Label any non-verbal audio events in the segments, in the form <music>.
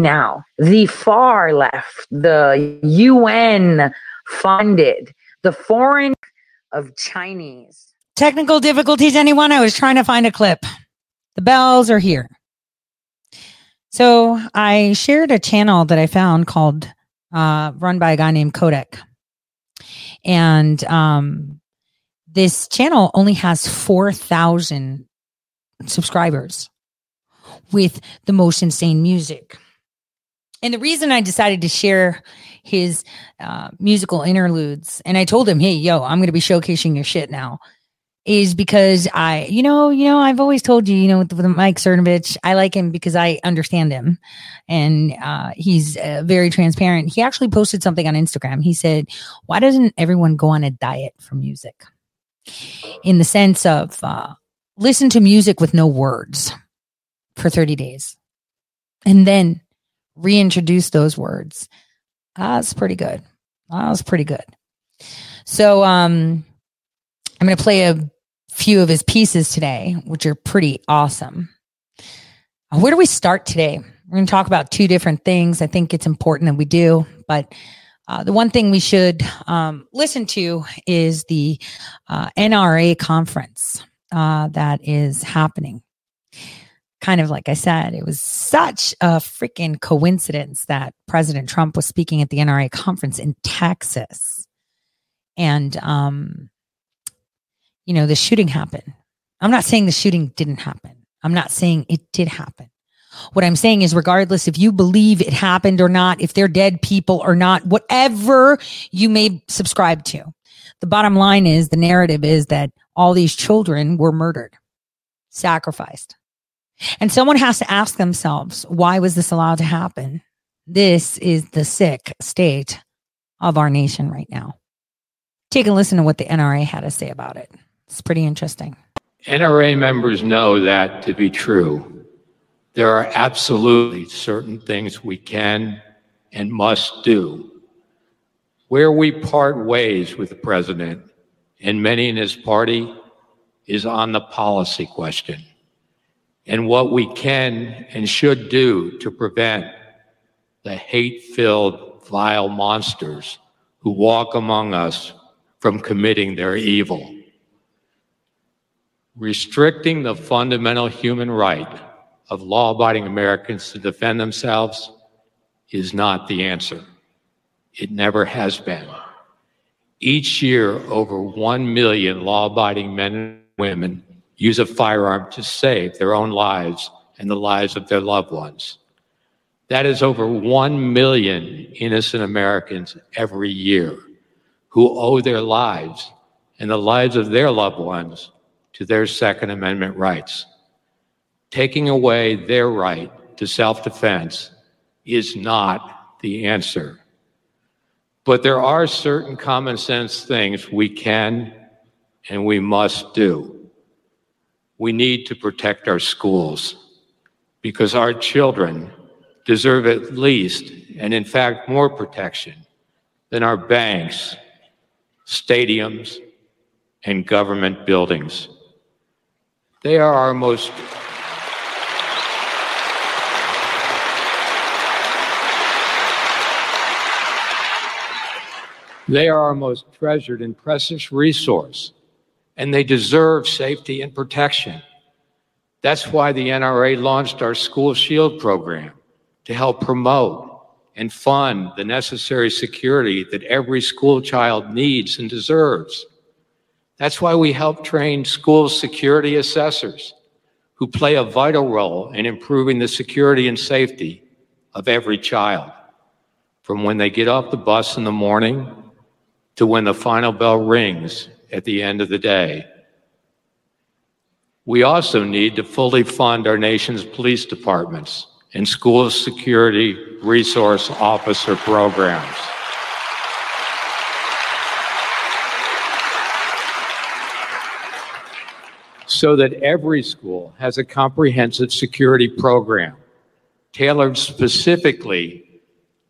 now the far left the un funded the foreign of chinese Technical difficulties, anyone? I was trying to find a clip. The bells are here. So I shared a channel that I found called uh, run by a guy named Kodak. And um, this channel only has 4,000 subscribers with the most insane music. And the reason I decided to share his uh, musical interludes, and I told him, hey, yo, I'm going to be showcasing your shit now, is because I, you know, you know, I've always told you, you know, with, with Mike Cernovich, I like him because I understand him, and uh, he's uh, very transparent. He actually posted something on Instagram. He said, "Why doesn't everyone go on a diet for music?" In the sense of uh, listen to music with no words for 30 days, and then reintroduce those words. That's pretty good. That was pretty good. So, um, I'm going to play a few of his pieces today, which are pretty awesome. Uh, Where do we start today? We're going to talk about two different things. I think it's important that we do, but uh, the one thing we should um, listen to is the uh, NRA conference uh, that is happening. Kind of like I said, it was such a freaking coincidence that President Trump was speaking at the NRA conference in Texas. And um, you know, the shooting happened. I'm not saying the shooting didn't happen. I'm not saying it did happen. What I'm saying is, regardless if you believe it happened or not, if they're dead people or not, whatever you may subscribe to, the bottom line is the narrative is that all these children were murdered, sacrificed. And someone has to ask themselves, why was this allowed to happen? This is the sick state of our nation right now. Take a listen to what the NRA had to say about it. It's pretty interesting. NRA members know that to be true. There are absolutely certain things we can and must do. Where we part ways with the president and many in his party is on the policy question and what we can and should do to prevent the hate filled, vile monsters who walk among us from committing their evil. Restricting the fundamental human right of law abiding Americans to defend themselves is not the answer. It never has been. Each year, over 1 million law abiding men and women use a firearm to save their own lives and the lives of their loved ones. That is over 1 million innocent Americans every year who owe their lives and the lives of their loved ones to their Second Amendment rights. Taking away their right to self defense is not the answer. But there are certain common sense things we can and we must do. We need to protect our schools because our children deserve at least, and in fact, more protection than our banks, stadiums, and government buildings. They are our most They are our most treasured and precious resource, and they deserve safety and protection. That's why the NRA launched our School Shield program to help promote and fund the necessary security that every school child needs and deserves. That's why we help train school security assessors who play a vital role in improving the security and safety of every child, from when they get off the bus in the morning to when the final bell rings at the end of the day. We also need to fully fund our nation's police departments and school security resource officer programs. So that every school has a comprehensive security program tailored specifically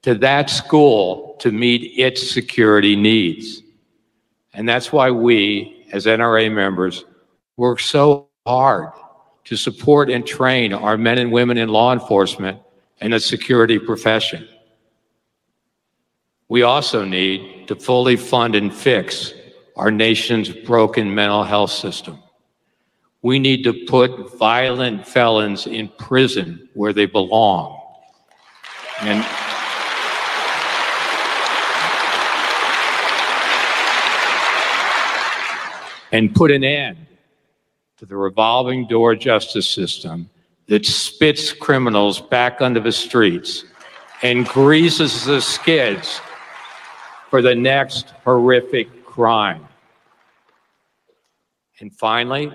to that school to meet its security needs. And that's why we, as NRA members, work so hard to support and train our men and women in law enforcement and the security profession. We also need to fully fund and fix our nation's broken mental health system. We need to put violent felons in prison where they belong. And and put an end to the revolving door justice system that spits criminals back onto the streets and greases the skids for the next horrific crime. And finally,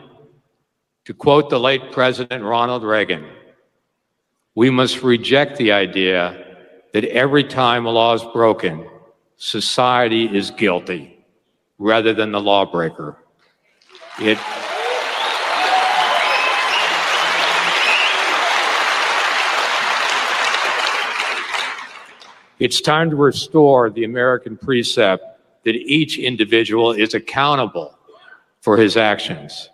to quote the late President Ronald Reagan, we must reject the idea that every time a law is broken, society is guilty rather than the lawbreaker. It It's time to restore the American precept that each individual is accountable for his actions.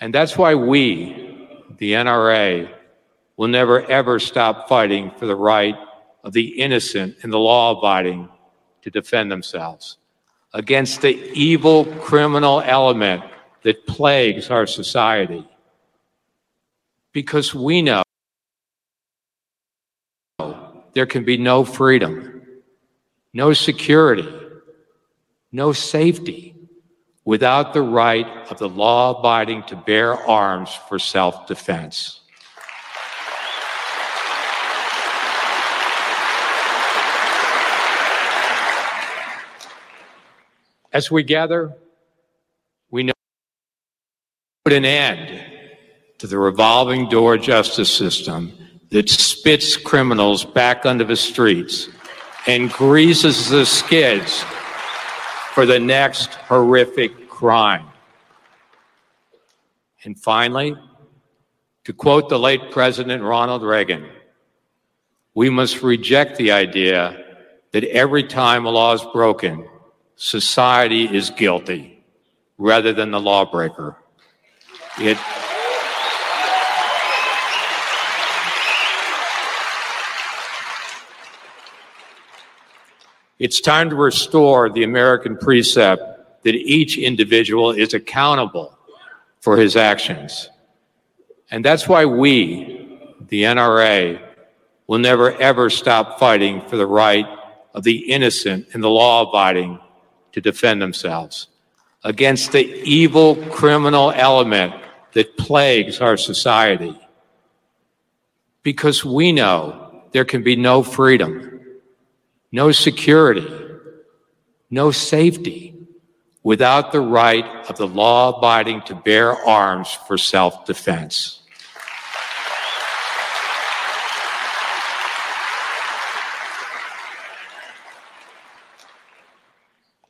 And that's why we, the NRA, will never ever stop fighting for the right of the innocent and the law abiding to defend themselves against the evil criminal element that plagues our society. Because we know there can be no freedom, no security, no safety without the right of the law abiding to bear arms for self defense. As we gather, put an end to the revolving door justice system that spits criminals back onto the streets and greases the skids for the next horrific crime. And finally, to quote the late President Ronald Reagan, we must reject the idea that every time a law is broken, society is guilty rather than the lawbreaker. It It's time to restore the American precept that each individual is accountable for his actions. And that's why we, the NRA, will never ever stop fighting for the right of the innocent and the law abiding to defend themselves against the evil criminal element that plagues our society. Because we know there can be no freedom no security, no safety without the right of the law abiding to bear arms for self defense.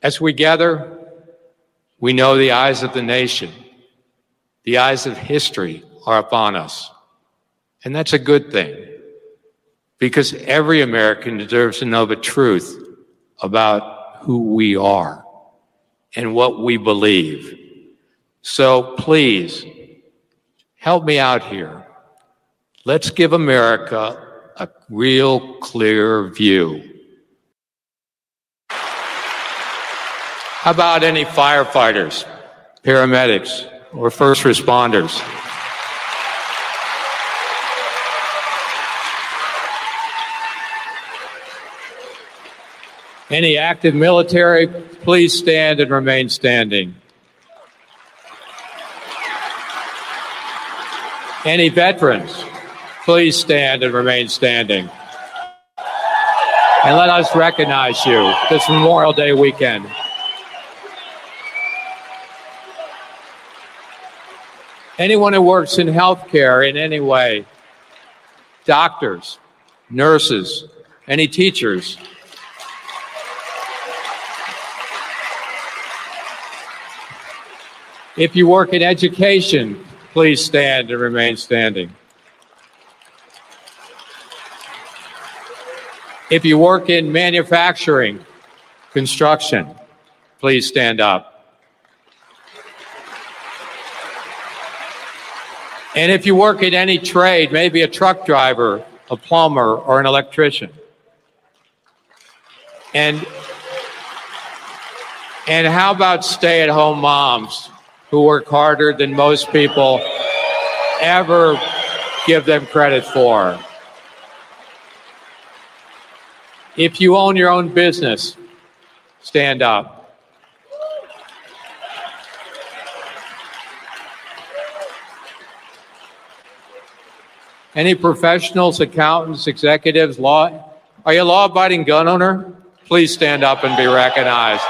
As we gather, we know the eyes of the nation, the eyes of history are upon us. And that's a good thing because every American deserves to know the truth about who we are and what we believe. So please help me out here. Let's give America a real clear view. How about any firefighters, paramedics, or first responders? Any active military, please stand and remain standing. Any veterans, please stand and remain standing. And let us recognize you this Memorial Day weekend. Anyone who works in healthcare in any way, doctors, nurses, any teachers. If you work in education, please stand and remain standing. If you work in manufacturing, construction, please stand up. And if you work in any trade, maybe a truck driver, a plumber, or an electrician. And and how about stay-at-home moms who work harder than most people ever give them credit for? If you own your own business, stand up. Any professionals, accountants, executives, law? Are you a law abiding gun owner? Please stand up and be recognized.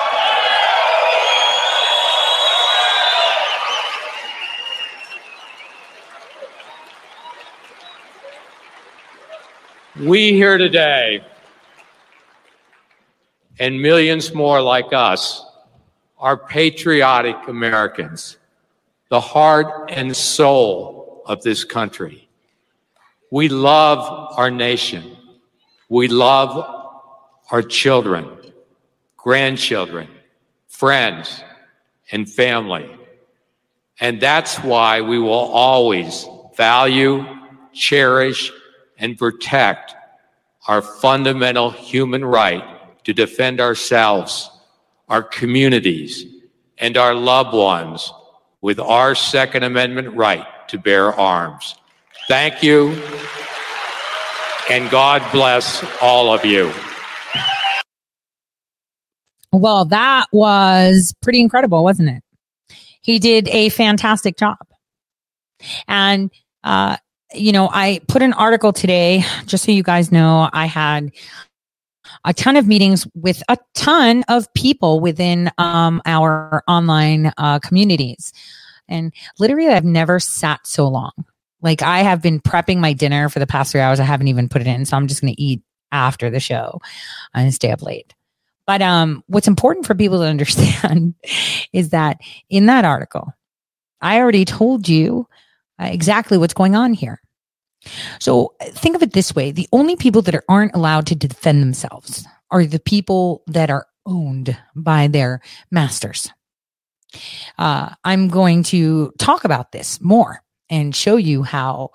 We here today, and millions more like us, are patriotic Americans, the heart and soul of this country. We love our nation. We love our children, grandchildren, friends, and family. And that's why we will always value, cherish, and protect our fundamental human right to defend ourselves, our communities, and our loved ones with our Second Amendment right to bear arms. Thank you. And God bless all of you. Well, that was pretty incredible, wasn't it? He did a fantastic job. And, uh, you know, I put an article today, just so you guys know, I had a ton of meetings with a ton of people within um, our online uh, communities. And literally, I've never sat so long. Like I have been prepping my dinner for the past three hours. I haven't even put it in. So I'm just going to eat after the show and stay up late. But um, what's important for people to <laughs> understand is that in that article, I already told you uh, exactly what's going on here. So think of it this way the only people that aren't allowed to defend themselves are the people that are owned by their masters. Uh, I'm going to talk about this more and show you how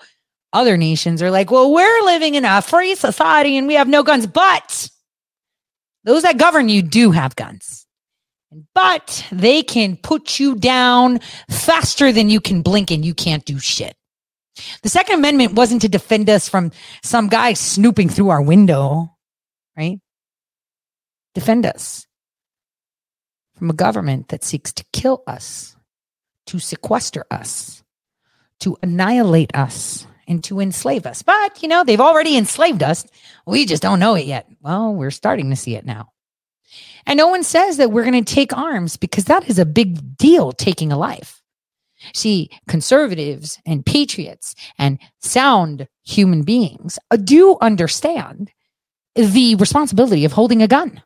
other nations are like, well, we're living in a free society and we have no guns, but those that govern you do have guns. But they can put you down faster than you can blink and you can't do shit. The Second Amendment wasn't to defend us from some guy snooping through our window, right? Defend us from a government that seeks to kill us, to sequester us, to annihilate us and to enslave us. But, you know, they've already enslaved us. We just don't know it yet. Well, we're starting to see it now. And no one says that we're going to take arms because that is a big deal, taking a life. See, conservatives and patriots and sound human beings uh, do understand the responsibility of holding a gun.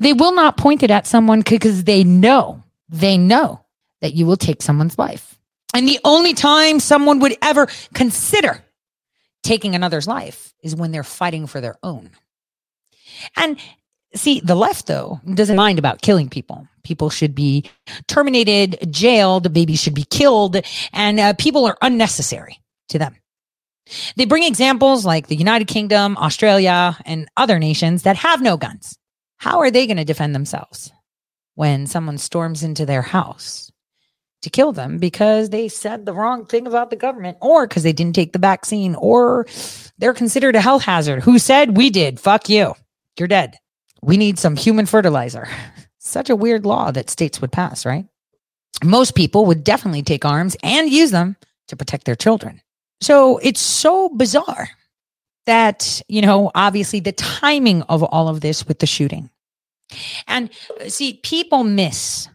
They will not point it at someone because they know, they know that you will take someone's life. And the only time someone would ever consider taking another's life is when they're fighting for their own. And see, the left, though, doesn't mind about killing people. People should be terminated, jailed, babies should be killed, and uh, people are unnecessary to them. They bring examples like the United Kingdom, Australia, and other nations that have no guns. How are they going to defend themselves when someone storms into their house? To kill them because they said the wrong thing about the government or because they didn't take the vaccine or they're considered a health hazard. Who said we did? Fuck you. You're dead. We need some human fertilizer. <laughs> Such a weird law that states would pass, right? Most people would definitely take arms and use them to protect their children. So it's so bizarre that, you know, obviously the timing of all of this with the shooting. And uh, see, people miss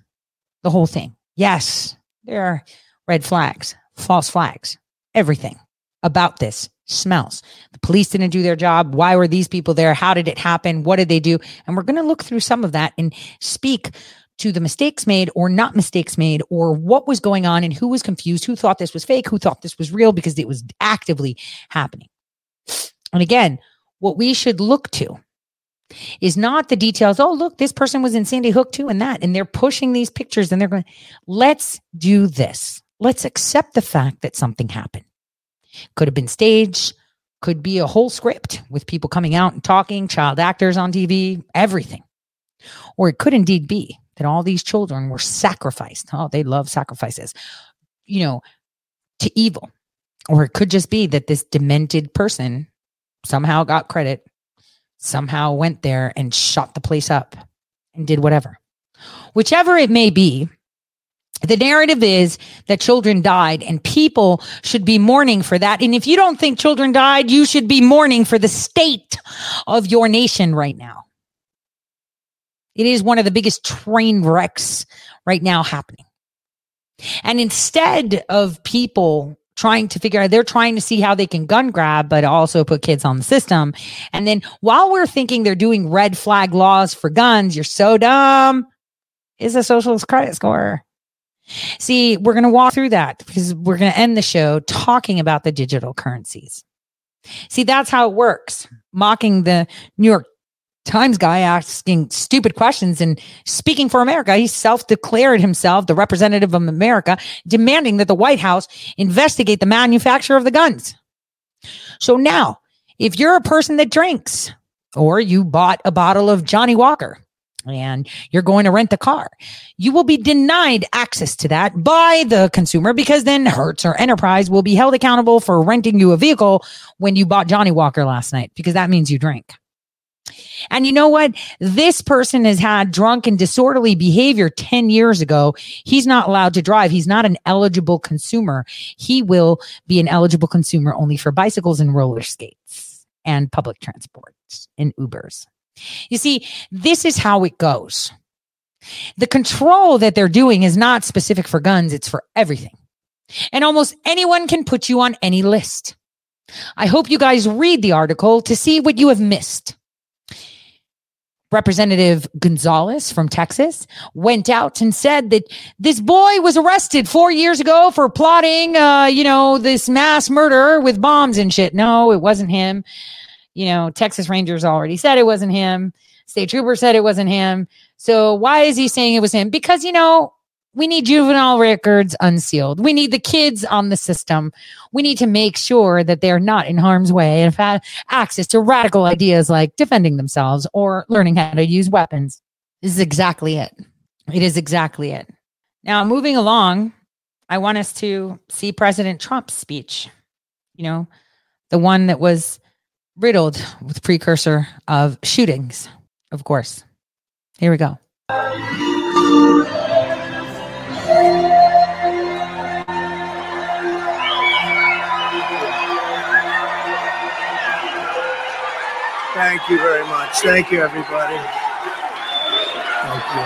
the whole thing. Yes, there are red flags. false flags. Everything about this smells. The police didn't do their job. Why were these people there? How did it happen? What did they do? And we're going to look through some of that and speak to the mistakes made or not mistakes made or what was going on and who was confused, who thought this was fake, who thought this was real because it was actively happening. And again, what we should look to is not the details. Oh, look, this person was in Sandy Hook too, and that. And they're pushing these pictures and they're going, let's do this. Let's accept the fact that something happened. Could have been staged, could be a whole script with people coming out and talking, child actors on TV, everything. Or it could indeed be that all these children were sacrificed. Oh, they love sacrifices, you know, to evil. Or it could just be that this demented person somehow got credit, somehow went there and shot the place up and did whatever. Whichever it may be, the narrative is that children died and people should be mourning for that. And if you don't think children died, you should be mourning for the state of your nation right now. It is one of the biggest train wrecks right now happening. And instead of people trying to figure out, they're trying to see how they can gun grab, but also put kids on the system. And then while we're thinking they're doing red flag laws for guns, you're so dumb, is a socialist credit score. See, we're going to walk through that because we're going to end the show talking about the digital currencies. See, that's how it works. Mocking the New York Times guy asking stupid questions and speaking for America. He self declared himself the representative of America, demanding that the White House investigate the manufacture of the guns. So now, if you're a person that drinks or you bought a bottle of Johnnie Walker, and you're going to rent a car, you will be denied access to that by the consumer because then Hertz or Enterprise will be held accountable for renting you a vehicle when you bought Johnnie Walker last night because that means you drink. And you know what? This person has had drunk and disorderly behavior 10 years ago. He's not allowed to drive. He's not an eligible consumer. He will be an eligible consumer only for bicycles and roller skates and public transport and Ubers. You see, this is how it goes. The control that they're doing is not specific for guns, it's for everything. And almost anyone can put you on any list. I hope you guys read the article to see what you have missed. Representative Gonzales from Texas went out and said that this boy was arrested four years ago for plotting, uh, you know, this mass murder with bombs and shit. No, it wasn't him. You know, Texas Rangers already said it wasn't him. State Trooper said it wasn't him. So why is he saying it was him? Because, you know, we need juvenile records unsealed. We need the kids on the system. We need to make sure that they're not in harm's way and have access to radical ideas like defending themselves or learning how to use weapons. This is exactly it. It is exactly it. Now, moving along, I want us to see President Trump's speech. You know, the one that was riddled with precursor of shootings, of course. Here we go. Thank you very much. Thank you, everybody. Thank you.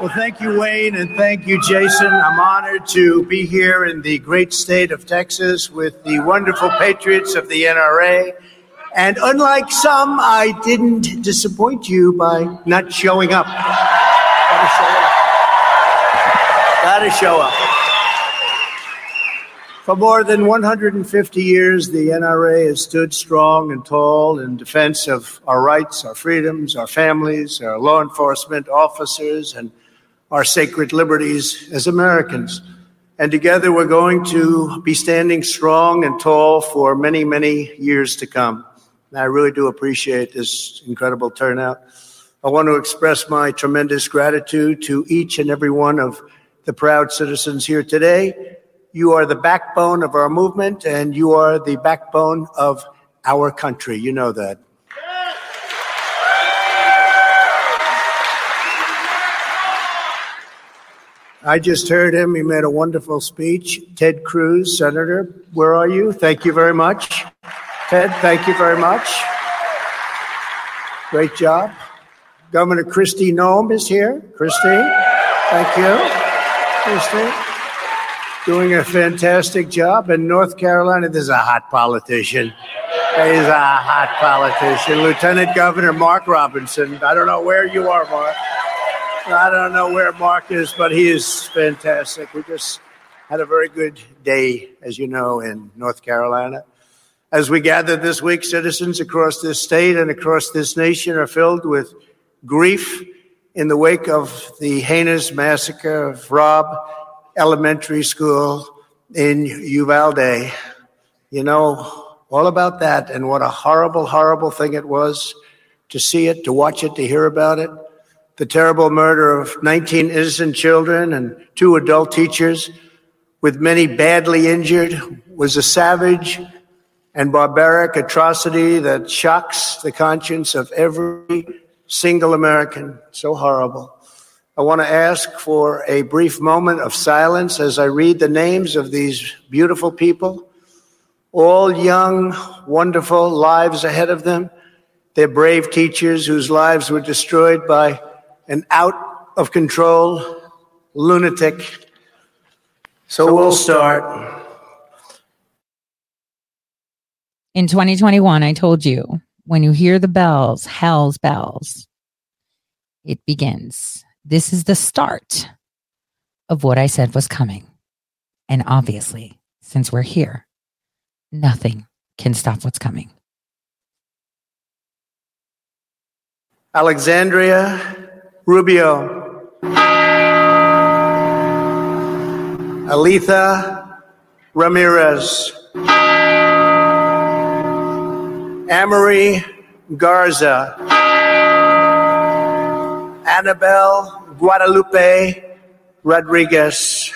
Well, thank you, Wayne, and thank you, Jason. I'm honored to be here in the great state of Texas with the wonderful patriots of the NRA. And unlike some, I didn't disappoint you by not showing up. Up. For more than 150 years, the NRA has stood strong and tall in defense of our rights, our freedoms, our families, our law enforcement officers, and our sacred liberties as Americans. And together we're going to be standing strong and tall for many, many years to come. And I really do appreciate this incredible turnout. I want to express my tremendous gratitude to each and every one of the proud citizens here today. You are the backbone of our movement and you are the backbone of our country. You know that. I just heard him. He made a wonderful speech. Ted Cruz, Senator, where are you? Thank you very much. Ted, thank you very much. Great job. Governor Kristi Noem is here. Kristi, thank you. Kristi, doing a fantastic job. In North Carolina, there's a hot politician. He's a hot politician. Lieutenant Governor Mark Robinson. I don't know where you are, Mark. I don't know where Mark is, but he is fantastic. We just had a very good day, as you know, in North Carolina. As we gather this week, citizens across this state and across this nation are filled with grief in the wake of the heinous massacre of Robb Elementary School in Uvalde. You know all about that and what a horrible, horrible thing it was to see it, to watch it, to hear about it. The terrible murder of 19 innocent children and two adult teachers, with many badly injured, was a savage and barbaric atrocity that shocks the conscience of every single American. So horrible. I want to ask for a brief moment of silence as I read the names of these beautiful people, all young, wonderful lives ahead of them. They're brave teachers whose lives were destroyed by an out of control lunatic. So we'll start. In 2021, I told you when you hear the bells, hell's bells, it begins. This is the start of what I said was coming. And obviously, since we're here, nothing can stop what's coming. Alexandria Rubio. Alithia Ramirez. Amerie Garza, Annabell Guadalupe Rodriguez,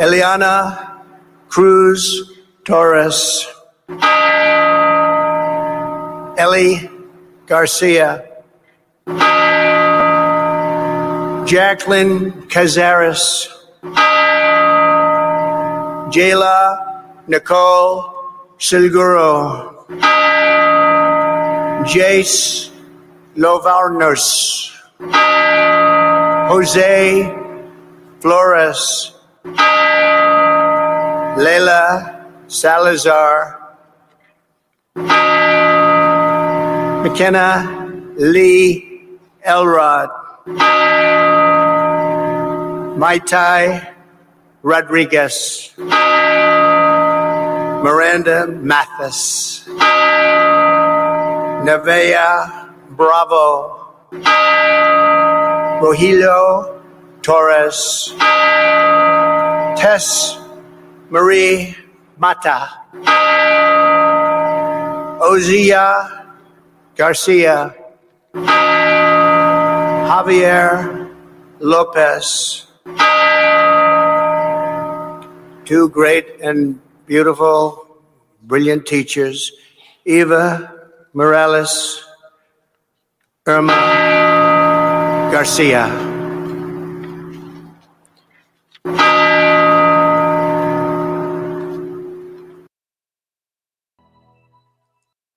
Eliahna Cruz Torres, Ellie Garcia, Jacklyn Cazares, Jailah Nicole Silguero, Jayce Luevanos, Jose Flores, Layla Salazar, Makenna Lee Elrod, Maite Rodriguez. Miranda Mathis, Nevaeh Bravo, Rojelio Torres, Tess Marie Mata, Uziyah Garcia, Javier Lopez, two great and beautiful, brilliant teachers, Eva Mireles, Irma Garcia.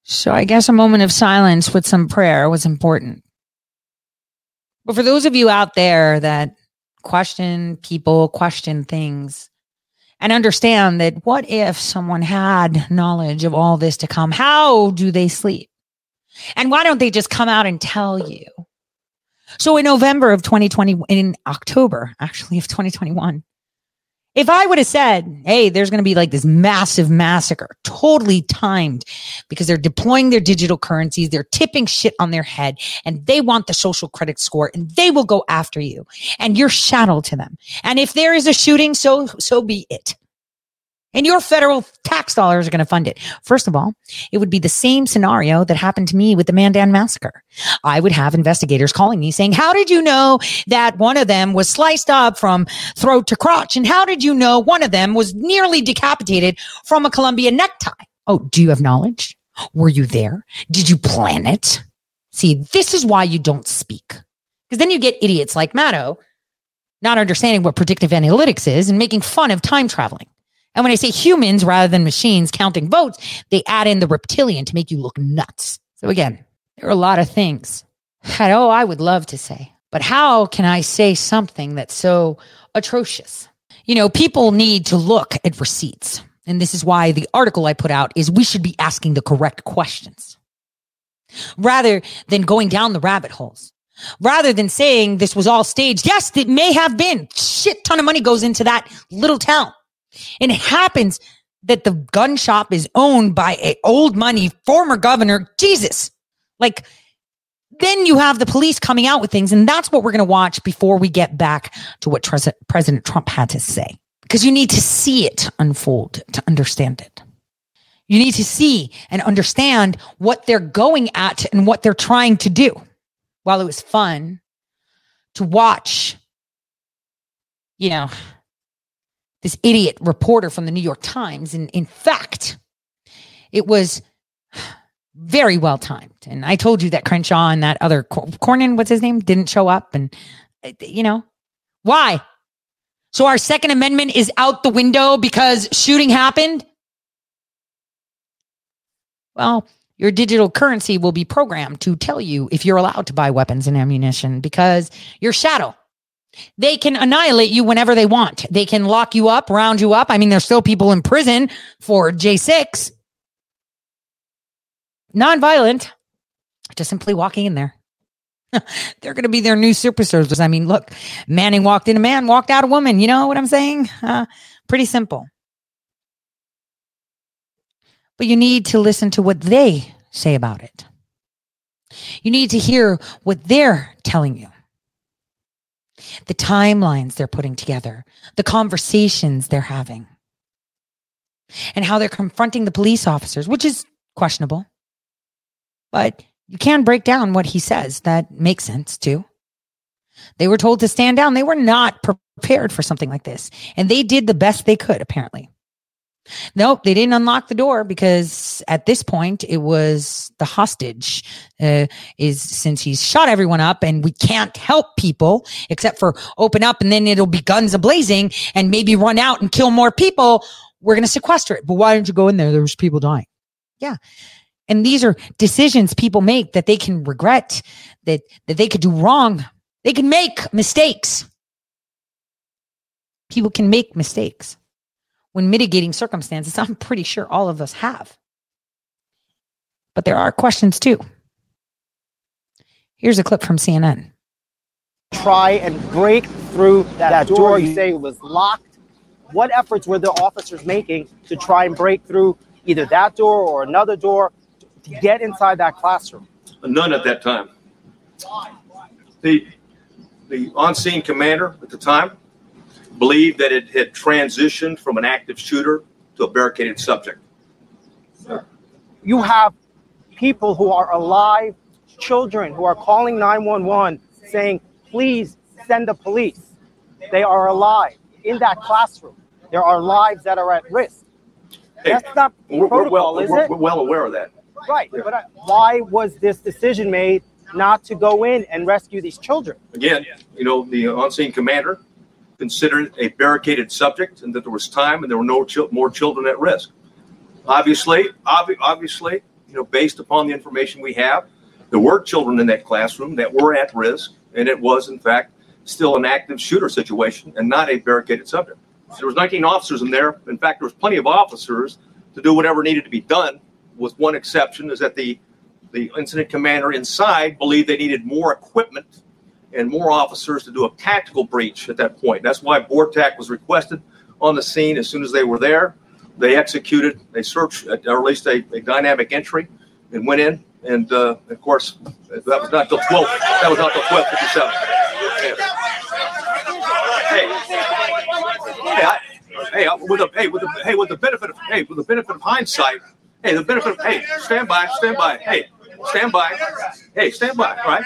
So I guess a moment of silence with some prayer was important. But for those of you out there that question people, question things, and understand that what if someone had knowledge of all this to come? How do they sleep? And why don't they just come out and tell you? So in November of 2020, in October actually of 2021, if I would have said, Hey, there's going to be like this massive massacre, totally timed because they're deploying their digital currencies. They're tipping shit on their head and they want the social credit score and they will go after you and you're chattel to them. And if there is a shooting, so, so be it. And your federal tax dollars are going to fund it. First of all, it would be the same scenario that happened to me with the Mandan massacre. I would have investigators calling me saying, how did you know that one of them was sliced up from throat to crotch? And how did you know one of them was nearly decapitated from a Columbia necktie? Oh, do you have knowledge? Were you there? Did you plan it? See, this is why you don't speak. Because then you get idiots like Maddow not understanding what predictive analytics is and making fun of time traveling. And when I say humans rather than machines counting votes, they add in the reptilian to make you look nuts. So again, there are a lot of things that, oh, I would love to say, but how can I say something that's so atrocious? You know, people need to look at receipts. And this is why the article I put out is we should be asking the correct questions rather than going down the rabbit holes. Rather than saying this was all staged. Yes, it may have been. Shit ton of money goes into that little town. And it happens that the gun shop is owned by a old money former governor. Jesus. Like then you have the police coming out with things. And that's what we're going to watch before we get back to what President Trump had to say. Because you need to see it unfold to understand it. You need to see and understand what they're going at and what they're trying to do. While it was fun to watch, you know, this idiot reporter from the New York Times. And in fact, it was very well timed. And I told you that Crenshaw and that other Cornyn, what's his name, didn't show up. And, uh, you know, why? So our Second Amendment is out the window because shooting happened? Well, your digital currency will be programmed to tell you if you're allowed to buy weapons and ammunition because your shadow they can annihilate you whenever they want. They can lock you up, round you up. I mean, there's still people in prison for J6. Nonviolent, just simply walking in there. <laughs> They're going to be their new superstars. I mean, look, Manning walked in a man, walked out a woman. You know what I'm saying? Uh, pretty simple. But you need to listen to what they say about it. You need to hear what they're telling you the timelines they're putting together, the conversations they're having, and how they're confronting the police officers, which is questionable. But you can break down what he says. That makes sense too. They were told to stand down. They were not prepared for something like this. And they did the best they could, apparently. Nope, they didn't unlock the door because at this point it was the hostage uh, is since he's shot everyone up and we can't help people except for open up and then it'll be guns ablazing and maybe run out and kill more people. We're going to sequester it. But why didn't you go in there? There's people dying. Yeah. And these are decisions people make that they can regret, that, that they could do wrong. They can make mistakes. People can make mistakes when mitigating circumstances, <laughs> I'm pretty sure all of us have. But there are questions too. Here's a clip from CNN. Try and break through that, that door, door you say was locked. What efforts were the officers making to try and break through either that door or another door to get inside that classroom? None at that time. The the on-scene commander at the time believed that it had transitioned from an active shooter to a barricaded subject. You have people who are alive, children who are calling 911 saying, please send the police. They are alive in that classroom. There are lives that are at risk. Hey, That's not we're, protocol, we're well, is we're? We're well aware of that. Right. But uh, why was this decision made not to go in and rescue these children? Again, you know, the on-scene commander considered a barricaded subject and that there was time and there were no more children at risk. Obviously, ob- obviously, you know, based upon the information we have, there were children in that classroom that were at risk, and it was in fact still an active shooter situation and not a barricaded subject. There was 19 officers in there. In fact, there was plenty of officers to do whatever needed to be done. With one exception, is that the the incident commander inside believed they needed more equipment and more officers to do a tactical breach at that point. That's why BORTAC was requested on the scene as soon as they were there. They executed, they searched, uh, or at least a, a dynamic entry and went in. And uh, of course, that was not till 12, that was not till 1257. Hey, hey, I, hey, with the, hey, with the, hey, with the benefit of, hey, with the benefit of hindsight, hey, the benefit of, hey, stand by, stand by, hey, stand by. Hey, stand by. All right.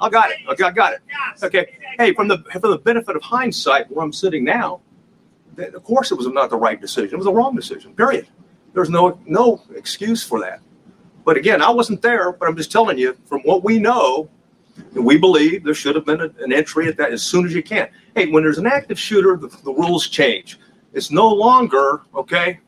I got it. Okay, I got it. Okay. Hey, from the from the benefit of hindsight, where I'm sitting now, of course it was not the right decision. It was a wrong decision. Period. There's no no excuse for that. But again, I wasn't there, but I'm just telling you from what we know, we believe there should have been an entry at that as soon as you can. Hey, when there's an active shooter, the, the rules change. It's no longer, okay,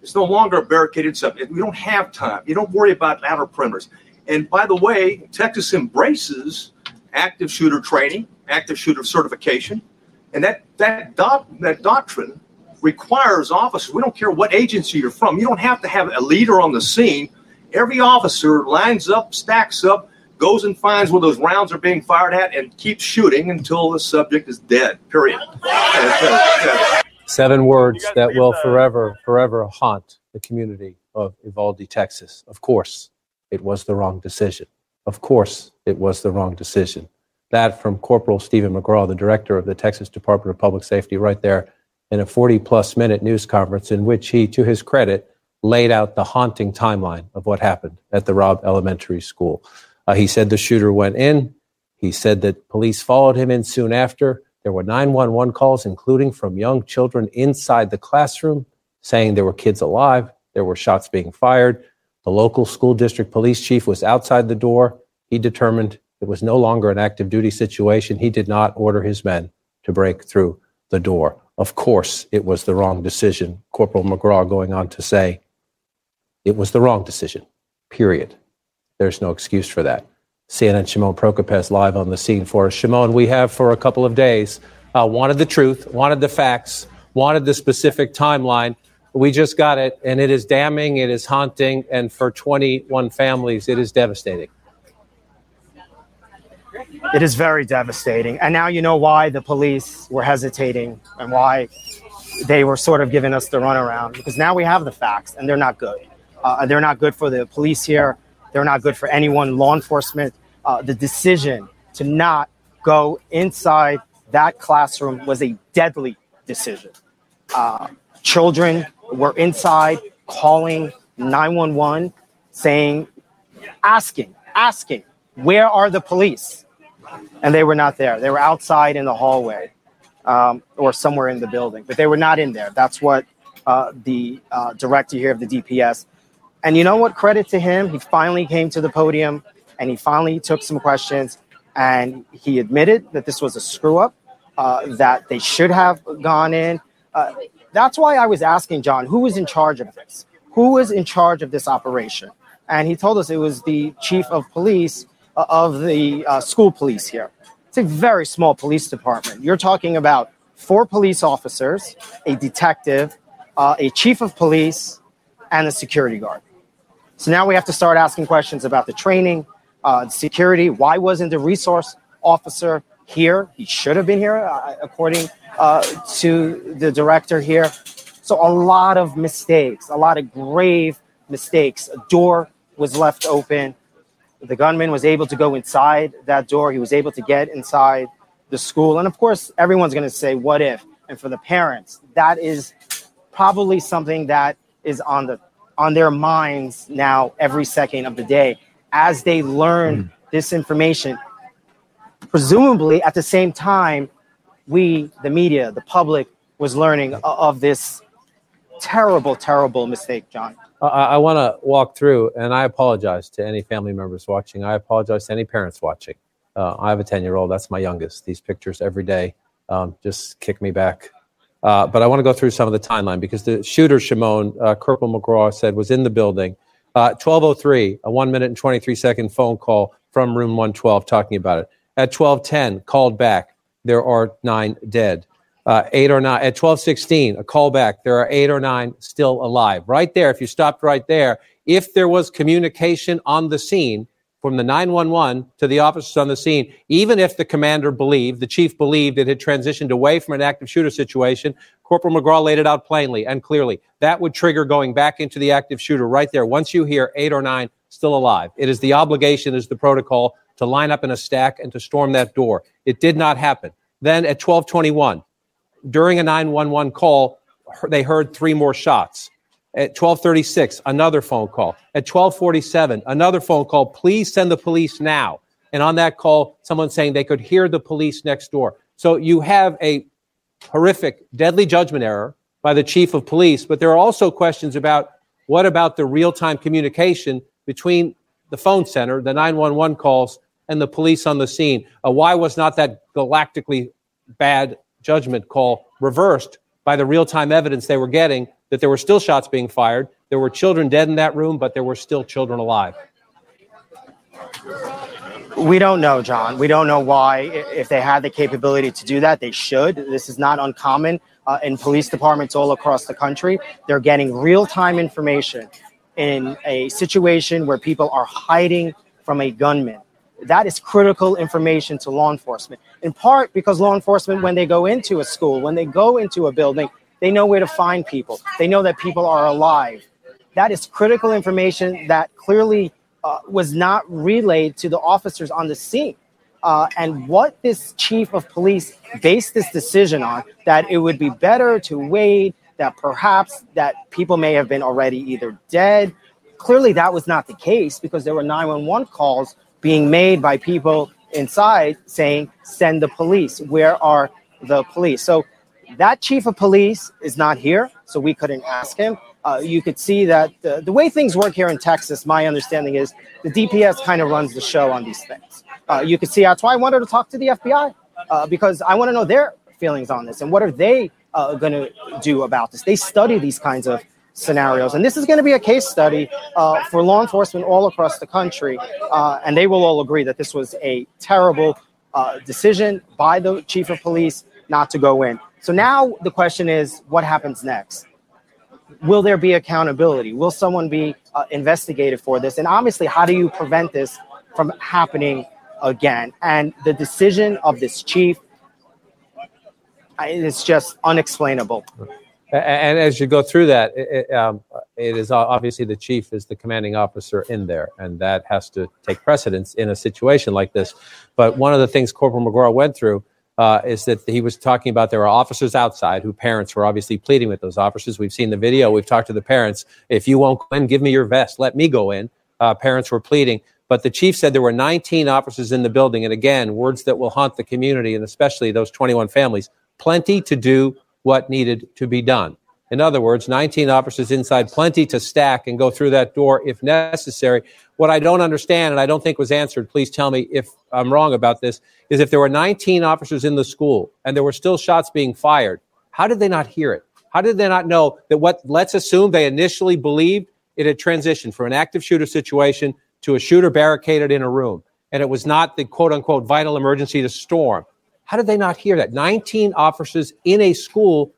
it's no longer a barricaded subject. We don't have time. You don't worry about outer perimeters. And by the way, Texas embraces active shooter training, active shooter certification, and that that doc, that doctrine requires officers. We don't care what agency you're from. You don't have to have a leader on the scene. Every officer lines up, stacks up, goes and finds where those rounds are being fired at, and keeps shooting until the subject is dead. Period. Seven words that will forever, forever haunt the community of Uvalde, Texas. Of course, it was the wrong decision. Of course, it was the wrong decision. That from Corporal Stephen McCraw, the director of the Texas Department of Public Safety, right there in a 40 plus minute news conference in which he, to his credit, laid out the haunting timeline of what happened at the Robb Elementary School. Uh, he said the shooter went in. He said that police followed him in soon after. There were 911 calls, including from young children inside the classroom, saying there were kids alive. There were shots being fired. The local school district police chief was outside the door. He determined it was no longer an active duty situation. He did not order his men to break through the door. Of course, it was the wrong decision. Corporal McCraw going on to say, it was the wrong decision, period. There's no excuse for that. CNN Shimon Prokupecz live on the scene for us. Shimon, we have for a couple of days uh, wanted the truth, wanted the facts, wanted the specific timeline. We just got it, and it is damning, it is haunting, and for 21 families, it is devastating. It is very devastating. And now you know why the police were hesitating and why they were sort of giving us the runaround because now we have the facts and they're not good. Uh, they're not good for the police here. They're not good for anyone, law enforcement. Uh, the decision to not go inside that classroom was a deadly decision. Uh, children were inside calling 911, saying, asking, asking, where are the police? and they were not there. They were outside in the hallway um, or somewhere in the building, but they were not in there. That's what uh, the uh, director here of the DPS. And you know what? Credit to him. He finally came to the podium and he finally took some questions and he admitted that this was a screw up, uh, that they should have gone in. That's why I was asking John, who was in charge of this? Who was in charge of this operation? And he told us it was the chief of police uh, of the uh, school police here. It's a very small police department. You're talking about four police officers, a detective, uh, a chief of police, and a security guard. So now we have to start asking questions about the training, uh, security. Why wasn't the resource officer here? He should have been here, uh, according uh, to the director here. So a lot of mistakes, a lot of grave mistakes. A door was left open the gunman was able to go inside that door. He was able to get inside the school. And of course, everyone's going to say, what if? And for the parents, that is probably something that is on the on their minds now every second of the day as they learn mm. this information. Presumably at the same time, we, the media, the public, was learning of this terrible, terrible mistake, John. I, I want to walk through, and I apologize to any family members watching. I apologize to any parents watching. Uh, I have a 10 year old, that's my youngest. These pictures every day um, just kick me back. Uh, but I want to go through some of the timeline because the shooter, Shimon, uh, Corporal McCraw said, was in the building. 1203, uh, a one minute and 23 second phone call from room 112 talking about it. At 1210, called back. There are nine dead. Uh, eight or nine at 1216 a callback there are eight or nine still alive. Right there if you stopped right there if there was communication on the scene from the 911 to the officers on the scene even if the commander believed the chief believed it had transitioned away from an active shooter situation corporal McCraw laid it out plainly and clearly. That would trigger going back into the active shooter right there. Once you hear eight or nine still alive it is the obligation is the protocol to line up in a stack and to storm that door it did not happen then at 1221 during a 911 call, they heard three more shots. At 1236, another phone call. At 1247, another phone call. Please send the police now. And on that call, someone saying they could hear the police next door. So you have a horrific, deadly judgment error by the chief of police, but there are also questions about what about the real time communication between the phone center, the 911 calls, and the police on the scene? Uh, why was not that galactically bad judgment call reversed by the real time evidence they were getting that there were still shots being fired. There were children dead in that room, but there were still children alive. We don't know, John. We don't know why. If they had the capability to do that, they should. This is not uncommon uh, in police departments all across the country. They're getting real time information in a situation where people are hiding from a gunman. That is critical information to law enforcement, in part because law enforcement, when they go into a school, when they go into a building, they know where to find people. They know that people are alive. That is critical information that clearly uh, was not relayed to the officers on the scene. Uh, and what this chief of police based this decision on, that it would be better to wait, that perhaps that people may have been already either dead. Clearly, that was not the case because there were 911 calls being made by people inside saying, send the police. Where are the police? So that chief of police is not here, so we couldn't ask him. Uh, you could see that the, the way things work here in Texas, my understanding is the DPS kind of runs the show on these things. Uh, you could see that's why I wanted to talk to the FBI uh, because I want to know their feelings on this and what are they uh, going to do about this. They study these kinds of scenarios, and this is going to be a case study uh, for law enforcement all across the country, uh, and they will all agree that this was a terrible decision by the chief of police not to go in. So now the question is, what happens next? Will there be accountability? Will someone be uh, investigated for this? And obviously, how do you prevent this from happening again? And the decision of this chief is just unexplainable. And as you go through that, it, um, it is obviously the chief is the commanding officer in there, and that has to take precedence in a situation like this. But one of the things Corporal McCraw went through uh, is that he was talking about there were officers outside who parents were obviously pleading with those officers. We've seen the video. We've talked to the parents. If you won't go in, give me your vest. Let me go in. Uh, parents were pleading. But the chief said there were 19 officers in the building. And again, words that will haunt the community and especially those 21 families. Plenty to do what needed to be done. In other words, 19 officers inside, plenty to stack and go through that door if necessary. What I don't understand, and I don't think was answered, please tell me if I'm wrong about this, is if there were 19 officers in the school and there were still shots being fired, how did they not hear it? How did they not know that what, let's assume they initially believed it had transitioned from an active shooter situation to a shooter barricaded in a room, and it was not the quote unquote vital emergency to storm? How did they not hear that? 19 officers in a school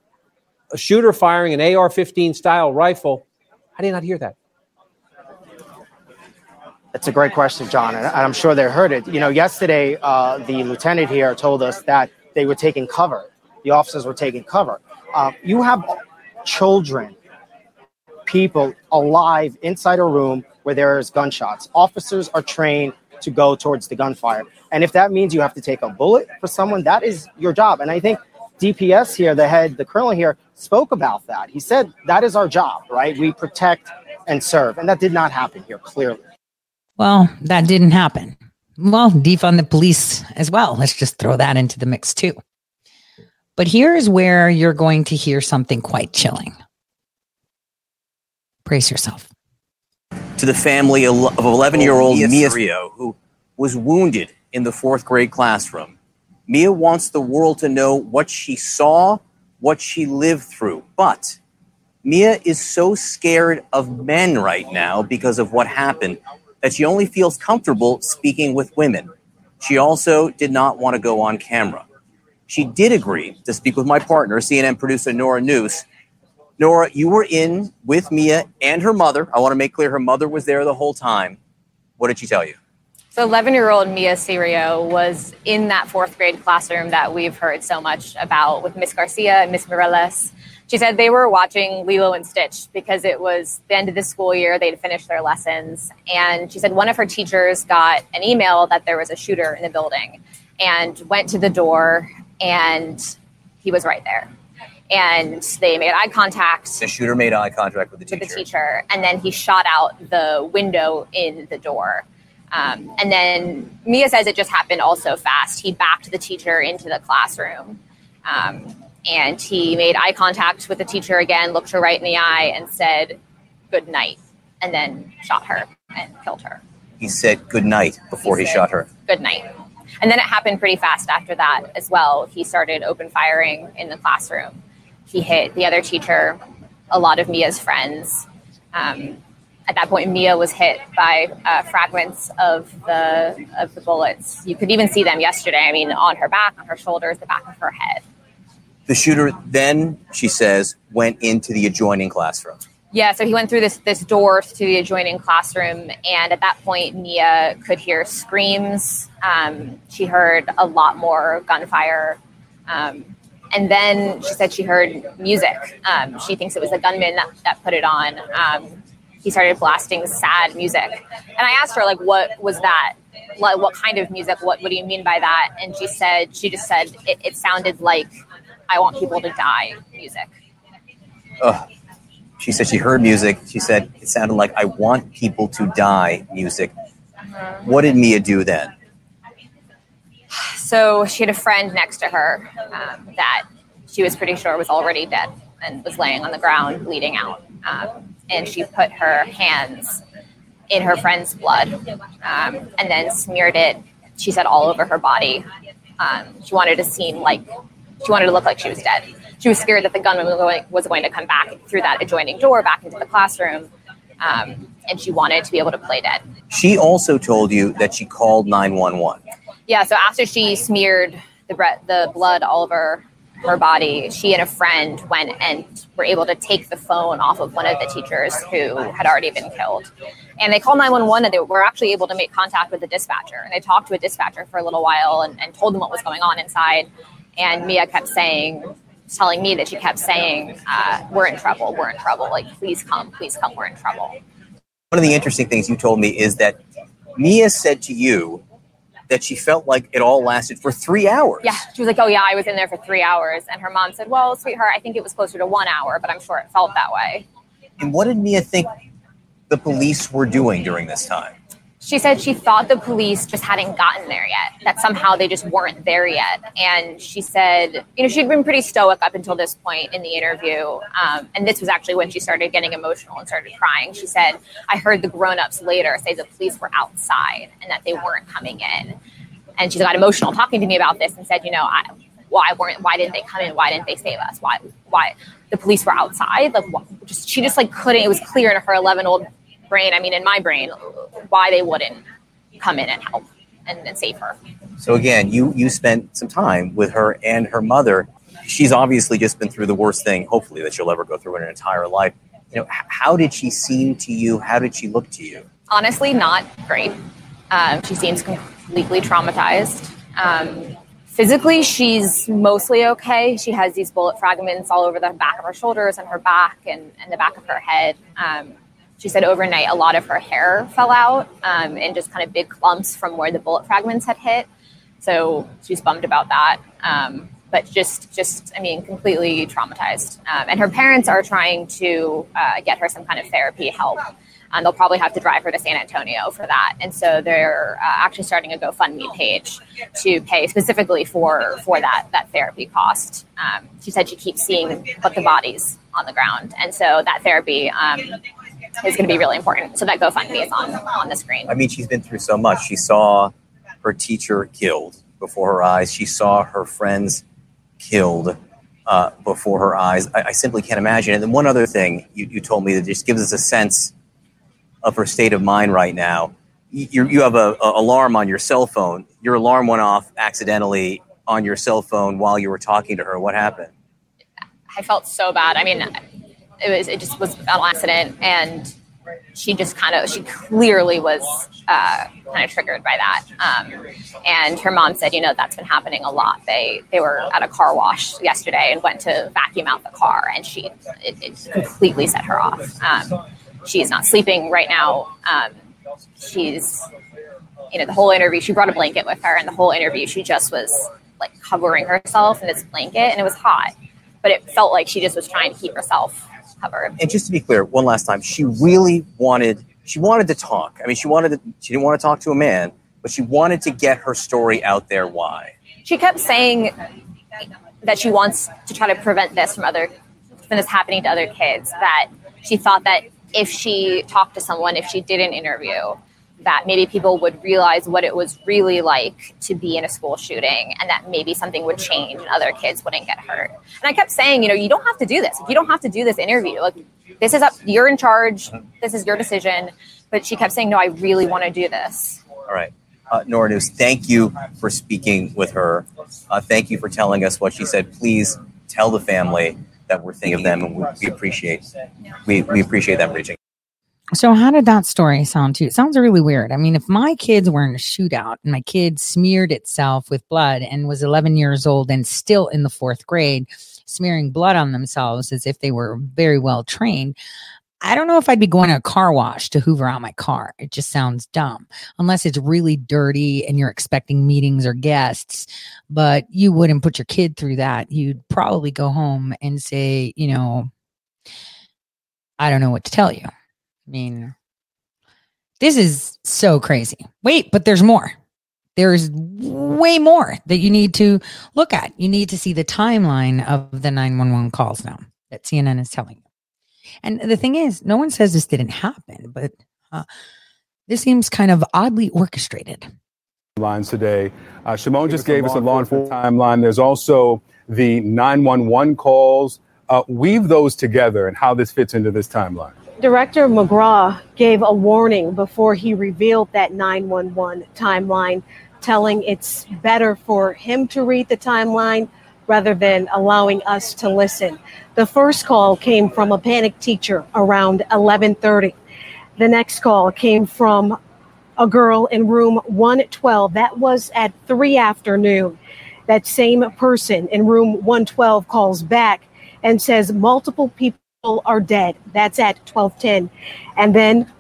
a shooter firing an AR 15 style rifle. How did you not hear that? That's a great question, John, and I'm sure they heard it. You know, yesterday uh, the lieutenant here told us that they were taking cover. The officers were taking cover. Uh, you have children, people alive inside a room where there is gunshots. Officers are trained to go towards the gunfire, and if that means you have to take a bullet for someone, that is your job. And I think DPS here, the head, the colonel here, spoke about that. He said that is our job, right? We protect and serve. And that did not happen here, clearly. Well, that didn't happen. Well, defund the police as well. Let's just throw that into the mix too. But here's where you're going to hear something quite chilling. Brace yourself. To the family of 11 year old Mia Rio, who was wounded in the fourth grade classroom. Mia wants the world to know what she saw, what she lived through. But Mia is so scared of men right now because of what happened that she only feels comfortable speaking with women. She also did not want to go on camera. She did agree to speak with my partner, CNN producer Nora Neus. Nora, you were in with Mia and her mother. I want to make clear her mother was there the whole time. What did she tell you? So 11 year old Mia Cerrillo was in that fourth grade classroom that we've heard so much about with Miss Garcia and Miss Mireles. She said they were watching Lilo and Stitch because it was the end of the school year. They'd finished their lessons. And she said one of her teachers got an email that there was a shooter in the building and went to the door and he was right there. And they made eye contact. The shooter made eye contact with the teacher. With the teacher. And then he shot out the window in the door. Um, and then Mia says it just happened also fast. He backed the teacher into the classroom. Um, and he made eye contact with the teacher again, looked her right in the eye, and said, Good night. And then shot her and killed her. He said good night before he, he shot her. Good night. And then it happened pretty fast after that as well. He started open firing in the classroom. He hit the other teacher, a lot of Mia's friends. Um, at that point, Mia was hit by uh, fragments of the of the bullets. You could even see them yesterday. I mean, on her back, on her shoulders, the back of her head. The shooter then, she says, went into the adjoining classroom. Yeah, so he went through this this door to the adjoining classroom, and at that point, Mia could hear screams. Um, she heard a lot more gunfire, um, and then she said she heard music. Um, she thinks it was a gunman that, that put it on. Um, he started blasting sad music, and I asked her like, "What was that? Like, what kind of music? What What do you mean by that?" And she said, "She just said it, it sounded like I want people to die music." Ugh. She said she heard music. She said it sounded like I want people to die music. What did Mia do then? So she had a friend next to her um, that she was pretty sure was already dead and was laying on the ground bleeding out. Um, and she put her hands in her friend's blood um, and then smeared it, she said, all over her body. Um, she wanted to seem like, she wanted to look like she was dead. She was scared that the gunman was going, to come back through that adjoining door back into the classroom. Um, and she wanted to be able to play dead. She also told you that she called 911. Yeah, so after she smeared the, bre- the blood all over her body, she and a friend went and were able to take the phone off of one of the teachers who had already been killed. And they called 911 and they were actually able to make contact with the dispatcher. And they talked to a dispatcher for a little while and, and told them what was going on inside. And Mia kept saying, telling me that she kept saying, uh, We're in trouble, we're in trouble. Like, please come, please come, we're in trouble. One of the interesting things you told me is that Mia said to you that she felt like it all lasted for three hours. Yeah, she was like, "Oh yeah, I was in there for three hours," and her mom said, "Well, sweetheart, I think it was closer to one hour, but I'm sure it felt that way." And what did Mia think the police were doing during this time? She said she thought the police just hadn't gotten there yet, that somehow they just weren't there yet. And she said, you know, she'd been pretty stoic up until this point in the interview. Um, and this was actually when she started getting emotional and started crying. She said, I heard the grown ups later say the police were outside and that they weren't coming in. And she got emotional talking to me about this and said, you know, I, why weren't why didn't they come in why didn't they save us why why the police were outside like just she just like couldn't it was clear in her 11 old brain i mean in my brain why they wouldn't come in and help and, and save her So again, you you spent some time with her and her mother. She's obviously just been through the worst thing, hopefully, that she'll ever go through in her entire life. You know, how did she seem to you? How did she look to you? honestly not great um, she seems completely traumatized um, physically she's mostly okay she has these bullet fragments all over the back of her shoulders and her back and, and the back of her head um, she said overnight a lot of her hair fell out um, in just kind of big clumps from where the bullet fragments had hit. So she's bummed about that. Um, but just just i mean completely traumatized. Um, and her parents are trying to uh, get her some kind of therapy help. And they'll probably have to drive her to san antonio for that. And so they're uh, actually starting a gofundme page to pay specifically for for that that therapy cost. Um, she said she keeps seeing but the bodies on the ground. And so that therapy um, is going to be really important so that gofundme is on on the screen I mean, she's been through so much. She saw her teacher killed before her eyes. She saw her friends killed uh, before her eyes. I, I simply can't imagine. And then one other thing you, you told me that just gives us a sense of her state of mind right now. You, you- have a, a alarm on your cell phone. Your alarm went off accidentally on your cell phone while you were talking to her. What happened? I felt so bad. I mean, it was it just was an accident, and she just kind of she clearly was uh, kind of triggered by that. Um, and her mom said, you know, that's been happening a lot. They they were at a car wash yesterday and went to vacuum out the car, and she it, it completely set her off. Um, she's not sleeping right now. Um, she's you know the whole interview. She brought a blanket with her, and the whole interview she just was like covering herself in this blanket, and it was hot but it felt like she just was trying to keep herself covered. And just to be clear, one last time, she really wanted she wanted to talk. I mean, she wanted to, she didn't want to talk to a man, but she wanted to get her story out there. Why? She kept saying that she wants to try to prevent this from other from this happening to other kids. That she thought that if she talked to someone, if she did an interview, that maybe people would realize what it was really like to be in a school shooting and that maybe something would change and other kids wouldn't get hurt. And I kept saying, you know, you don't have to do this. You don't have to do this interview. Like this is up you're in charge. This is your decision. But she kept saying, No, I really want to do this. All right. Uh, Nora Neus, thank you for speaking with her. Uh, thank you for telling us what she said. Please tell the family that we're thinking of them and we, appreciate we, we appreciate them reaching. So how did that story sound to you? It sounds really weird. I mean, if my kids were in a shootout and my kid smeared itself with blood and was 11 years old and still in the fourth grade, smearing blood on themselves as if they were very well trained, I don't know if I'd be going to a car wash to hoover out my car. It just sounds dumb unless it's really dirty and you're expecting meetings or guests, but you wouldn't put your kid through that. You'd probably go home and say, you know, I don't know what to tell you. I mean, this is so crazy. Wait, but there's more. There's way more that you need to look at. You need to see the timeline of the 911 calls now that CNN is telling you. And the thing is, no one says this didn't happen, but uh, this seems kind of oddly orchestrated. Lines today. Uh, Shimon just gave us a law enforcement timeline. There's also the 911 calls. Uh, weave those together and how this fits into this timeline. Director McCraw gave a warning before he revealed that 911 timeline, telling it's better for him to read the timeline rather than allowing us to listen. The first call came from a panicked teacher around 11:30. The next call came from a girl in room 112. That was at 3 afternoon. That same person in room 112 calls back and says multiple people are dead. That's at 1210. And then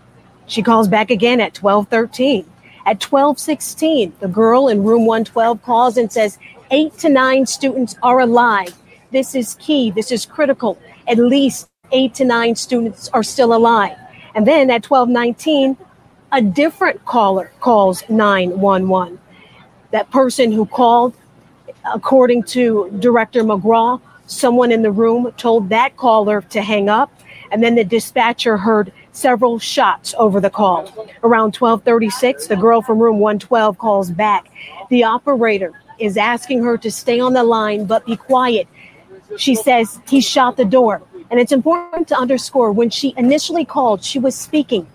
she calls back again at 1213. At 1216, the girl in room 112 calls and says eight to nine students are alive. This is key. This is critical. At least eight to nine students are still alive. And then at 1219, a different caller calls 911. That person who called, according to Director McCraw, Someone in the room told that caller to hang up, and then the dispatcher heard several shots over the call. Around 12:36, the girl from room 112 calls back. The operator is asking her to stay on the line but be quiet. She says he shot the door. And it's important to underscore when she initially called, she was speaking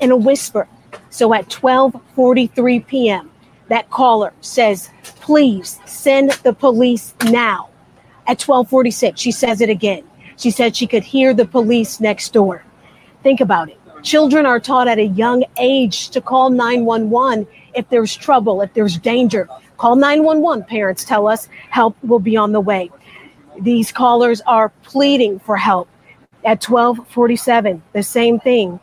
in a whisper. So at 12:43 p.m., that caller says, "Please send the police now." At 1246, she says it again. She said she could hear the police next door. Think about it. Children are taught at a young age to call 911 if there's trouble, if there's danger. Call 911, parents tell us. Help will be on the way. These callers are pleading for help. At 1247, the same thing.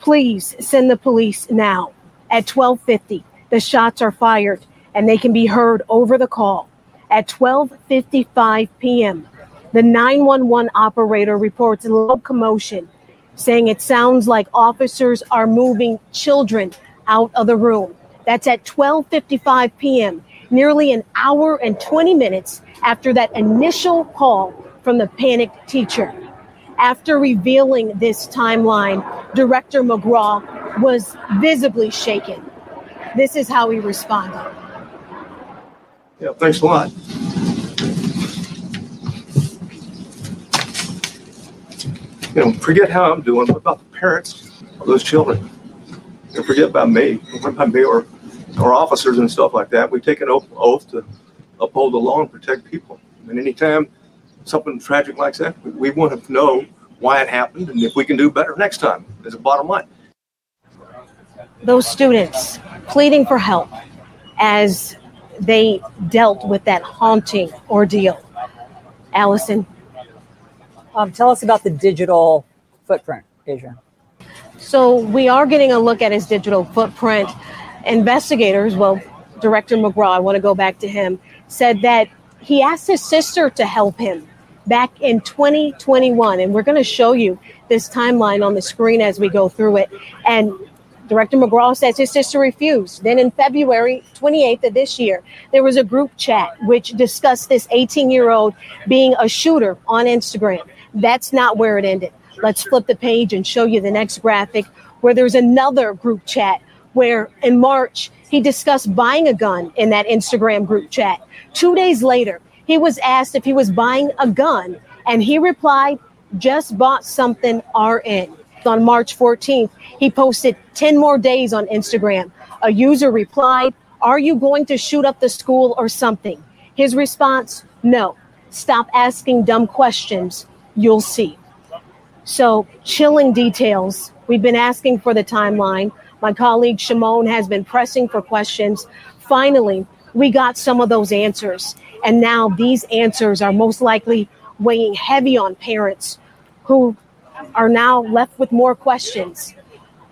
Please send the police now. At 1250, the shots are fired and they can be heard over the call. At 12:55 p.m., the 911 operator reports loud commotion, saying it sounds like officers are moving children out of the room. That's at 12:55 p.m., nearly an hour and 20 minutes after that initial call from the panicked teacher. After revealing this timeline, Director McCraw was visibly shaken. This is how he responded. Yeah, thanks a lot. You know, forget how I'm doing. What about the parents of those children? And forget about me. What about me or, or officers and stuff like that? We take an oath, to uphold the law and protect people. And anytime something tragic like that, we, we want to know why it happened and if we can do better next time as a bottom line. Those students pleading for help as they dealt with that haunting ordeal. Allison. Um, tell us about the digital footprint, Asia. So we are getting a look at his digital footprint. Investigators, well, Director McCraw, I want to go back to him, said that he asked his sister to help him back in 2021. And we're going to show you this timeline on the screen as we go through it. And Director McCraw says his sister refused. Then in February 28th of this year, there was a group chat which discussed this 18 year old being a shooter on Instagram. That's not where it ended. Let's flip the page and show you the next graphic where there's another group chat where in March he discussed buying a gun in that Instagram group chat. Two days later, he was asked if he was buying a gun, and he replied, just bought something RN. On March 14th, he posted 10 more days on Instagram. A user replied, Are you going to shoot up the school or something? His response, No. Stop asking dumb questions. You'll see. So, chilling details. We've been asking for the timeline. My colleague Shimon has been pressing for questions. Finally, we got some of those answers. And now these answers are most likely weighing heavy on parents who are now left with more questions.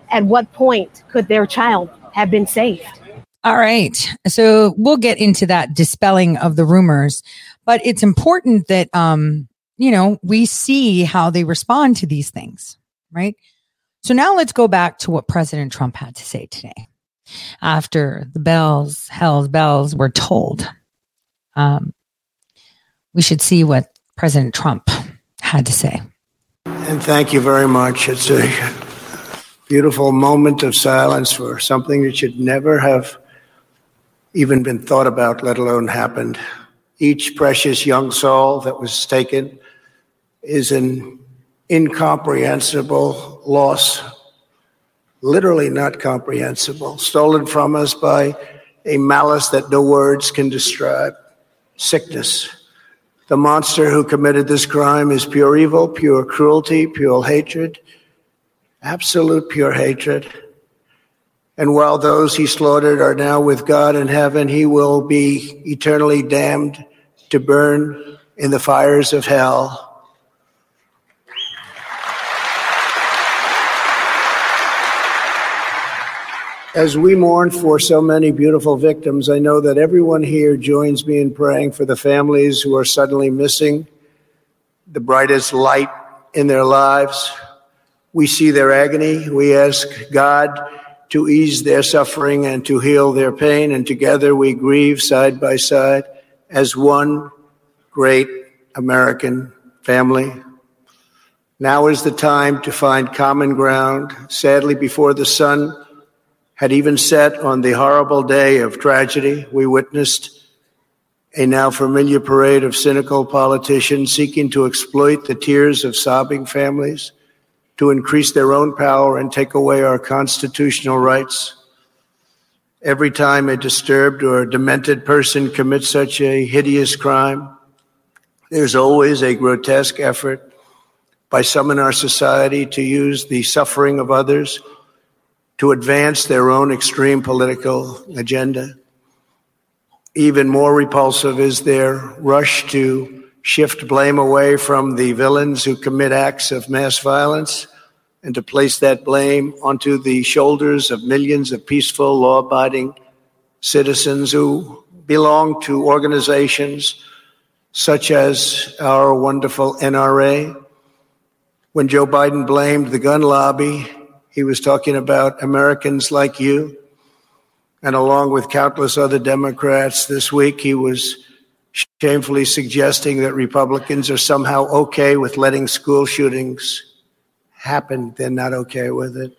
At what point could their child have been saved? All right. So we'll get into that dispelling of the rumors, but it's important that, um, you know, we see how they respond to these things, right? So now let's go back to what President Trump had to say today after the bells, hell's bells were told. Um, we should see what President Trump had to say. And thank you very much. It's a beautiful moment of silence for something that should never have even been thought about, let alone happened. Each precious young soul that was taken is an incomprehensible loss, literally not comprehensible, stolen from us by a malice that no words can describe, sickness. The monster who committed this crime is pure evil, pure cruelty, pure hatred, absolute pure hatred. And while those he slaughtered are now with God in heaven, he will be eternally damned to burn in the fires of hell. As we mourn for so many beautiful victims, I know that everyone here joins me in praying for the families who are suddenly missing the brightest light in their lives. We see their agony. We ask God to ease their suffering and to heal their pain. And together we grieve side by side as one great American family. Now is the time to find common ground. Sadly, before the sun had even set on the horrible day of tragedy, we witnessed a now familiar parade of cynical politicians seeking to exploit the tears of sobbing families to increase their own power and take away our constitutional rights. Every time a disturbed or demented person commits such a hideous crime, there's always a grotesque effort by some in our society to use the suffering of others to advance their own extreme political agenda. Even more repulsive is their rush to shift blame away from the villains who commit acts of mass violence and to place that blame onto the shoulders of millions of peaceful, law abiding citizens who belong to organizations such as our wonderful NRA. When Joe Biden blamed the gun lobby he was talking about Americans like you. And along with countless other Democrats this week, he was shamefully suggesting that Republicans are somehow okay with letting school shootings happen. They're not okay with it.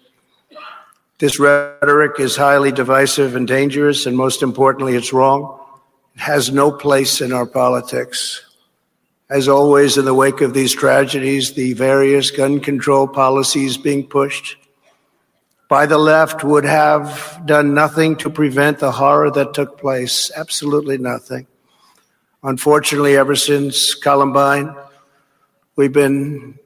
This rhetoric is highly divisive and dangerous, and most importantly, it's wrong. It has no place in our politics. As always, in the wake of these tragedies, the various gun control policies being pushed by the left would have done nothing to prevent the horror that took place. Absolutely nothing. Unfortunately, ever since Columbine, we've been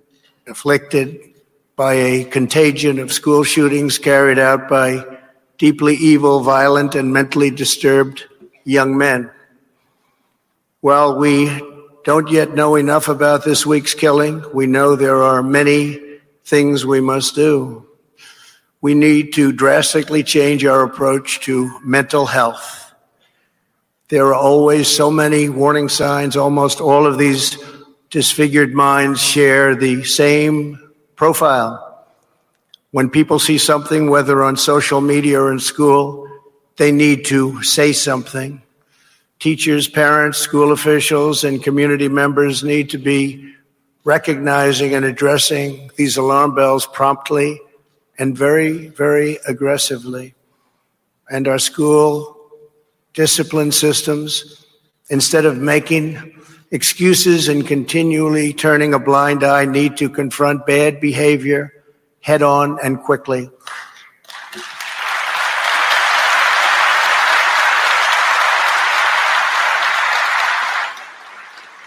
afflicted by a contagion of school shootings carried out by deeply evil, violent, and mentally disturbed young men. While we don't yet know enough about this week's killing, we know there are many things we must do we need to drastically change our approach to mental health. There are always so many warning signs. Almost all of these disfigured minds share the same profile. When people see something, whether on social media or in school, they need to say something. Teachers, parents, school officials, and community members need to be recognizing and addressing these alarm bells promptly and very, very aggressively. and our school discipline systems instead of making excuses and continually turning a blind eye need to confront bad behavior head on and quickly.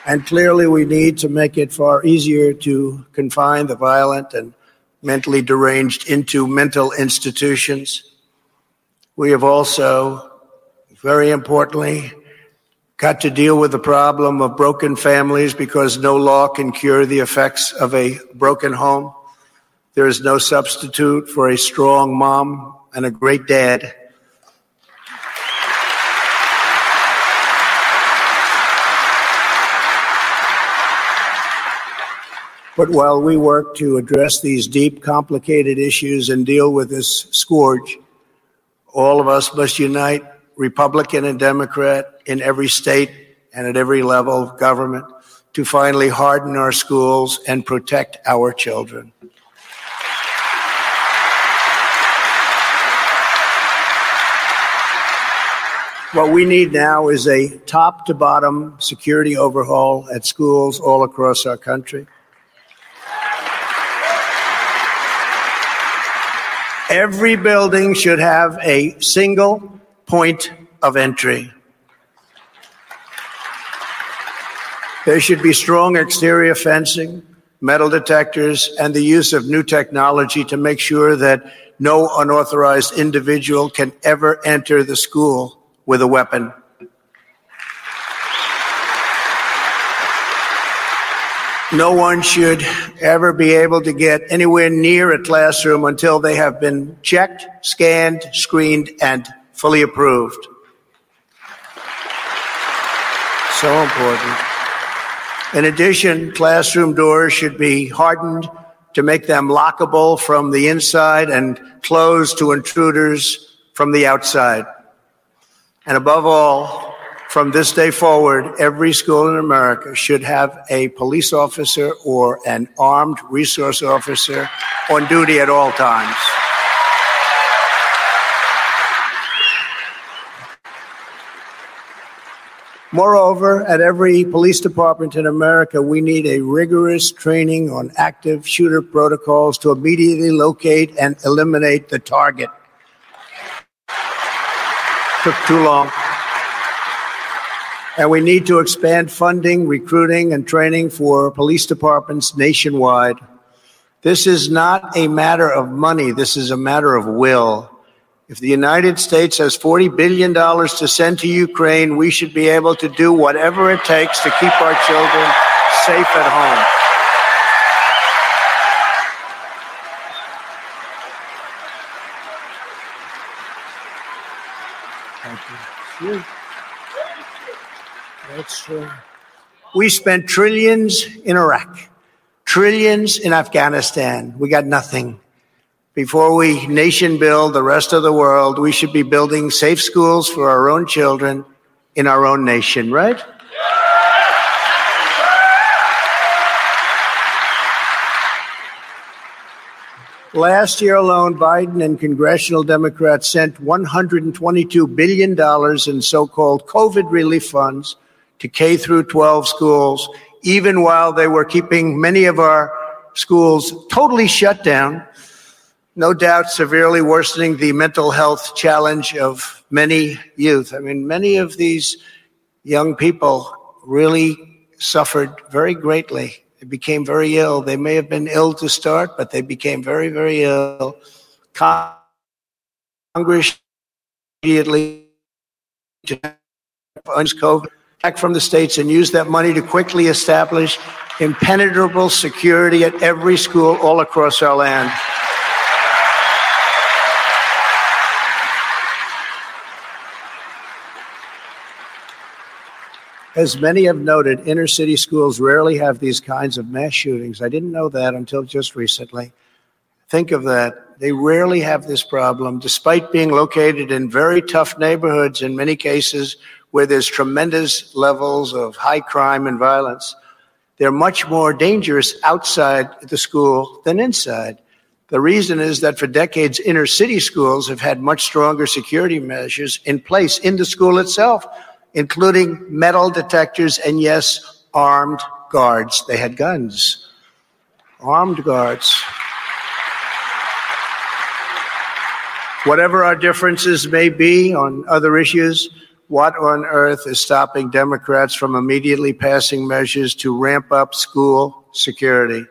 And clearly, we need to make it far easier to confine the violent and mentally deranged into mental institutions. We have also, very importantly, got to deal with the problem of broken families because no law can cure the effects of a broken home. There is no substitute for a strong mom and a great dad. But while we work to address these deep, complicated issues and deal with this scourge, all of us must unite, Republican and Democrat, in every state and at every level of government to finally harden our schools and protect our children. What we need now is a top to bottom security overhaul at schools all across our country. Every building should have a single point of entry. There should be strong exterior fencing, metal detectors, and the use of new technology to make sure that no unauthorized individual can ever enter the school with a weapon. No one should ever be able to get anywhere near a classroom until they have been checked, scanned, screened, and fully approved. So important. In addition, classroom doors should be hardened to make them lockable from the inside and closed to intruders from the outside. And above all, from this day forward, every school in America should have a police officer or an armed resource officer on duty at all times. Moreover, at every police department in America, we need a rigorous training on active shooter protocols to immediately locate and eliminate the target. Took too long. And we need to expand funding, recruiting, and training for police departments nationwide. This is not a matter of money. This is a matter of will. If the United States has $40 billion to send to Ukraine, we should be able to do whatever it takes to keep our children safe at home. Thank you. We spent trillions in Iraq, trillions in Afghanistan. We got nothing. Before we nation build the rest of the world, we should be building safe schools for our own children in our own nation, right? Last year alone, Biden and congressional Democrats sent $122 billion in so called COVID relief funds to K through 12 schools, even while they were keeping many of our schools totally shut down. No doubt severely worsening the mental health challenge of many youth. I mean, many of these young people really suffered very greatly they became very ill. They may have been ill to start, but they became very, very ill. Congress immediately COVID back from the states and use that money to quickly establish impenetrable security at every school all across our land. As many have noted, inner city schools rarely have these kinds of mass shootings. I didn't know that until just recently. Think of that. They rarely have this problem, despite being located in very tough neighborhoods in many cases where there's tremendous levels of high crime and violence. They're much more dangerous outside the school than inside. The reason is that for decades, inner city schools have had much stronger security measures in place in the school itself, including metal detectors and, yes, armed guards. They had guns. Armed guards. Whatever our differences may be on other issues, what on earth is stopping Democrats from immediately passing measures to ramp up school security?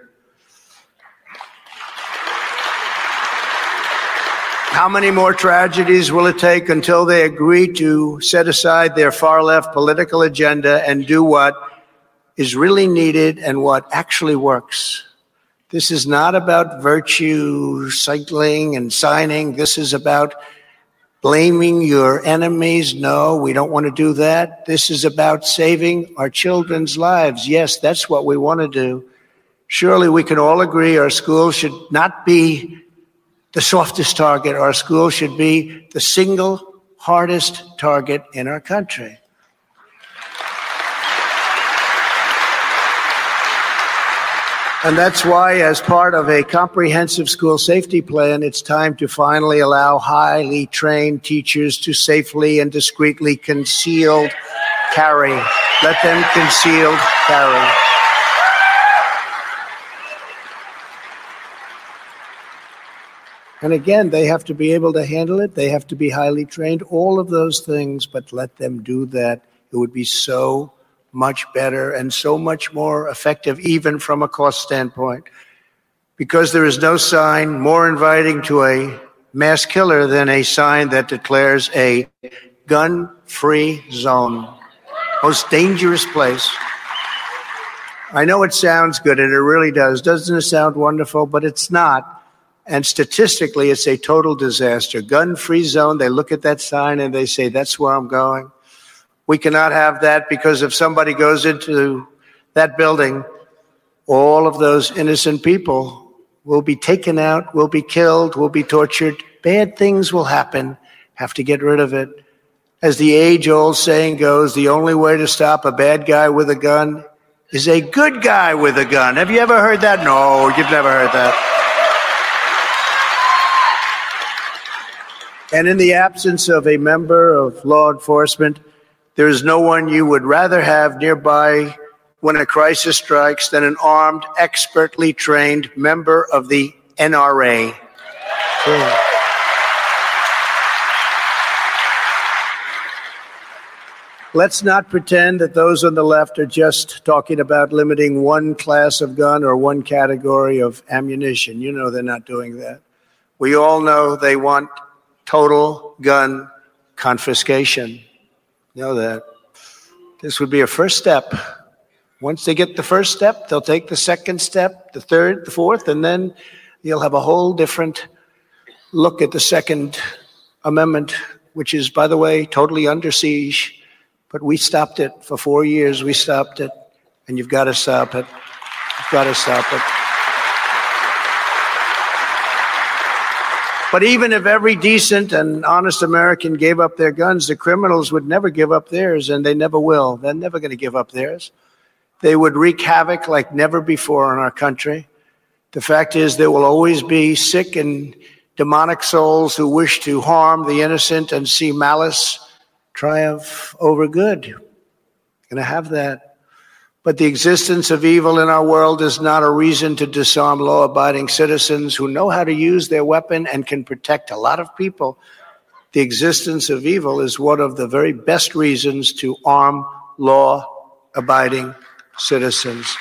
How many more tragedies will it take until they agree to set aside their far left political agenda and do what is really needed and what actually works? This is not about virtue cycling and signing. This is about blaming your enemies. No, we don't want to do that. This is about saving our children's lives. Yes, that's what we want to do. Surely we can all agree our schools should not be the softest target. Our school should be the single hardest target in our country. And that's why, as part of a comprehensive school safety plan, it's time to finally allow highly trained teachers to safely and discreetly concealed carry. Let them concealed carry. And again, they have to be able to handle it. They have to be highly trained, all of those things, but let them do that. It would be so much better and so much more effective, even from a cost standpoint. Because there is no sign more inviting to a mass killer than a sign that declares a gun free zone. Most dangerous place. I know it sounds good, and it really does. Doesn't it sound wonderful? But it's not. And statistically, it's a total disaster. Gun free zone, they look at that sign and they say, that's where I'm going. We cannot have that because if somebody goes into that building, all of those innocent people will be taken out, will be killed, will be tortured. Bad things will happen. Have to get rid of it. As the age old saying goes, the only way to stop a bad guy with a gun is a good guy with a gun. Have you ever heard that? No, you've never heard that. And in the absence of a member of law enforcement, there is no one you would rather have nearby when a crisis strikes than an armed, expertly trained member of the NRA. Yeah. Hmm. Let's not pretend that those on the left are just talking about limiting one class of gun or one category of ammunition. You know they're not doing that. We all know they want total gun confiscation. Know that. This would be a first step. Once they get the first step, they'll take the second step, the third, the fourth, and then you'll have a whole different look at the Second Amendment, which is, by the way, totally under siege. But we stopped it for four years. We stopped it, and you've got to stop it. You've got to stop it. But even if every decent and honest American gave up their guns, the criminals would never give up theirs, and they never will. They're never going to give up theirs. They would wreak havoc like never before in our country. The fact is, there will always be sick and demonic souls who wish to harm the innocent and see malice triumph over good. Going to have that. But the existence of evil in our world is not a reason to disarm law abiding citizens who know how to use their weapon and can protect a lot of people. The existence of evil is one of the very best reasons to arm law abiding citizens.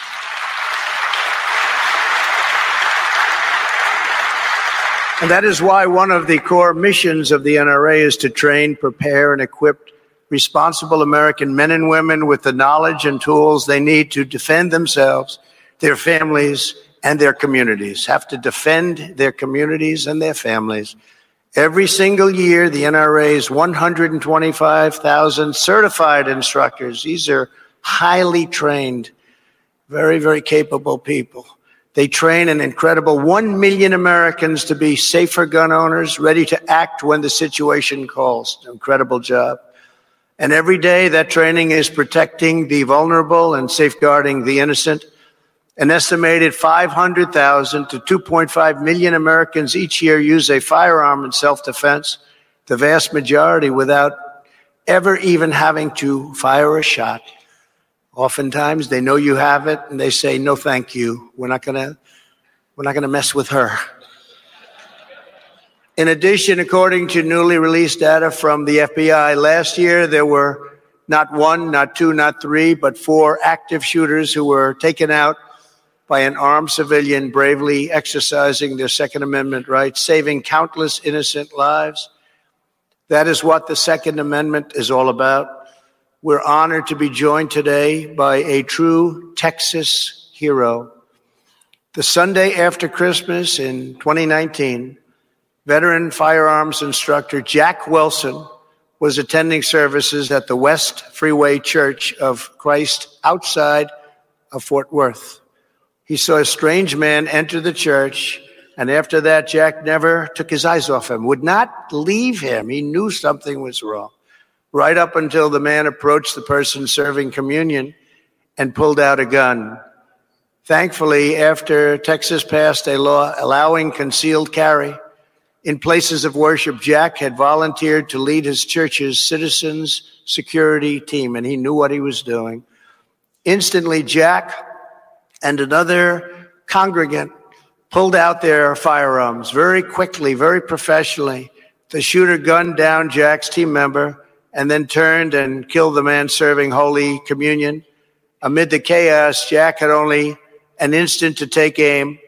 And that is why one of the core missions of the NRA is to train, prepare, and equip responsible American men and women with the knowledge and tools they need to defend themselves, their families, and their communities, have to defend their communities and their families. Every single year, the NRA's 125,000 certified instructors, these are highly trained, very, very capable people. They train an incredible 1 million Americans to be safer gun owners, ready to act when the situation calls. Incredible job. And every day that training is protecting the vulnerable and safeguarding the innocent. An estimated 500,000 to 2.5 million Americans each year use a firearm in self defense, the vast majority without ever even having to fire a shot. Oftentimes they know you have it and they say, no, thank you. We're not going to, we're not going to mess with her. In addition, according to newly released data from the FBI, last year there were not one, not two, not three, but four active shooters who were taken out by an armed civilian bravely exercising their Second Amendment rights, saving countless innocent lives. That is what the Second Amendment is all about. We're honored to be joined today by a true Texas hero. The Sunday after Christmas in 2019, veteran firearms instructor Jack Wilson was attending services at the West Freeway Church of Christ outside of Fort Worth. He saw a strange man enter the church, and after that, Jack never took his eyes off him, would not leave him. He knew something was wrong. Right up until the man approached the person serving communion and pulled out a gun. Thankfully, after Texas passed a law allowing concealed carry, in places of worship, Jack had volunteered to lead his church's citizens security team, and he knew what he was doing. Instantly, Jack and another congregant pulled out their firearms very quickly, very professionally. The shooter gunned down Jack's team member and then turned and killed the man serving Holy Communion. Amid the chaos, Jack had only an instant to take aim.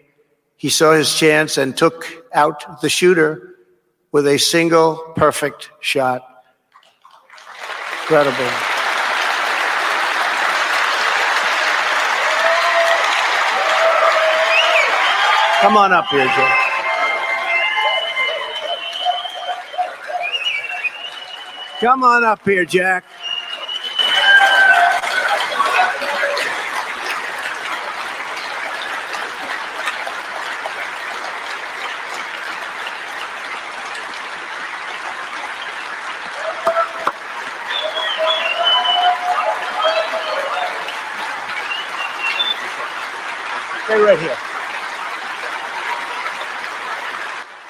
He saw his chance and took out the shooter with a single perfect shot. Incredible. Come on up here, Jack. Come on up here, Jack. Stay right here.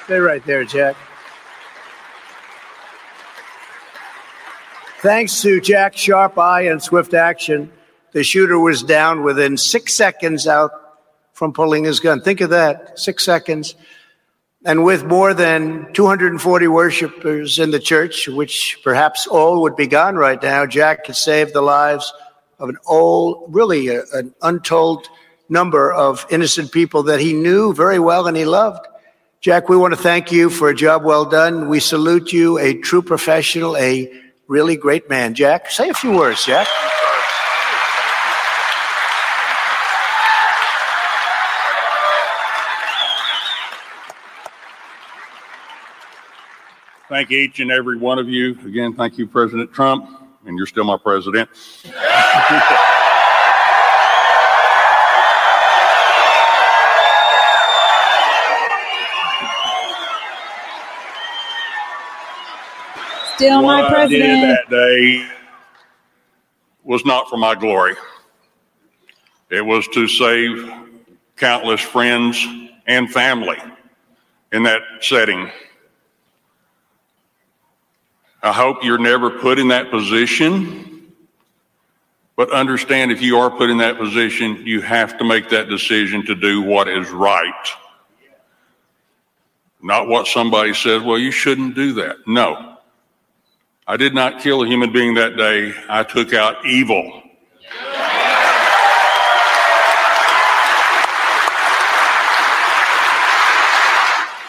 Stay right there, Jack. Thanks to Jack's sharp eye and swift action, the shooter was down within six seconds out from pulling his gun. Think of that six seconds. And with more than 240 worshipers in the church, which perhaps all would be gone right now, Jack had saved the lives of an old, really a, an untold number of innocent people that he knew very well and he loved. Jack, we want to thank you for a job well done. We salute you, a true professional, a really great man. Jack, say a few words, Jack. Thank each and every one of you. Again, thank you, President Trump, and you're still my president. <laughs> Still my what I did that day was not for my glory. It was to save countless friends and family in that setting. I hope you're never put in that position, but understand if you are put in that position, you have to make that decision to do what is right. Not what somebody says, well, you shouldn't do that. No. I did not kill a human being that day. I took out evil.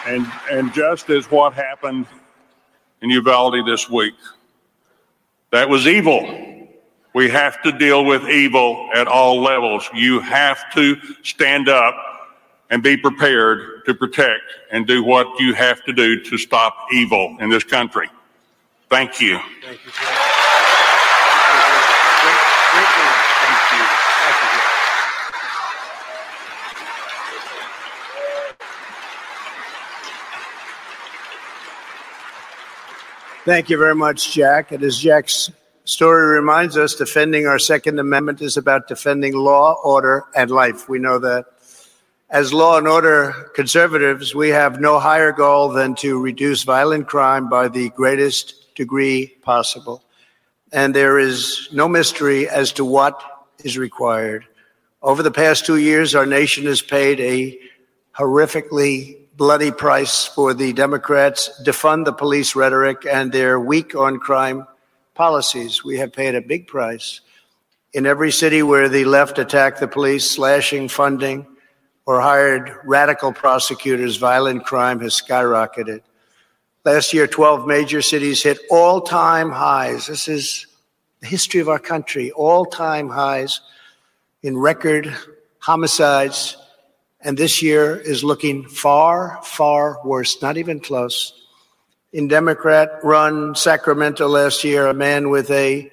And, and just as what happened in Uvalde this week, that was evil. We have to deal with evil at all levels. You have to stand up and be prepared to protect and do what you have to do to stop evil in this country. Thank you. Thank you very much, Jack. And as Jack's Story reminds us defending our Second Amendment is about defending law, order, and life. We know that. As law and order conservatives, we have no higher goal than to reduce violent crime by the greatest degree possible. And there is no mystery as to what is required. Over the past two years, our nation has paid a horrifically bloody price for the Democrats' defund the police rhetoric and their weak on crime policies. We have paid a big price. In every city where the left attacked the police, slashing funding, or hired radical prosecutors, violent crime has skyrocketed. Last year, 12 major cities hit all time highs. This is the history of our country, all time highs in record homicides. And this year is looking far, far worse, not even close. In Democrat run Sacramento last year, a man with a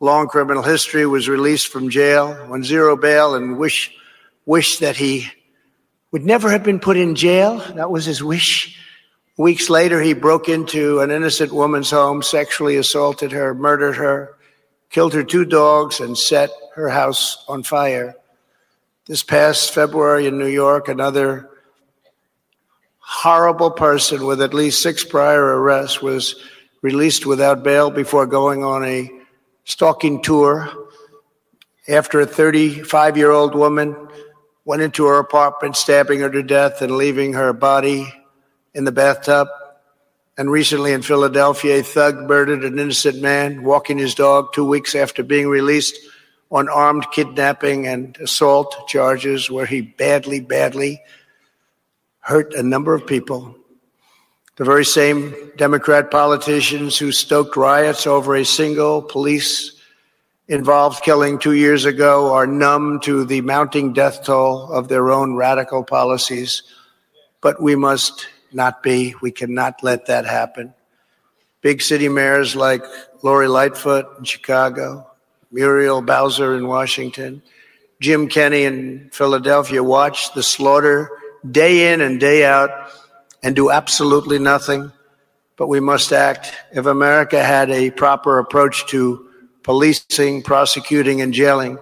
long criminal history was released from jail on zero bail and wish, wish that he would never have been put in jail. That was his wish. Weeks later, he broke into an innocent woman's home, sexually assaulted her, murdered her, killed her two dogs, and set her house on fire. This past February in New York, another horrible person with at least six prior arrests was released without bail before going on a stalking tour after a 35 year old woman went into her apartment, stabbing her to death and leaving her body in the bathtub. And recently in Philadelphia, a thug murdered an innocent man walking his dog two weeks after being released on armed kidnapping and assault charges, where he badly, badly hurt a number of people. The very same Democrat politicians who stoked riots over a single police involved killing two years ago are numb to the mounting death toll of their own radical policies. But we must not be. We cannot let that happen. Big city mayors like Lori Lightfoot in Chicago, Muriel Bowser in Washington, Jim Kenney in Philadelphia watch the slaughter day in and day out and do absolutely nothing. But we must act. If America had a proper approach to policing, prosecuting, and jailing,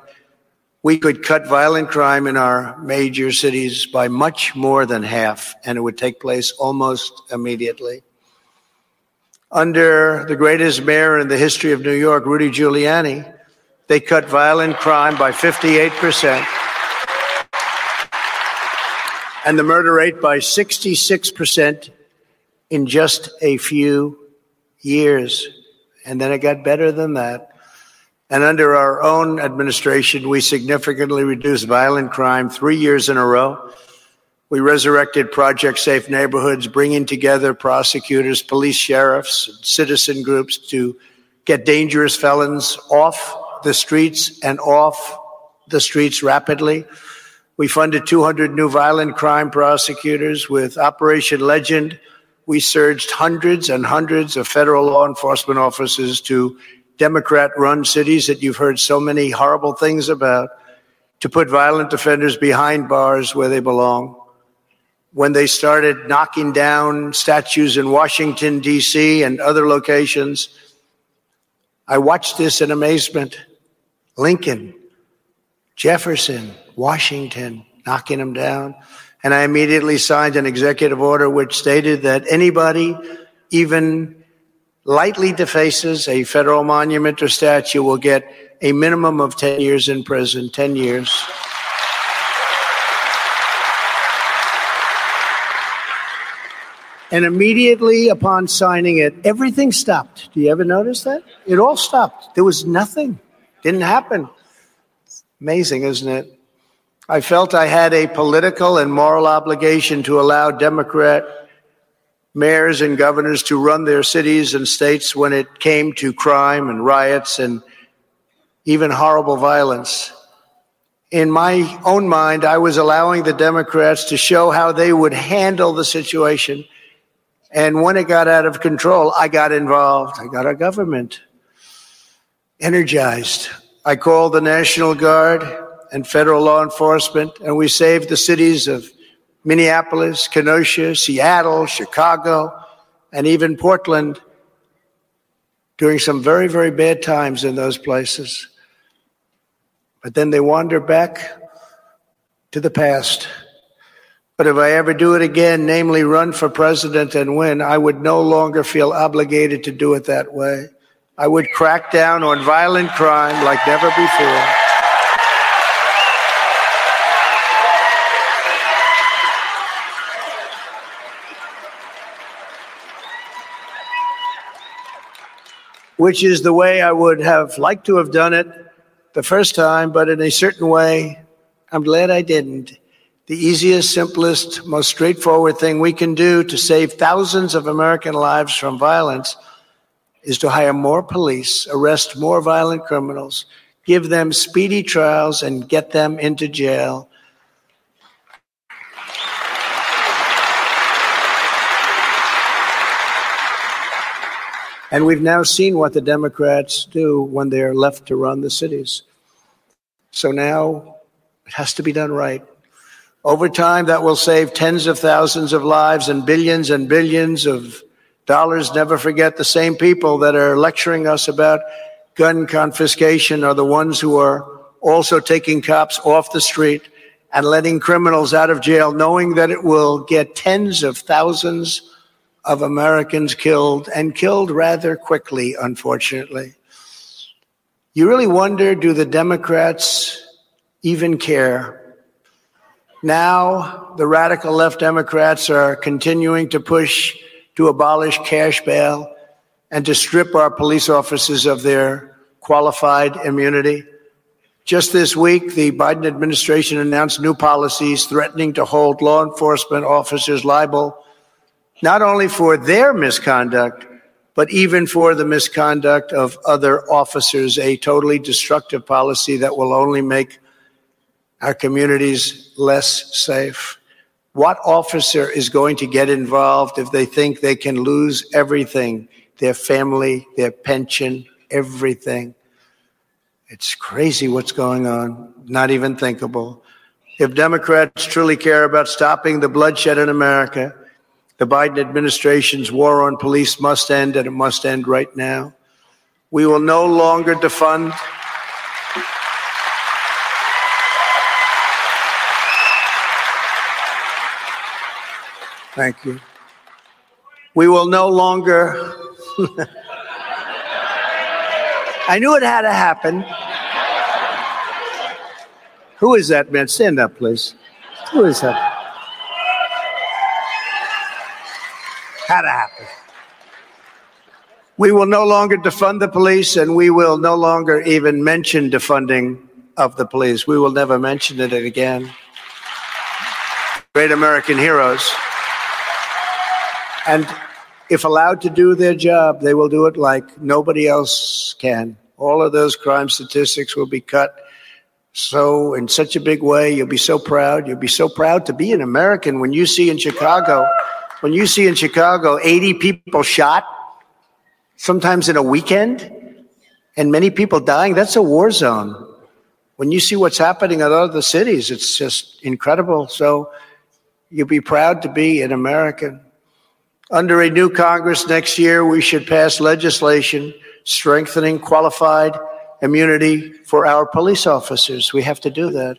we could cut violent crime in our major cities by much more than half, and it would take place almost immediately. Under the greatest mayor in the history of New York, Rudy Giuliani, they cut violent crime by 58 percent and the murder rate by 66% in just a few years. And then it got better than that. And under our own administration, we significantly reduced violent crime three years in a row. We resurrected Project Safe Neighborhoods, bringing together prosecutors, police sheriffs, citizen groups to get dangerous felons off the streets and off the streets rapidly. We funded 200 new violent crime prosecutors with Operation Legend. We surged hundreds and hundreds of federal law enforcement officers to Democrat run cities that you've heard so many horrible things about to put violent offenders behind bars where they belong. When they started knocking down statues in Washington, D.C. and other locations, I watched this in amazement. Lincoln, Jefferson, Washington, knocking them down. And I immediately signed an executive order which stated that anybody, even lightly defaces a federal monument or statue, will get a minimum of 10 years in prison, 10 years. And immediately upon signing it, everything stopped. Do you ever notice that? It all stopped. There was nothing. Didn't happen. Amazing, isn't it? I felt I had a political and moral obligation to allow Democrat mayors and governors to run their cities and states when it came to crime and riots and even horrible violence. In my own mind, I was allowing the Democrats to show how they would handle the situation. And when it got out of control, I got involved. I got our government energized. I called the National Guard and federal law enforcement, and we saved the cities of Minneapolis, Kenosha, Seattle, Chicago, and even Portland during some very, very bad times in those places. But then they wander back to the past. But if I ever do it again, namely run for president and win, I would no longer feel obligated to do it that way. I would crack down on violent crime like never before. Which is the way I would have liked to have done it the first time, but in a certain way, I'm glad I didn't. The easiest, simplest, most straightforward thing we can do to save thousands of American lives from violence is to hire more police, arrest more violent criminals, give them speedy trials, and get them into jail. And we've now seen what the Democrats do when they're left to run the cities. So now it has to be done right. Over time, that will save tens of thousands of lives and billions and billions of dollars. Never forget the same people that are lecturing us about gun confiscation are the ones who are also taking cops off the street and letting criminals out of jail, knowing that it will get tens of thousands of Americans killed and killed rather quickly, unfortunately. You really wonder do the Democrats even care? Now, the radical left Democrats are continuing to push to abolish cash bail and to strip our police officers of their qualified immunity. Just this week, the Biden administration announced new policies threatening to hold law enforcement officers liable not only for their misconduct, but even for the misconduct of other officers, a totally destructive policy that will only make our communities less safe. What officer is going to get involved if they think they can lose everything their family, their pension, everything? It's crazy what's going on, not even thinkable. If Democrats truly care about stopping the bloodshed in America, the Biden administration's war on police must end, and it must end right now. We will no longer defund. Thank you. We will no longer. <laughs> I knew it had to happen. Who is that man? Stand up, please. Who is that? Had to happen. We will no longer defund the police, and we will no longer even mention defunding of the police. We will never mention it again. Great American heroes. And if allowed to do their job, they will do it like nobody else can. All of those crime statistics will be cut so in such a big way. You'll be so proud. You'll be so proud to be an American when you see in Chicago when you see in Chicago 80 people shot, sometimes in a weekend, and many people dying, that's a war zone. When you see what's happening in other cities, it's just incredible. So you'll be proud to be an American. Under a new Congress next year, we should pass legislation strengthening qualified immunity for our police officers. We have to do that.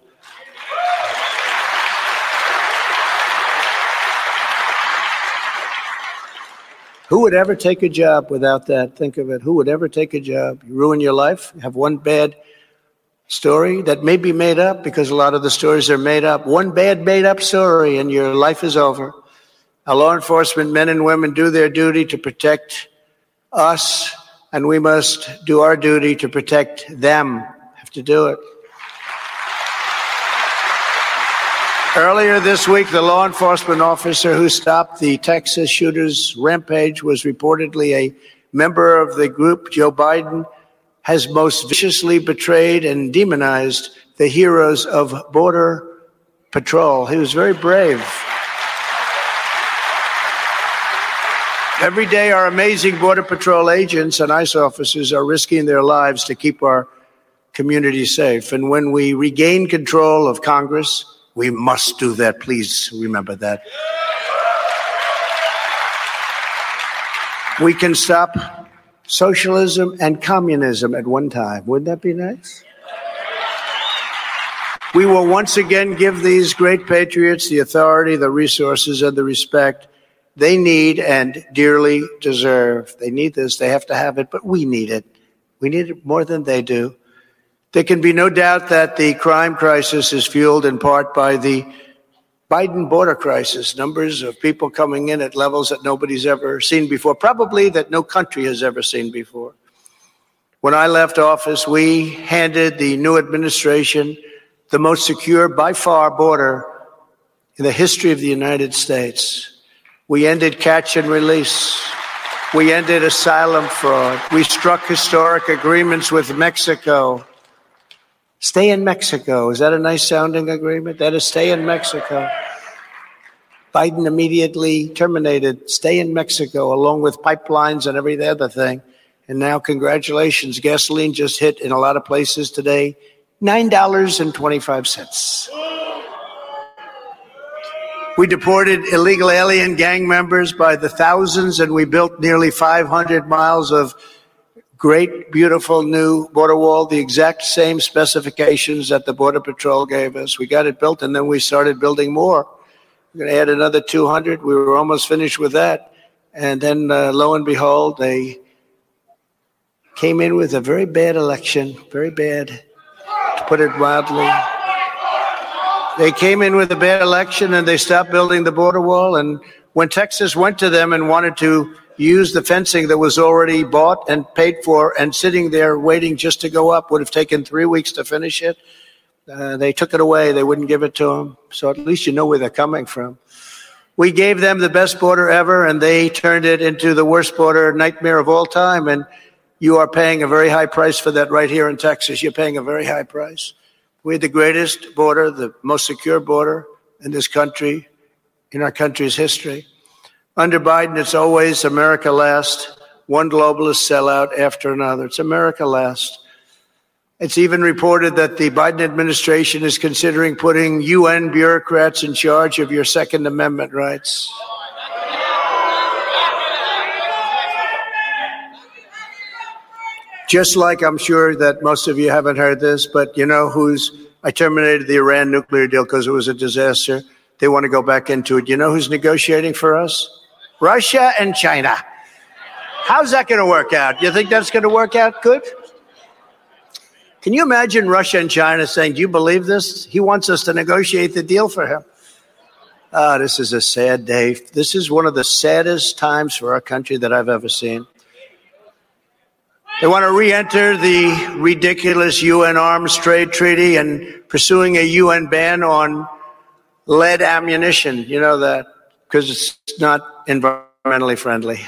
Who would ever take a job without that? Think of it. Who would ever take a job? You ruin your life, have one bad story that may be made up because a lot of the stories are made up. One bad made up story and your life is over. Our law enforcement men and women do their duty to protect us, and we must do our duty to protect them. Have to do it. Earlier this week, the law enforcement officer who stopped the Texas shooter's rampage was reportedly a member of the group Joe Biden has most viciously betrayed and demonized the heroes of Border Patrol. He was very brave. Every day, our amazing Border Patrol agents and ICE officers are risking their lives to keep our community safe. And when we regain control of Congress, we must do that. Please remember that. We can stop socialism and communism at one time. Wouldn't that be nice? We will once again give these great patriots the authority, the resources, and the respect they need and dearly deserve. They need this, they have to have it, but we need it. We need it more than they do. There can be no doubt that the crime crisis is fueled in part by the Biden border crisis, numbers of people coming in at levels that nobody's ever seen before, probably that no country has ever seen before. When I left office, we handed the new administration the most secure by far border in the history of the United States. We ended catch and release. We ended asylum fraud. We struck historic agreements with Mexico. Stay in Mexico. Is that a nice sounding agreement? That is stay in Mexico. Biden immediately terminated stay in Mexico along with pipelines and every other thing. And now, congratulations, gasoline just hit in a lot of places today $9.25. We deported illegal alien gang members by the thousands, and we built nearly 500 miles of great, beautiful new border wall, the exact same specifications that the Border Patrol gave us. We got it built, and then we started building more. We're going to add another 200. We were almost finished with that. And then, uh, lo and behold, they came in with a very bad election, very bad to put it mildly. They came in with a bad election and they stopped building the border wall. And when Texas went to them and wanted to use the fencing that was already bought and paid for and sitting there waiting just to go up, would have taken three weeks to finish it. Uh, they took it away. They wouldn't give it to them. So at least you know where they're coming from. We gave them the best border ever, and they turned it into the worst border nightmare of all time. And you are paying a very high price for that right here in Texas. You're paying a very high price. We had the greatest border, the most secure border in this country, in our country's history. Under Biden, it's always America last, one globalist sellout after another. It's America last. It's even reported that the Biden administration is considering putting UN bureaucrats in charge of your Second Amendment rights. Just like I'm sure that most of you haven't heard this, but you know who's, I terminated the Iran nuclear deal because it was a disaster. They want to go back into it. You know who's negotiating for us? Russia and China. How's that going to work out? You think that's going to work out good? Can you imagine Russia and China saying, Do you believe this? He wants us to negotiate the deal for him. Ah, this is a sad day. This is one of the saddest times for our country that I've ever seen. They want to re enter the ridiculous UN Arms Trade Treaty and pursuing a UN ban on lead ammunition. You know that because it's not environmentally friendly.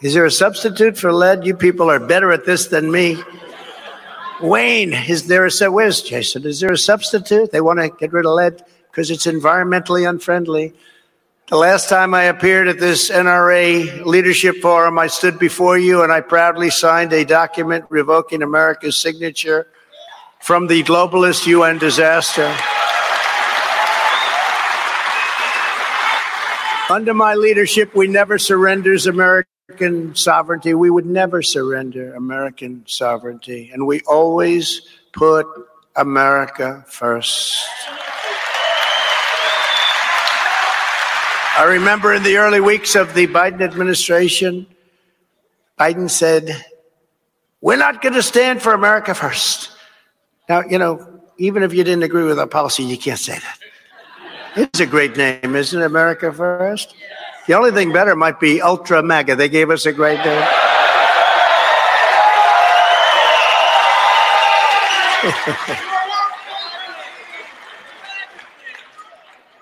Is there a substitute for lead? You people are better at this than me. Wayne, is there a where's Jason? Is there a substitute? They want to get rid of lead because it's environmentally unfriendly. The last time I appeared at this NRA leadership forum, I stood before you and I proudly signed a document revoking America's signature from the globalist UN disaster. Under my leadership, we never surrenders American sovereignty. We would never surrender American sovereignty. And we always put America first. I remember in the early weeks of the Biden administration, Biden said, We're not going to stand for America first. Now, you know, even if you didn't agree with our policy, you can't say that. It's a great name, isn't it? America First? The only thing better might be Ultra MAGA. They gave us a great name. <laughs>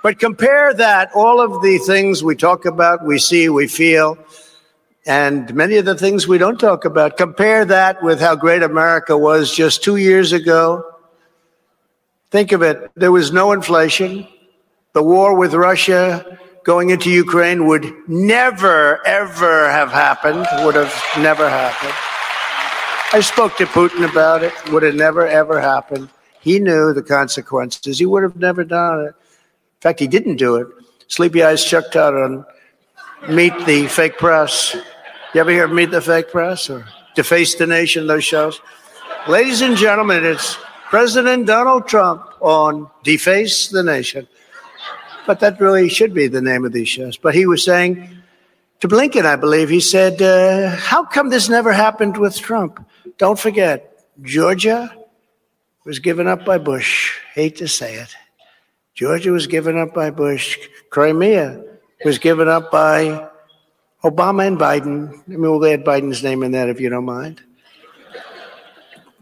But compare that, all of the things we talk about, we see, we feel, and many of the things we don't talk about, compare that with how great America was just two years ago. Think of it. There was no inflation. The war with Russia going into Ukraine would never, ever have happened, would have never happened. I spoke to Putin about it, would have never, ever happened. He knew the consequences. He would have never done it. In fact, he didn't do it. Sleepy Eyes Chuck Todd on Meet the Fake Press. You ever hear of Meet the Fake Press or Deface the Nation, those shows? Ladies and gentlemen, it's President Donald Trump on Deface the Nation. But that really should be the name of these shows. But he was saying to Blinken, I believe, he said, uh, How come this never happened with Trump? Don't forget, Georgia was given up by Bush. Hate to say it. Georgia was given up by Bush. Crimea was given up by Obama and Biden. I mean, we'll add Biden's name in that if you don't mind.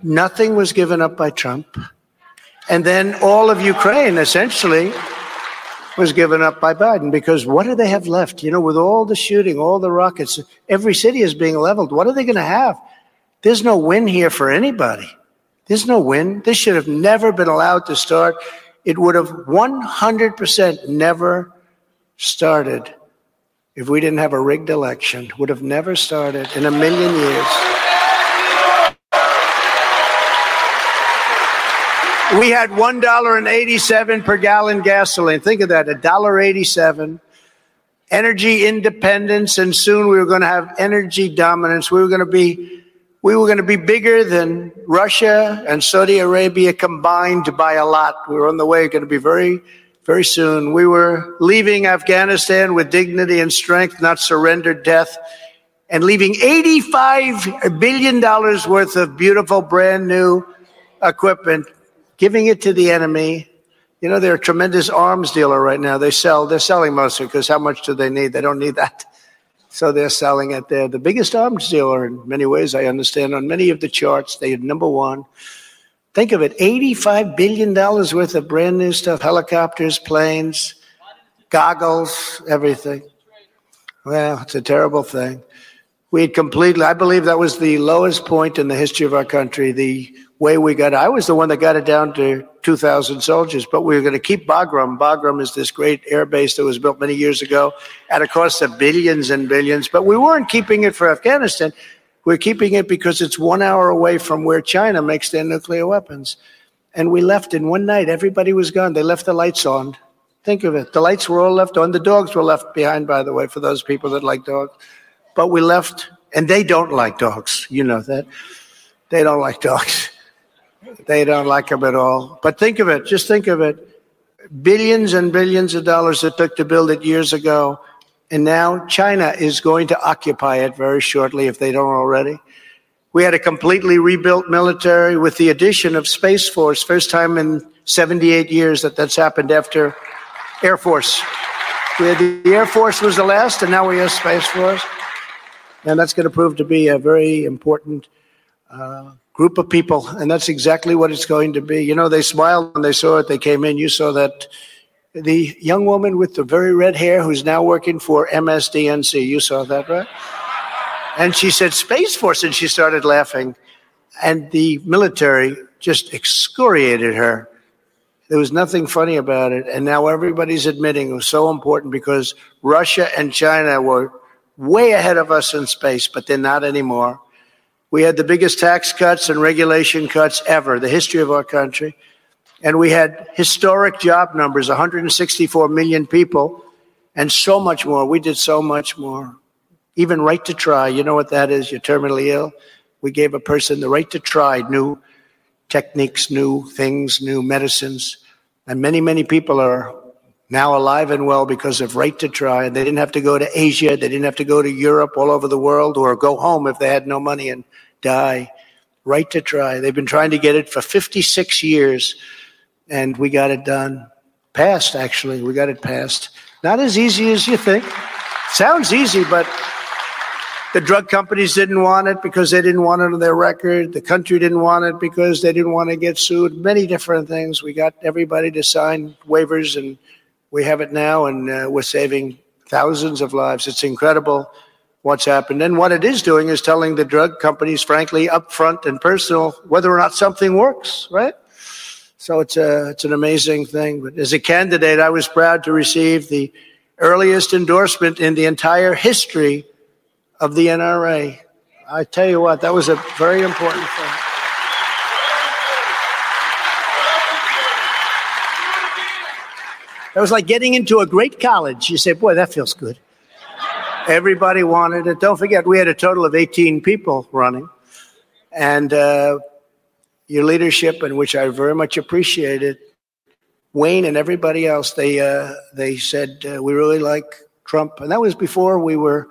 Nothing was given up by Trump. And then all of Ukraine essentially was given up by Biden because what do they have left? You know, with all the shooting, all the rockets, every city is being leveled. What are they going to have? There's no win here for anybody. There's no win. This should have never been allowed to start. It would have 100% never started if we didn't have a rigged election. Would have never started in a million years. We had $1.87 per gallon gasoline. Think of that, $1.87. Energy independence, and soon we were going to have energy dominance. We were going to be we were going to be bigger than Russia and Saudi Arabia combined by a lot. We were on the way, going to be very, very soon. We were leaving Afghanistan with dignity and strength, not surrendered death, and leaving $85 billion worth of beautiful, brand new equipment, giving it to the enemy. You know, they're a tremendous arms dealer right now. They sell, they're selling mostly because how much do they need? They don't need that. <laughs> So they're selling it. They're the biggest arms dealer in many ways, I understand. On many of the charts, they are number one. Think of it $85 billion worth of brand new stuff helicopters, planes, goggles, everything. Well, it's a terrible thing. We had completely, I believe that was the lowest point in the history of our country. The way we got, I was the one that got it down to 2,000 soldiers, but we were going to keep Bagram. Bagram is this great air base that was built many years ago at a cost of billions and billions, but we weren't keeping it for Afghanistan. We're keeping it because it's one hour away from where China makes their nuclear weapons. And we left in one night. Everybody was gone. They left the lights on. Think of it. The lights were all left on. The dogs were left behind, by the way, for those people that like dogs. But we left, and they don't like dogs. You know that. They don't like dogs. They don't like them at all. But think of it, just think of it. Billions and billions of dollars it took to build it years ago. And now China is going to occupy it very shortly if they don't already. We had a completely rebuilt military with the addition of Space Force, first time in 78 years that that's happened after Air Force. The Air Force was the last, and now we have Space Force. And that's going to prove to be a very important uh, group of people, and that's exactly what it's going to be. You know, they smiled when they saw it. They came in. You saw that the young woman with the very red hair who's now working for MSDNC. You saw that, right? And she said Space Force, and she started laughing. And the military just excoriated her. There was nothing funny about it. And now everybody's admitting it was so important because Russia and China were way ahead of us in space, but they're not anymore. We had the biggest tax cuts and regulation cuts ever, the history of our country. And we had historic job numbers 164 million people, and so much more. We did so much more. Even right to try. You know what that is? You're terminally ill. We gave a person the right to try new techniques, new things, new medicines. And many, many people are now alive and well because of right to try. And They didn't have to go to Asia. They didn't have to go to Europe, all over the world, or go home if they had no money and die. Right to try. They've been trying to get it for 56 years, and we got it done. Passed, actually. We got it passed. Not as easy as you think. Sounds easy, but the drug companies didn't want it because they didn't want it on their record. The country didn't want it because they didn't want to get sued. Many different things. We got everybody to sign waivers, and we have it now, and uh, we're saving thousands of lives. It's incredible what's happened. And what it is doing is telling the drug companies, frankly, upfront and personal, whether or not something works, right? So it's a, it's an amazing thing. But as a candidate, I was proud to receive the earliest endorsement in the entire history of the NRA. I tell you what, that was a very important thing. That was like getting into a great college. You say, boy, that feels good. Everybody wanted it. Don't forget, we had a total of 18 people running. And uh, your leadership, in which I very much appreciated, Wayne and everybody else, they, uh, they said, uh, we really like Trump. And that was before we were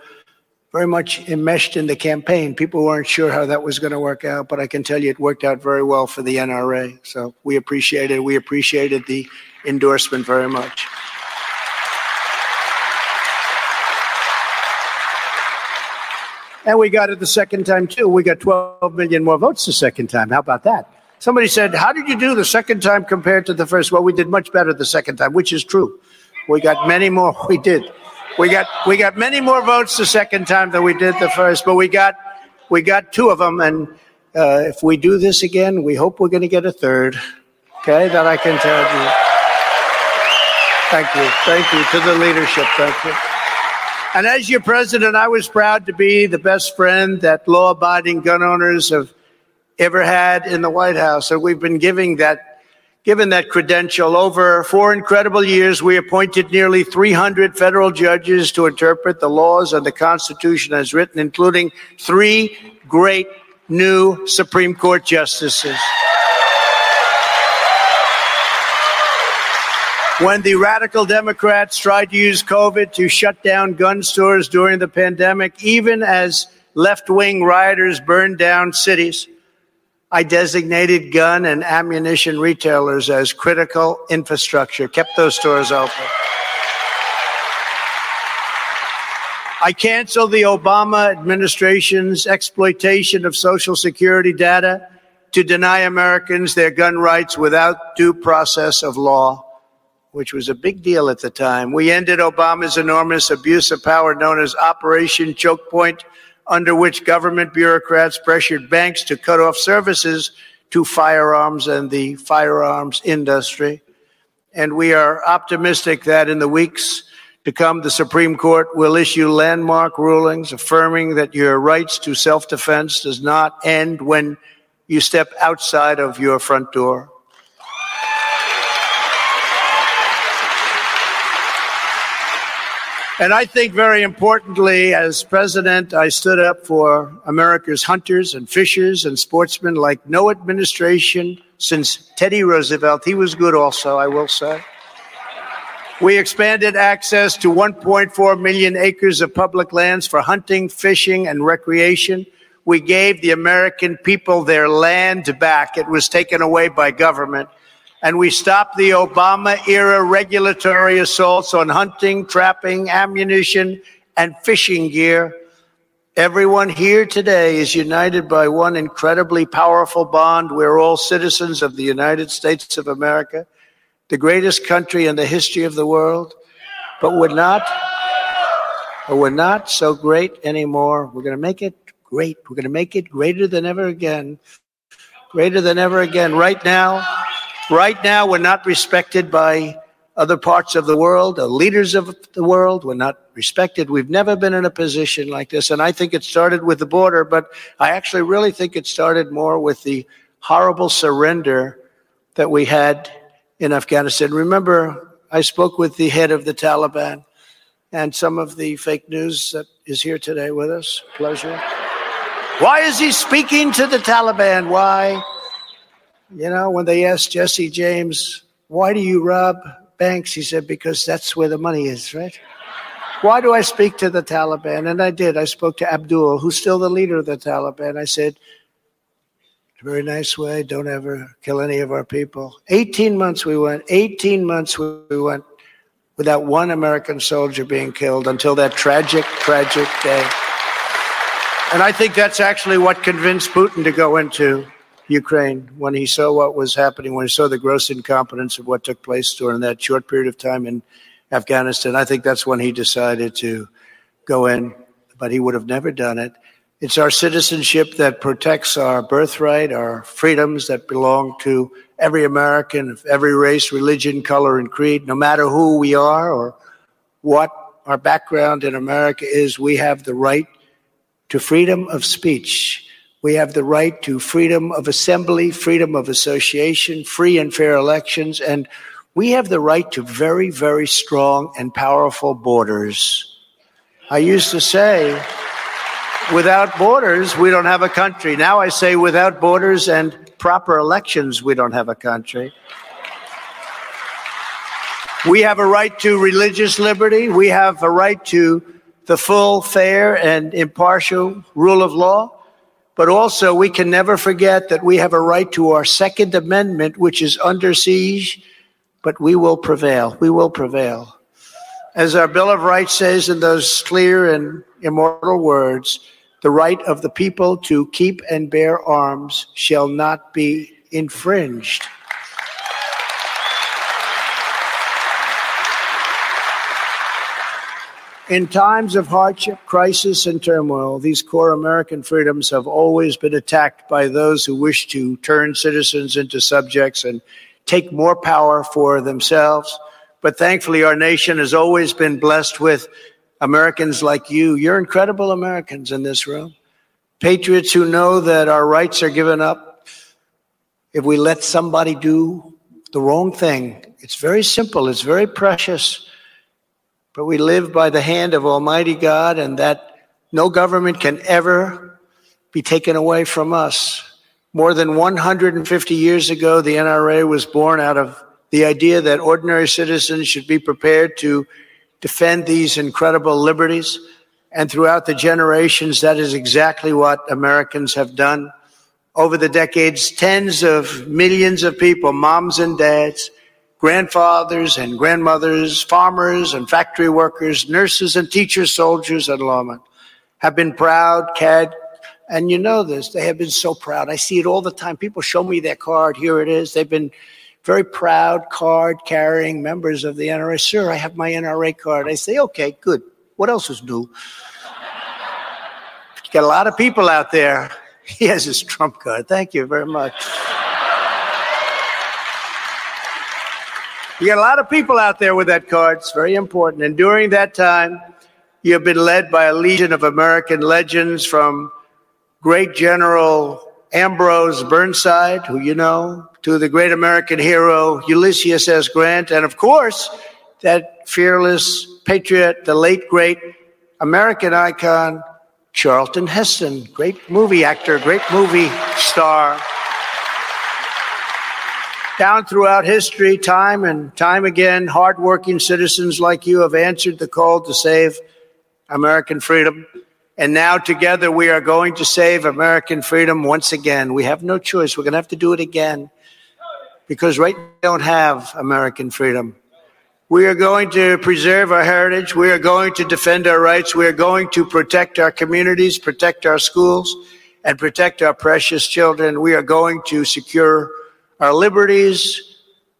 very much enmeshed in the campaign. People weren't sure how that was going to work out, but I can tell you it worked out very well for the NRA. So we appreciated, it. We appreciated the endorsement very much. And we got it the second time too. We got 12 million more votes the second time. How about that? Somebody said, How did you do the second time compared to the first? Well, we did much better the second time, which is true. We got many more. <laughs> We did. We got we got many more votes the second time than we did the first, but we got we got two of them. And uh, if we do this again, we hope we're going to get a third. Okay, that I can tell you. Thank you, thank you to the leadership. Thank you. And as your president, I was proud to be the best friend that law abiding gun owners have ever had in the White House. And we've been giving that, given that credential over four incredible years. We appointed nearly 300 federal judges to interpret the laws and the Constitution as written, including three great new Supreme Court justices. When the radical Democrats tried to use COVID to shut down gun stores during the pandemic, even as left wing rioters burned down cities, I designated gun and ammunition retailers as critical infrastructure, kept those stores open. I canceled the Obama administration's exploitation of Social Security data to deny Americans their gun rights without due process of law which was a big deal at the time. We ended Obama's enormous abuse of power known as Operation Choke Point, under which government bureaucrats pressured banks to cut off services to firearms and the firearms industry. And we are optimistic that in the weeks to come, the Supreme Court will issue landmark rulings affirming that your rights to self defense does not end when you step outside of your front door. And I think very importantly, as president, I stood up for America's hunters and fishers and sportsmen like no administration since Teddy Roosevelt. He was good also, I will say. We expanded access to 1.4 million acres of public lands for hunting, fishing, and recreation. We gave the American people their land back. It was taken away by government and we stopped the Obama era regulatory assaults on hunting, trapping, ammunition, and fishing gear. Everyone here today is united by one incredibly powerful bond. We're all citizens of the United States of America, the greatest country in the history of the world. But we're not, but we're not so great anymore. We're going to make it great. We're going to make it greater than ever again. Greater than ever again. Right now, Right now, we're not respected by other parts of the world, the leaders of the world. We're not respected. We've never been in a position like this. And I think it started with the border, but I actually really think it started more with the horrible surrender that we had in Afghanistan. Remember, I spoke with the head of the Taliban and some of the fake news that is here today with us. Pleasure. Why is he speaking to the Taliban? Why? You know, when they asked Jesse James, why do you rob banks? He said, because that's where the money is, right? Why do I speak to the Taliban? And I did. I spoke to Abdul, who's still the leader of the Taliban. I said, very nice way. Don't ever kill any of our people. 18 months we went, 18 months we went without one American soldier being killed until that tragic, tragic day. And I think that's actually what convinced Putin to go into Ukraine when he saw what was happening, when he saw the gross incompetence of what took place during that short period of time in Afghanistan. I think that's when he decided to go in, but he would have never done it. It's our citizenship that protects our birthright, our freedoms that belong to every American of every race, religion, color, and creed, no matter who we are or what our background in America is, we have the right to freedom of speech we have the right to freedom of assembly, freedom of association, free and fair elections, and we have the right to very, very strong and powerful borders. I used to say, without borders, we don't have a country. Now I say, without borders and proper elections, we don't have a country. We have a right to religious liberty. We have a right to the full, fair, and impartial rule of law. But also, we can never forget that we have a right to our Second Amendment, which is under siege, but we will prevail. We will prevail. As our Bill of Rights says in those clear and immortal words, the right of the people to keep and bear arms shall not be infringed. In times of hardship, crisis, and turmoil, these core American freedoms have always been attacked by those who wish to turn citizens into subjects and take more power for themselves. But thankfully, our nation has always been blessed with Americans like you. You're incredible Americans in this room. Patriots who know that our rights are given up if we let somebody do the wrong thing. It's very simple, it's very precious. But we live by the hand of Almighty God, and that no government can ever be taken away from us. More than 150 years ago, the NRA was born out of the idea that ordinary citizens should be prepared to defend these incredible liberties. And throughout the generations, that is exactly what Americans have done. Over the decades, tens of millions of people, moms and dads, grandfathers and grandmothers, farmers and factory workers, nurses and teachers, soldiers and lawmen have been proud, CAD, and you know this, they have been so proud. I see it all the time. People show me their card. Here it is. They've been very proud card carrying members of the NRA. Sir, I have my NRA card. I say, okay, good. What else is new? <laughs> got a lot of people out there. He has his Trump card. Thank you very much. You got a lot of people out there with that card. It's very important. And during that time, you have been led by a legion of American legends from great General Ambrose Burnside, who you know, to the great American hero Ulysses S. Grant, and of course, that fearless patriot, the late great American icon, Charlton Heston, great movie actor, great movie star down throughout history, time and time again, hardworking citizens like you have answered the call to save American freedom. And now together we are going to save American freedom once again. We have no choice. We're going to have to do it again because right now we don't have American freedom. We are going to preserve our heritage. We are going to defend our rights. We are going to protect our communities, protect our schools, and protect our precious children. We are going to secure our liberties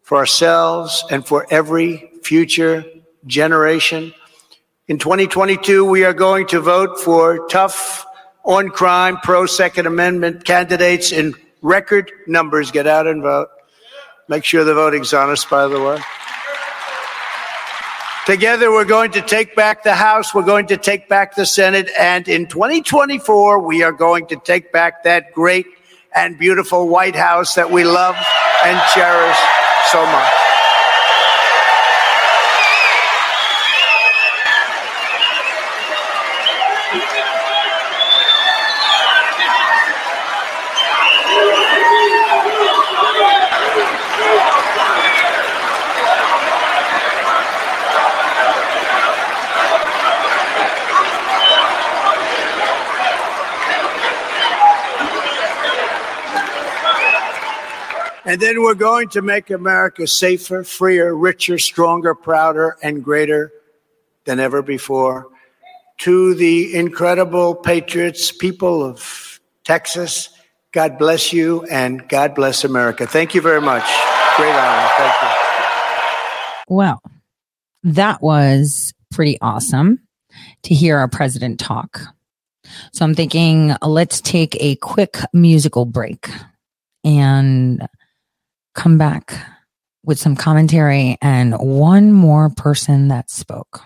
for ourselves and for every future generation. In 2022, we are going to vote for tough on crime, pro Second Amendment candidates in record numbers. Get out and vote. Make sure the voting's honest, by the way. Together, we're going to take back the House, we're going to take back the Senate, and in 2024, we are going to take back that great and beautiful White House that we love and cherish so much. And then we're going to make America safer, freer, richer, stronger, prouder, and greater than ever before. To the incredible patriots, people of Texas, God bless you and God bless America. Thank you very much. Great honor. Thank you. Well, that was pretty awesome to hear our president talk. So I'm thinking, let's take a quick musical break. And come back with some commentary and one more person that spoke.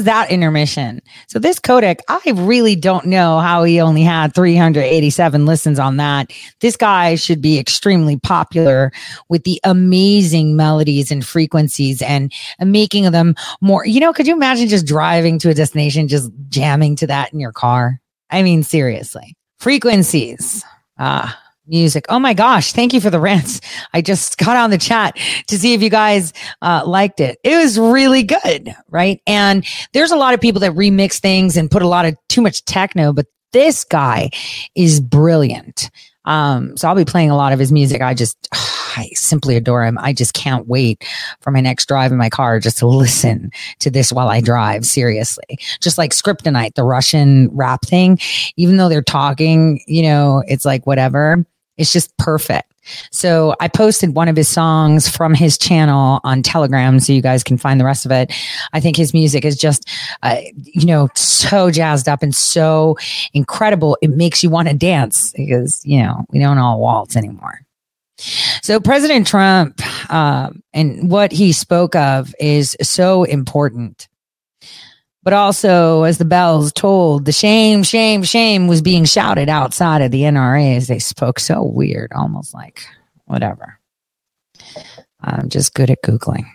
Is that intermission? So this codec, I really don't know how he only had 387 listens on that. This guy should be extremely popular with the amazing melodies and frequencies and making them more, you know, could you imagine just driving to a destination, just jamming to that in your car? I mean, seriously. Frequencies. Ah, music. Oh my gosh. Thank you for the rants. I just <laughs> got on the chat to see if you guys uh, liked it. It was really good. Right. And there's a lot of people that remix things and put a lot of too much techno, but this guy is brilliant. Um, so I'll be playing a lot of his music. I just, <sighs> I simply adore him. I just can't wait for my next drive in my car just to listen to this while I drive. Seriously. Just like Scriptonite, the Russian rap thing, even though they're talking, you know, it's like whatever. It's just perfect. So I posted one of his songs from his channel on Telegram so you guys can find the rest of it. I think his music is just, uh, you know, so jazzed up and so incredible. It makes you want to dance because, you know, we don't all waltz anymore. So President Trump uh, and what he spoke of is so important. But also, as the bells tolled, the shame, shame, shame was being shouted outside of the NRA as they spoke so weird, almost like whatever. I'm just good at Googling.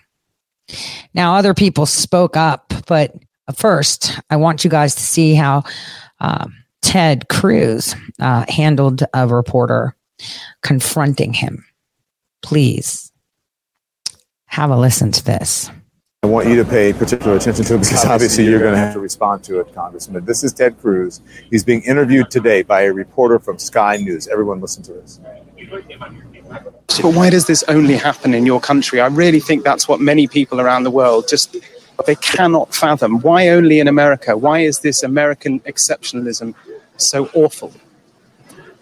Now, other people spoke up, but first, I want you guys to see how uh, Ted Cruz uh, handled a reporter confronting him. Please have a listen to this. I want you to pay particular attention to it because obviously you're going to have to respond to it, Congressman. This is Ted Cruz. He's being interviewed today by a reporter from Sky News. Everyone listen to this. But why does this only happen in your country? I really think that's what many people around the world just they cannot fathom. Why only in America? Why is this American exceptionalism so awful?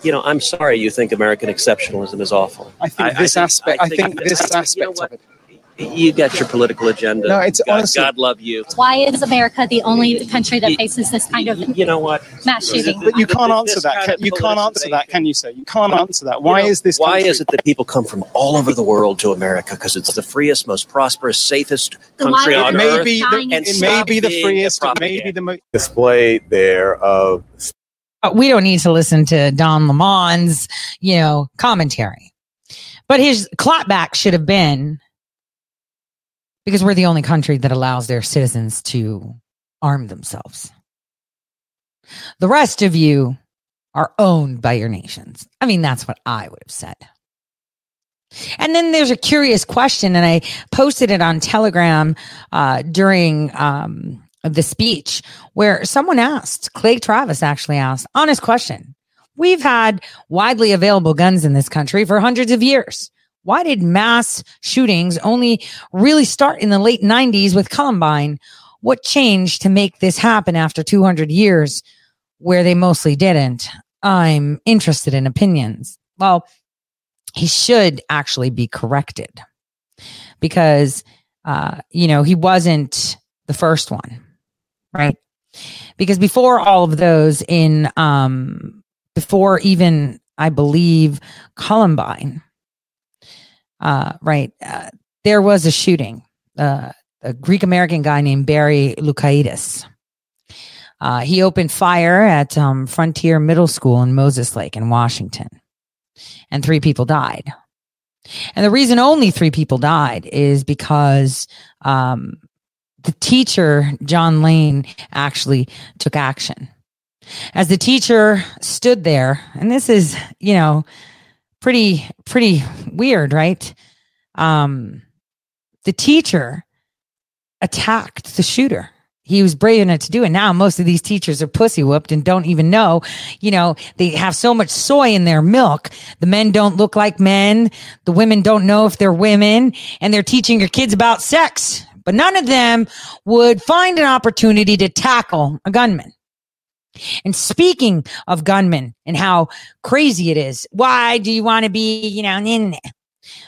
You know, I'm sorry you think American exceptionalism is awful. I think this aspect. I think, this aspect of it. You got your political agenda. No, it's God, honestly- God love you. Why is America the only country that faces this kind of You know what? mass shooting? But you can't answer that. kind Can, of you can't answer that, can you, sir? You can't answer that. Why You know, is this? Why country- is it that people come from all over the world to America? Because it's the freest, most prosperous, safest country on It earth. may be the, and it may be the freest. It may be the most. Display there of Uh, we don't need to listen to Don Lemon's, you know, commentary. But his clapback should have been because we're the only country that allows their citizens to arm themselves. The rest of you are owned by your nations. I mean, that's what I would have said. And then there's a curious question, and I posted it on Telegram uh, during um, the speech where someone asked, Clay Travis actually asked, honest question. We've had widely available guns in this country for hundreds of years. Why did mass shootings only really start in the late 90s with Columbine? What changed to make this happen after 200 years where they mostly didn't? I'm interested in opinions. Well, he should actually be corrected because, uh, you know, he wasn't the first one, right? Because before all of those in, um, before even, I believe, Columbine, uh, right, uh, there was a shooting. Uh, a Greek American guy named Barry Loukaitis. Uh, he opened fire at um, Frontier Middle School in Moses Lake in Washington, and three people died. And the reason only three people died is because um, the teacher, John Lane, actually took action. As the teacher stood there, and this is, you know, pretty, pretty weird, right? Um, the teacher attacked the shooter. He was brave enough to do it. Now most of these teachers are pussy whooped and don't even know, you know, they have so much soy in their milk. The men don't look like men. The women don't know if they're women and they're teaching your kids about sex, but none of them would find an opportunity to tackle a gunman. And speaking of gunmen and how crazy it is, why do you want to be, you know, in?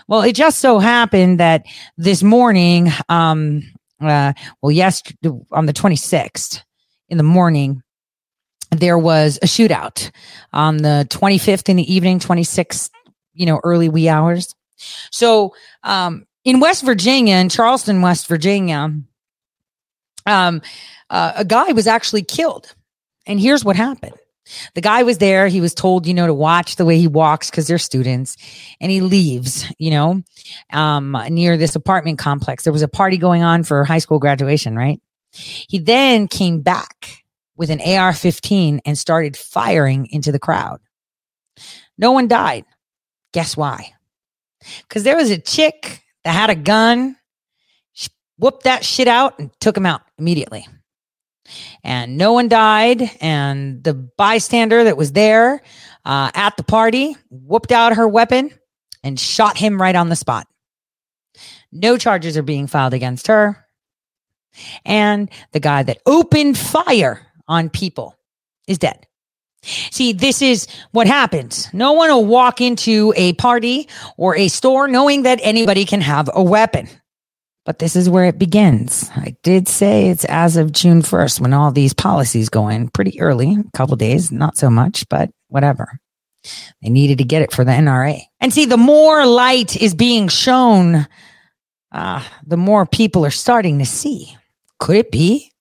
Well, it just so happened that this morning, um, uh, well, yesterday on the 26th in the morning, there was a shootout on the 25th in the evening, 26th, you know, early wee hours. So, um, in West Virginia, in Charleston, West Virginia, um, uh, a guy was actually killed. And here's what happened. The guy was there. He was told, you know, to watch the way he walks because they're students and he leaves, you know, um, near this apartment complex. There was a party going on for high school graduation, right? He then came back with an AR 15 and started firing into the crowd. No one died. Guess why? Because there was a chick that had a gun, whooped that shit out and took him out immediately. And no one died. And the bystander that was there uh, at the party whooped out her weapon and shot him right on the spot. No charges are being filed against her. And the guy that opened fire on people is dead. See, this is what happens. No one will walk into a party or a store knowing that anybody can have a weapon. But this is where it begins. I did say it's as of June 1st when all these policies go in pretty early, a couple days, not so much, but whatever. They needed to get it for the NRA. And see, the more light is being shown, uh, the more people are starting to see. Could it be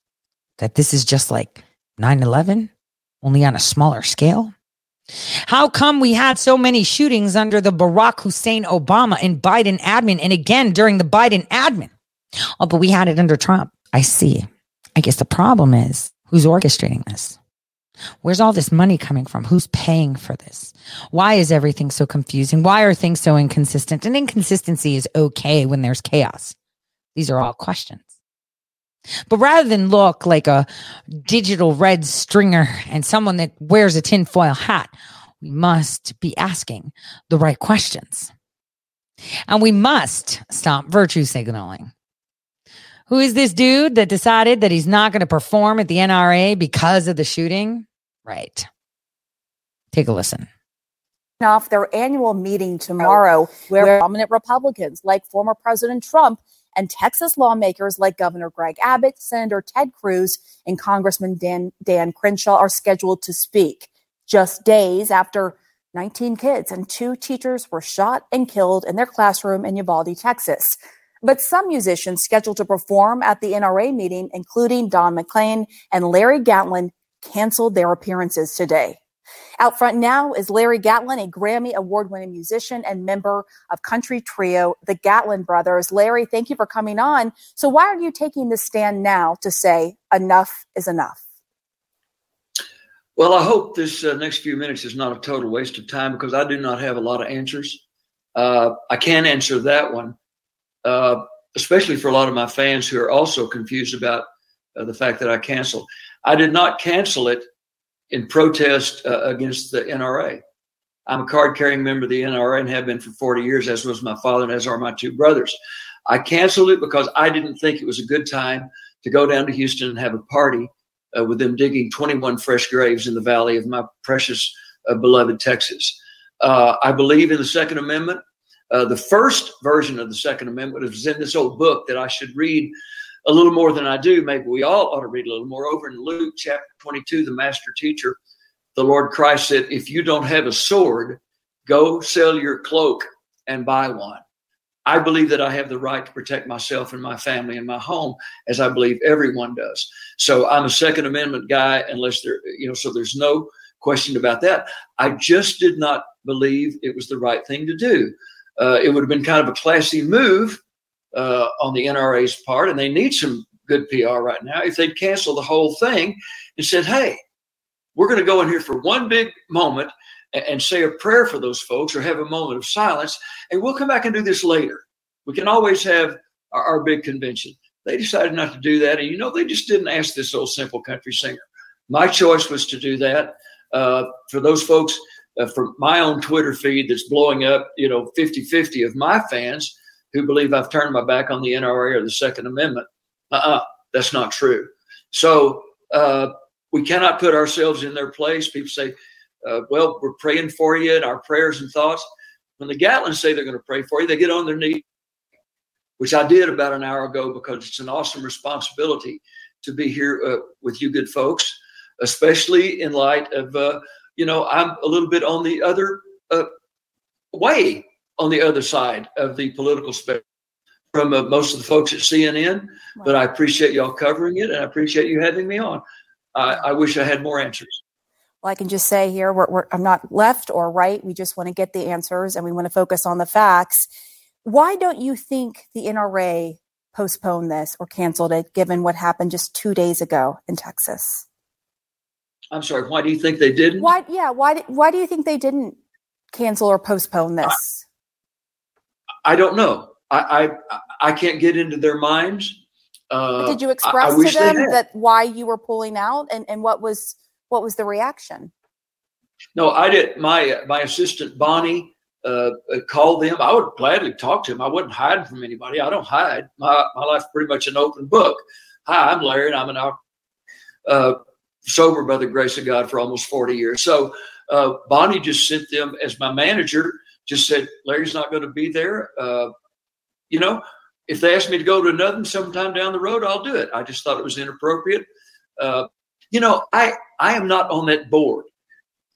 that this is just like 9 11, only on a smaller scale? How come we had so many shootings under the Barack Hussein Obama and Biden admin and again during the Biden admin? Oh, but we had it under Trump. I see. I guess the problem is who's orchestrating this? Where's all this money coming from? Who's paying for this? Why is everything so confusing? Why are things so inconsistent? And inconsistency is okay when there's chaos. These are all questions. But rather than look like a digital red stringer and someone that wears a tinfoil hat, we must be asking the right questions. And we must stop virtue signaling. Who is this dude that decided that he's not going to perform at the NRA because of the shooting? Right. Take a listen. Off their annual meeting tomorrow, oh. where prominent Republicans like former President Trump and Texas lawmakers like Governor Greg Abbott, Senator Ted Cruz, and Congressman Dan, Dan Crenshaw are scheduled to speak just days after 19 kids and two teachers were shot and killed in their classroom in Uvalde, Texas. But some musicians scheduled to perform at the NRA meeting, including Don McLean and Larry Gatlin, canceled their appearances today. Out front now is Larry Gatlin, a Grammy award winning musician and member of country trio, the Gatlin Brothers. Larry, thank you for coming on. So, why are you taking this stand now to say enough is enough? Well, I hope this uh, next few minutes is not a total waste of time because I do not have a lot of answers. Uh, I can answer that one, uh, especially for a lot of my fans who are also confused about uh, the fact that I canceled. I did not cancel it in protest uh, against the NRA. I'm a card carrying member of the NRA and have been for 40 years, as was my father and as are my two brothers. I canceled it because I didn't think it was a good time to go down to Houston and have a party uh, with them digging 21 fresh graves in the valley of my precious, uh, beloved Texas. Uh, I believe in the Second Amendment. Uh, the first version of the Second Amendment is in this old book that I should read a little more than I do. Maybe we all ought to read a little more. Over in Luke chapter 22, the master teacher, the Lord Christ said, If you don't have a sword, go sell your cloak and buy one. I believe that I have the right to protect myself and my family and my home, as I believe everyone does. So I'm a Second Amendment guy, unless there, you know, so there's no question about that. I just did not believe it was the right thing to do. Uh, it would have been kind of a classy move uh, on the NRA's part, and they need some good PR right now. If they'd cancel the whole thing and said, hey, we're going to go in here for one big moment and, and say a prayer for those folks or have a moment of silence, and we'll come back and do this later. We can always have our, our big convention. They decided not to do that. And you know, they just didn't ask this old simple country singer. My choice was to do that. Uh, for those folks, uh, from my own Twitter feed that's blowing up, you know, 50 50 of my fans, who believe I've turned my back on the NRA or the Second Amendment. Uh-uh, that's not true. So uh, we cannot put ourselves in their place. People say, uh, well, we're praying for you and our prayers and thoughts. When the Gatlins say they're going to pray for you, they get on their knees, which I did about an hour ago because it's an awesome responsibility to be here uh, with you good folks, especially in light of, uh, you know, I'm a little bit on the other uh, way on the other side of the political spectrum. from uh, most of the folks at CNN, but I appreciate y'all covering it and I appreciate you having me on. I, I wish I had more answers. Well, I can just say here, we're, we're, I'm not left or right. We just want to get the answers and we want to focus on the facts. Why don't you think the NRA postponed this or canceled it, given what happened just two days ago in Texas? I'm sorry. Why do you think they didn't? Why? Yeah. Why? Why do you think they didn't cancel or postpone this? I, I don't know. I, I I can't get into their minds. Uh, did you express I, I to them that why you were pulling out, and, and what was what was the reaction? No, I did. My my assistant Bonnie uh, called them. I would gladly talk to him. I wasn't hiding from anybody. I don't hide. My my life's pretty much an open book. Hi, I'm Larry, and I'm an uh, sober by the grace of God for almost 40 years. So uh, Bonnie just sent them as my manager. Just said Larry's not going to be there. Uh, you know, if they ask me to go to another sometime down the road, I'll do it. I just thought it was inappropriate. Uh, you know, I I am not on that board.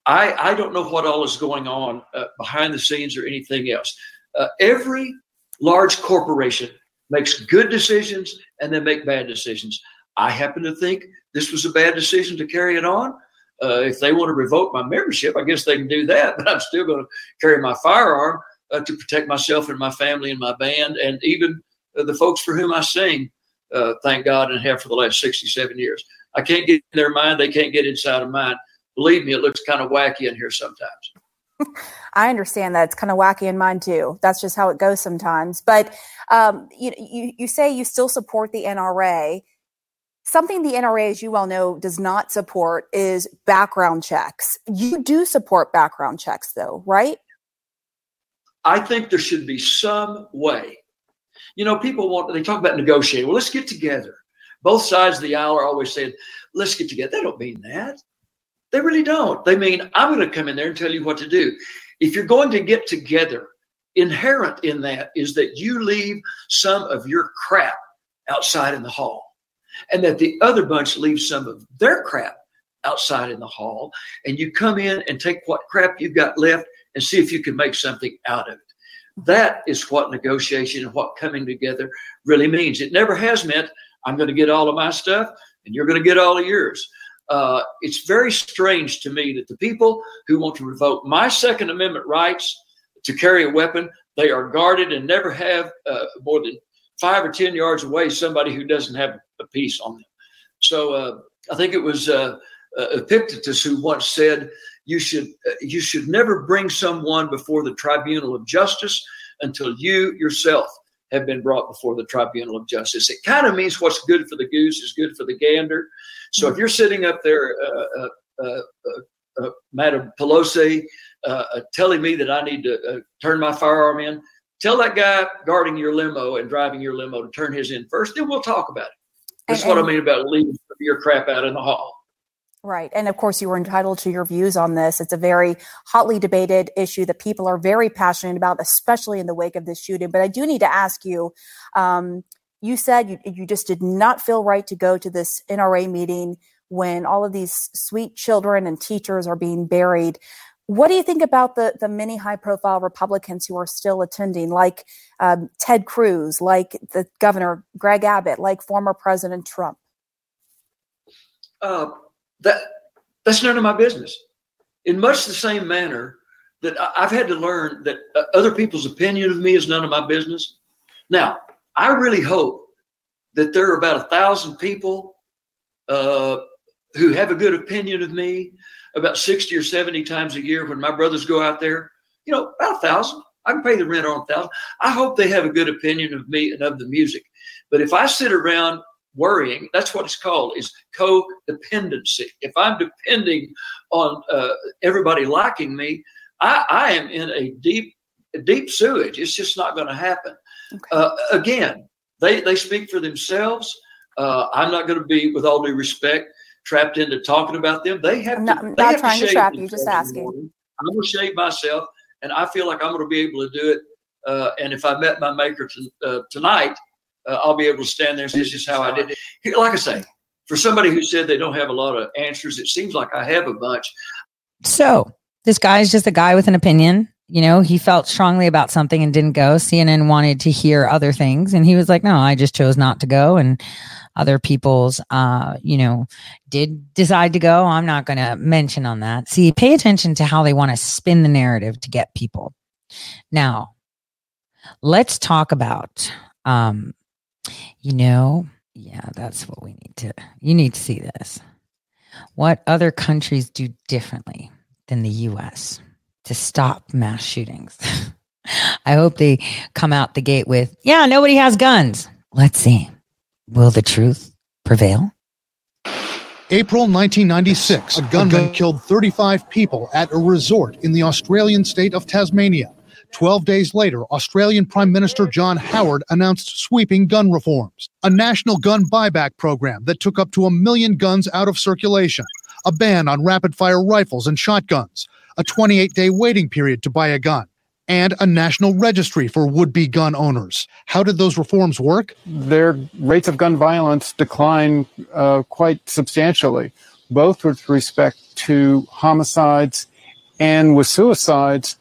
I I don't know what all is going on uh, behind the scenes or anything else. Uh, every large corporation makes good decisions and they make bad decisions. I happen to think this was a bad decision to carry it on. Uh, if they want to revoke my membership, I guess they can do that, <laughs> but I'm still going to carry my firearm uh, to protect myself and my family and my band and even uh, the folks for whom I sing, uh, thank God, and have for the last 67 years. I can't get in their mind. They can't get inside of mine. Believe me, it looks kind of wacky in here sometimes. <laughs> I understand that it's kind of wacky in mine too. That's just how it goes sometimes. But um, you, you you say you still support the NRA. Something the NRA, as you well know, does not support is background checks. You do support background checks, though, right? I think there should be some way. You know, people want, they talk about negotiating. Well, let's get together. Both sides of the aisle are always saying, let's get together. They don't mean that. They really don't. They mean, I'm going to come in there and tell you what to do. If you're going to get together, inherent in that is that you leave some of your crap outside in the hall and that the other bunch leave some of their crap outside in the hall and you come in and take what crap you've got left and see if you can make something out of it. That is what negotiation and what coming together really means. It never has meant I'm going to get all of my stuff and you're going to get all of yours. Uh, it's very strange to me that the people who want to revoke my Second Amendment rights to carry a weapon, they are guarded and never have uh, more than five or 10 yards away somebody who doesn't have a piece on them. So uh, I think it was uh, uh, Epictetus who once said, you should uh, you should never bring someone before the tribunal of justice until you yourself have been brought before the tribunal of justice. It kind of means what's good for the goose is good for the gander. So if you're sitting up there, uh, uh, uh, uh Madam Pelosi, telling me that I need to turn my firearm in, tell that guy guarding your limo and driving your limo to turn his in first, then we'll talk about it. That's and, what I mean about leaving your crap out in the hall. Right. And of course, you were entitled to your views on this. It's a very hotly debated issue that people are very passionate about, especially in the wake of this shooting. But I do need to ask you um, you said you, you just did not feel right to go to this NRA meeting when all of these sweet children and teachers are being buried. What do you think about the, the many high profile Republicans who are still attending, like um, Ted Cruz, like the governor Greg Abbott, like former President Trump? Uh, that that's none of my business. In much the same manner that I've had to learn that uh, other people's opinion of me is none of my business. Now, I really hope that there are about a thousand people uh, who have a good opinion of me about 60 or 70 times a year when my brothers go out there. You know, about a thousand. I can pay the rent on a thousand. I hope they have a good opinion of me and of the music. But if I sit around worrying. That's what it's called is codependency. If I'm depending on uh, everybody liking me, I, I, am in a deep, deep sewage. It's just not going to happen. Okay. Uh, again, they, they speak for themselves. Uh, I'm not going to be, with all due respect, trapped into talking about them. They have I'm to, not, I'm not trying to, to trap you, just asking. I'm going to shave myself, and I feel like I'm going to be able to do it. Uh, and if I met my maker t- uh, tonight, uh, I'll be able to stand there and say, this is how I did it. Like I say, for somebody who said they don't have a lot of answers, it seems like I have a bunch. So this guy is just a guy with an opinion. you know, he felt strongly about something and didn't go. CNN wanted to hear other things. And he was like, no, I just chose not to go. And other people's, uh, you know, did decide to go. I'm not going to mention on that. See, pay attention to how they want to spin the narrative to get people. Now, let's talk about, um, you know, yeah, that's what we need to, you need to see this. What other countries do differently than the US? to stop mass shootings. <laughs> I hope they come out the gate with, yeah, nobody has guns. Let's see. Will the truth prevail? April 1996, a gunman killed 35 people at a resort in the Australian state of Tasmania. 12 days later, Australian Prime Minister John Howard announced sweeping gun reforms, a national gun buyback program that took up to a million guns out of circulation, a ban on rapid fire rifles and shotguns, a 28 day waiting period to buy a gun, and a national registry for would be gun owners. How did those reforms work? Their rates of gun violence decline uh, quite substantially, both with respect to homicides and with suicides,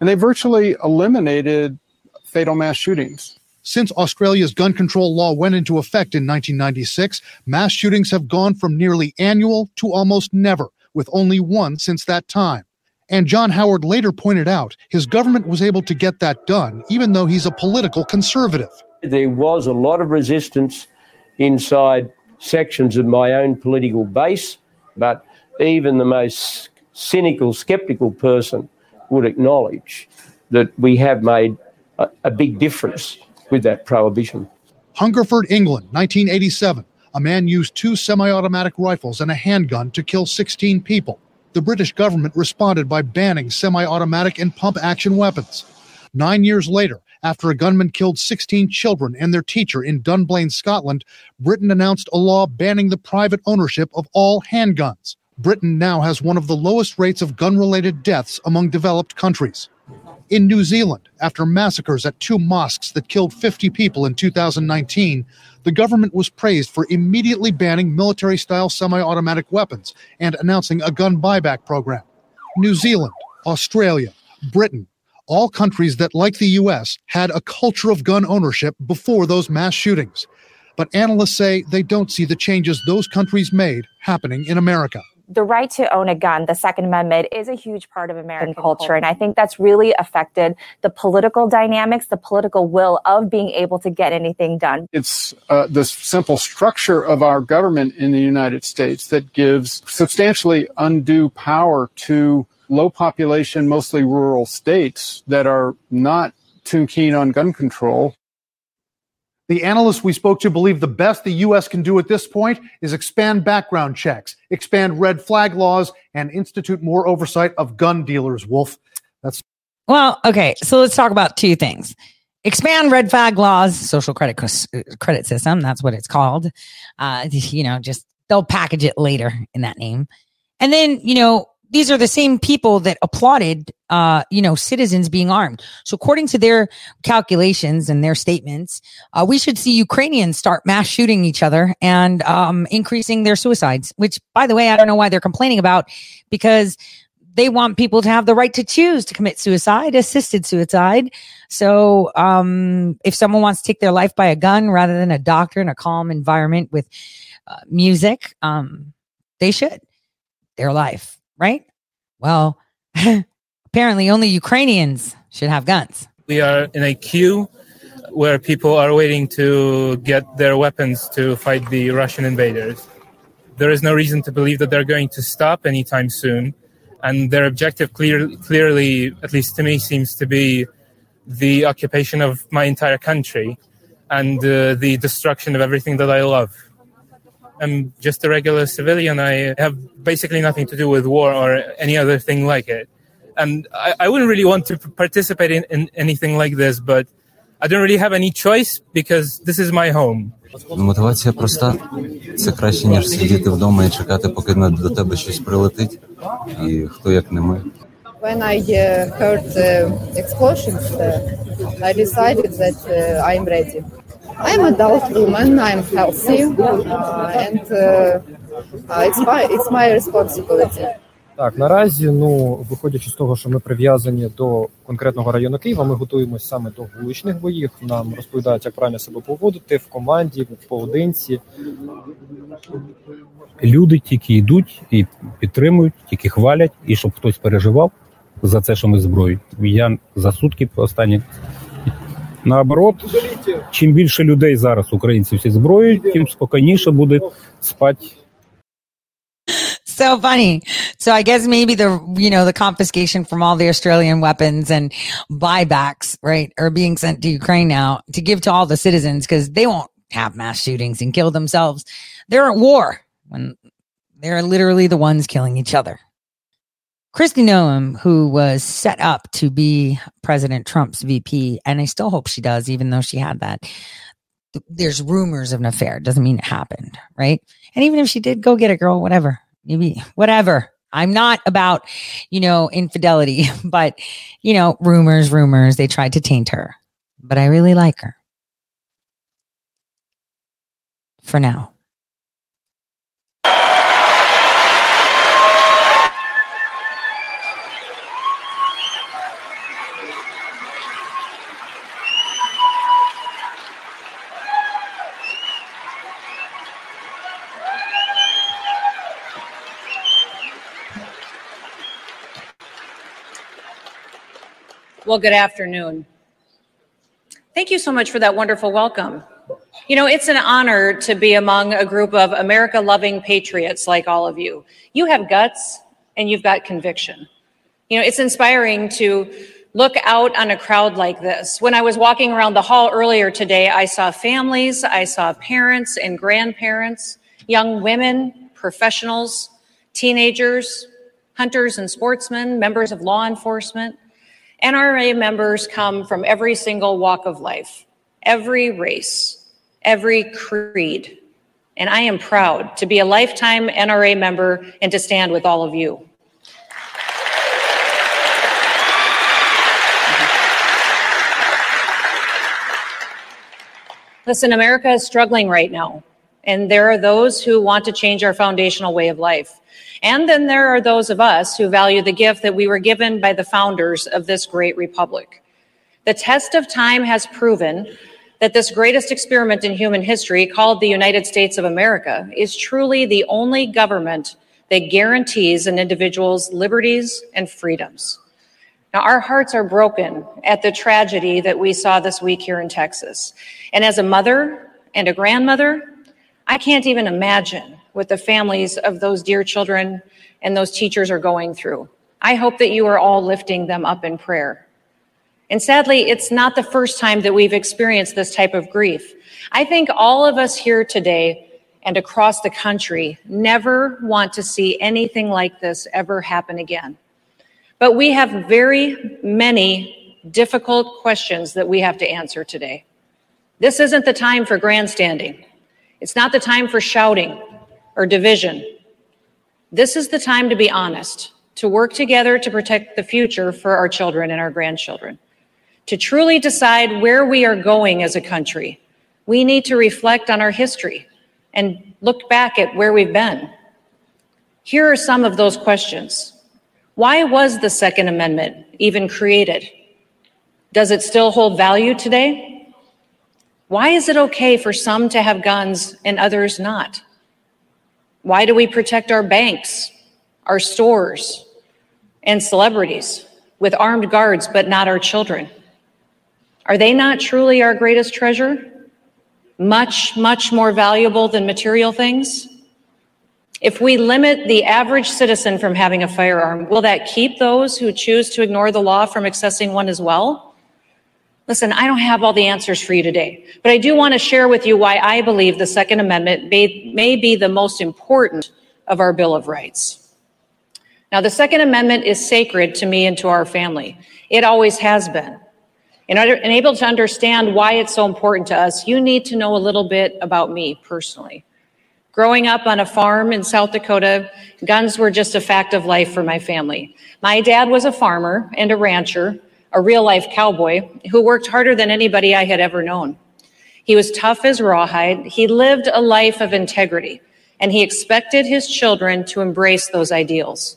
and they virtually eliminated fatal mass shootings. Since Australia's gun control law went into effect in 1996, mass shootings have gone from nearly annual to almost never, with only one since that time. And John Howard later pointed out his government was able to get that done, even though he's a political conservative. There was a lot of resistance inside sections of my own political base, but even the most cynical, skeptical person would acknowledge that we have made a, a big difference with that prohibition. Hungerford, England, 1987. A man used two semi automatic rifles and a handgun to kill 16 people the British government responded by banning semi automatic and pump action weapons. Nine years later, after a gunman killed 16 children and their teacher in Dunblane, Scotland, Britain announced a law banning the private ownership of all handguns. Britain now has one of the lowest rates of gun related deaths among developed countries. In New Zealand, after massacres at two mosques that killed 50 people in 2019, the government was praised for immediately banning military style semi automatic weapons and announcing a gun buyback program. New Zealand, Australia, Britain, all countries that, like the US, had a culture of gun ownership before those mass shootings. But analysts say they don't see the changes those countries made happening in America the right to own a gun, the Second Amendment, is a huge part of American culture. And I think that's really affected the political dynamics, the political will of being able to get anything done. It's uh, the simple structure of our government in the United States that gives substantially undue power to low population, mostly rural states that are not too keen on gun control. The analysts we spoke to believe the best the U.S. can do at this point is expand background checks, expand red flag laws, and institute more oversight of gun dealers. Wolf, that's well, okay. So let's talk about two things: expand red flag laws, social credit credit system. That's what it's called. Uh, you know, just they'll package it later in that name, and then you know these are the same people that applauded, uh, you know, citizens being armed. So according to their calculations and their statements, uh, we should see Ukrainians start mass shooting each other and um, increasing their suicides. Which, by the way, I don't know why they're complaining about because they want people to have the right to choose to commit suicide, assisted suicide. So, um, if someone wants to take their life by a gun rather than a doctor in a calm environment with uh, music, um, they should. Their life right? Well, <laughs> apparently only Ukrainians should have guns. We are in a queue where people are waiting to get their weapons to fight the Russian invaders. There is no reason to believe that they're going to stop anytime soon. And their objective clear, clearly, at least to me, seems to be the occupation of my entire country and uh, the destruction of everything that I love. I'm just a regular civilian. I have basically nothing to do with war or any other thing like it. And I, I wouldn't really want to participate in, in anything like this, but I don't really have any choice because this is my home. Мотивація проста. Це краще, ніж сидіти вдома і чекати, поки до тебе щось прилетить. І хто як не ми. When I uh, heard the explosions, uh, I decided that uh, I'm ready. I'm an adult woman. I'm healthy, uh, and uh, uh, it's my it's my responsibility. Так, наразі, ну виходячи з того, що ми прив'язані до конкретного району Києва, ми готуємося саме до вуличних боїв. Нам розповідають, як правильно себе поводити в команді, в поодинці. Люди тільки йдуть і підтримують, тільки хвалять, і щоб хтось переживав за це, що ми зброю. Я за сутки останні наоборот, чим більше людей зараз українців всі зброєю, тим спокійніше буде спати so funny. So I guess maybe the, you know, the confiscation from all the Australian weapons and buybacks, right, are being sent to Ukraine now to give to all the citizens because they won't have mass shootings and kill themselves. They're at war when they're literally the ones killing each other. Kristi Noem, who was set up to be President Trump's VP, and I still hope she does, even though she had that. There's rumors of an affair. Doesn't mean it happened, right? And even if she did go get a girl, whatever, maybe whatever. I'm not about, you know, infidelity, <laughs> but, you know, rumors, rumors. They tried to taint her, but I really like her for now. Well, good afternoon. Thank you so much for that wonderful welcome. You know, it's an honor to be among a group of America loving patriots like all of you. You have guts and you've got conviction. You know, it's inspiring to look out on a crowd like this. When I was walking around the hall earlier today, I saw families, I saw parents and grandparents, young women, professionals, teenagers, hunters and sportsmen, members of law enforcement. NRA members come from every single walk of life, every race, every creed. And I am proud to be a lifetime NRA member and to stand with all of you. Listen, America is struggling right now, and there are those who want to change our foundational way of life. And then there are those of us who value the gift that we were given by the founders of this great republic. The test of time has proven that this greatest experiment in human history, called the United States of America, is truly the only government that guarantees an individual's liberties and freedoms. Now, our hearts are broken at the tragedy that we saw this week here in Texas. And as a mother and a grandmother, I can't even imagine what the families of those dear children and those teachers are going through. I hope that you are all lifting them up in prayer. And sadly, it's not the first time that we've experienced this type of grief. I think all of us here today and across the country never want to see anything like this ever happen again. But we have very many difficult questions that we have to answer today. This isn't the time for grandstanding. It's not the time for shouting or division. This is the time to be honest, to work together to protect the future for our children and our grandchildren. To truly decide where we are going as a country, we need to reflect on our history and look back at where we've been. Here are some of those questions. Why was the Second Amendment even created? Does it still hold value today? Why is it okay for some to have guns and others not? Why do we protect our banks, our stores, and celebrities with armed guards, but not our children? Are they not truly our greatest treasure? Much, much more valuable than material things? If we limit the average citizen from having a firearm, will that keep those who choose to ignore the law from accessing one as well? Listen, I don't have all the answers for you today, but I do want to share with you why I believe the Second Amendment may, may be the most important of our Bill of Rights. Now, the Second Amendment is sacred to me and to our family. It always has been. In order and able to understand why it's so important to us, you need to know a little bit about me personally. Growing up on a farm in South Dakota, guns were just a fact of life for my family. My dad was a farmer and a rancher, a real life cowboy who worked harder than anybody I had ever known. He was tough as rawhide. He lived a life of integrity and he expected his children to embrace those ideals.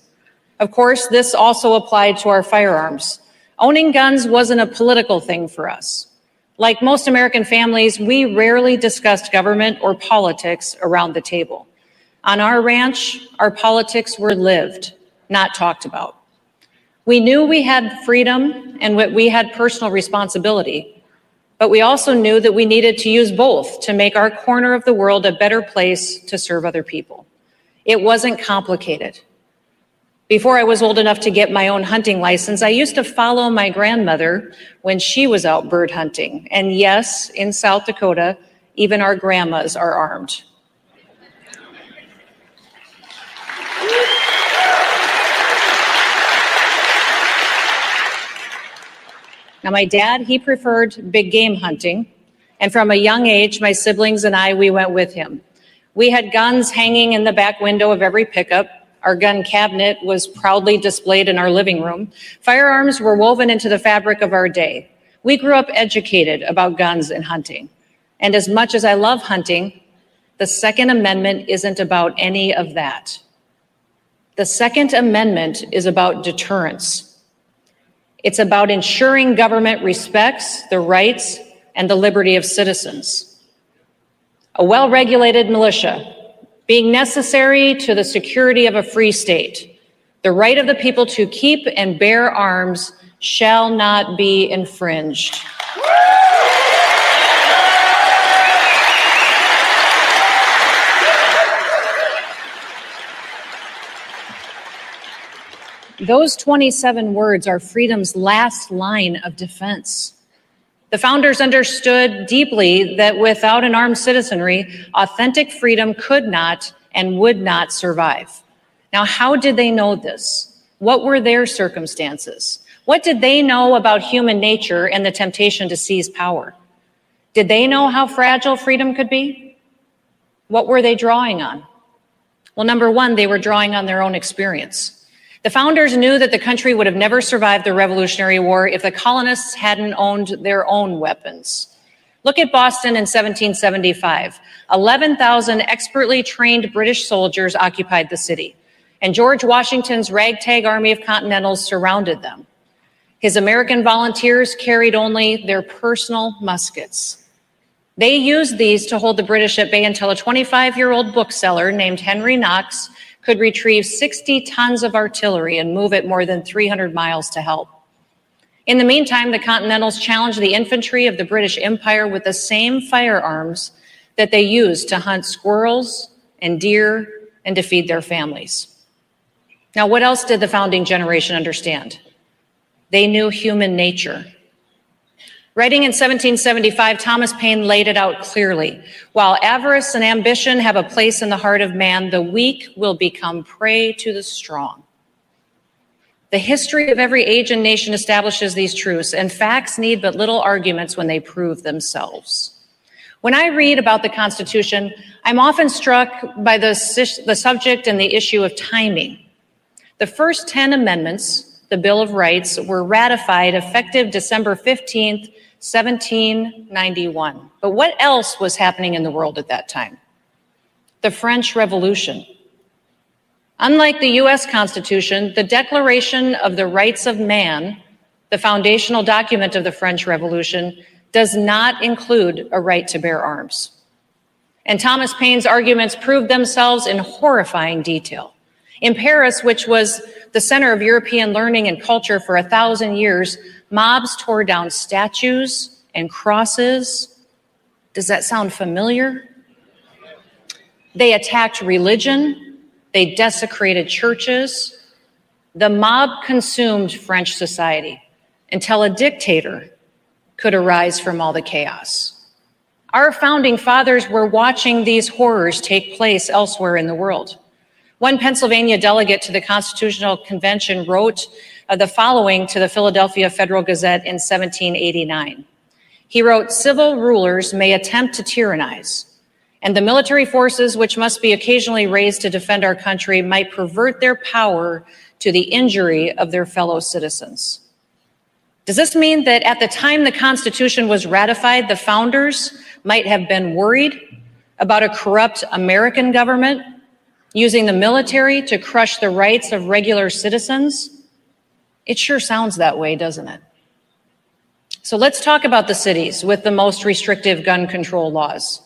Of course, this also applied to our firearms. Owning guns wasn't a political thing for us. Like most American families, we rarely discussed government or politics around the table. On our ranch, our politics were lived, not talked about. We knew we had freedom and what we had personal responsibility, but we also knew that we needed to use both to make our corner of the world a better place to serve other people. It wasn't complicated. Before I was old enough to get my own hunting license, I used to follow my grandmother when she was out bird hunting. And yes, in South Dakota, even our grandmas are armed. Now, my dad, he preferred big game hunting. And from a young age, my siblings and I, we went with him. We had guns hanging in the back window of every pickup. Our gun cabinet was proudly displayed in our living room. Firearms were woven into the fabric of our day. We grew up educated about guns and hunting. And as much as I love hunting, the Second Amendment isn't about any of that. The Second Amendment is about deterrence. It's about ensuring government respects the rights and the liberty of citizens. A well regulated militia being necessary to the security of a free state. The right of the people to keep and bear arms shall not be infringed. Those 27 words are freedom's last line of defense. The founders understood deeply that without an armed citizenry, authentic freedom could not and would not survive. Now, how did they know this? What were their circumstances? What did they know about human nature and the temptation to seize power? Did they know how fragile freedom could be? What were they drawing on? Well, number one, they were drawing on their own experience. The founders knew that the country would have never survived the Revolutionary War if the colonists hadn't owned their own weapons. Look at Boston in 1775. 11,000 expertly trained British soldiers occupied the city, and George Washington's ragtag army of Continentals surrounded them. His American volunteers carried only their personal muskets. They used these to hold the British at bay until a 25 year old bookseller named Henry Knox could retrieve 60 tons of artillery and move it more than 300 miles to help. In the meantime, the Continentals challenged the infantry of the British Empire with the same firearms that they used to hunt squirrels and deer and to feed their families. Now, what else did the founding generation understand? They knew human nature. Writing in 1775, Thomas Paine laid it out clearly. While avarice and ambition have a place in the heart of man, the weak will become prey to the strong. The history of every age and nation establishes these truths, and facts need but little arguments when they prove themselves. When I read about the Constitution, I'm often struck by the, the subject and the issue of timing. The first 10 amendments, the Bill of Rights, were ratified effective December 15th, 1791. But what else was happening in the world at that time? The French Revolution. Unlike the US Constitution, the Declaration of the Rights of Man, the foundational document of the French Revolution, does not include a right to bear arms. And Thomas Paine's arguments proved themselves in horrifying detail. In Paris, which was the center of European learning and culture for a thousand years, Mobs tore down statues and crosses. Does that sound familiar? They attacked religion. They desecrated churches. The mob consumed French society until a dictator could arise from all the chaos. Our founding fathers were watching these horrors take place elsewhere in the world. One Pennsylvania delegate to the Constitutional Convention wrote uh, the following to the Philadelphia Federal Gazette in 1789. He wrote, Civil rulers may attempt to tyrannize, and the military forces which must be occasionally raised to defend our country might pervert their power to the injury of their fellow citizens. Does this mean that at the time the Constitution was ratified, the founders might have been worried about a corrupt American government using the military to crush the rights of regular citizens? It sure sounds that way, doesn't it? So let's talk about the cities with the most restrictive gun control laws.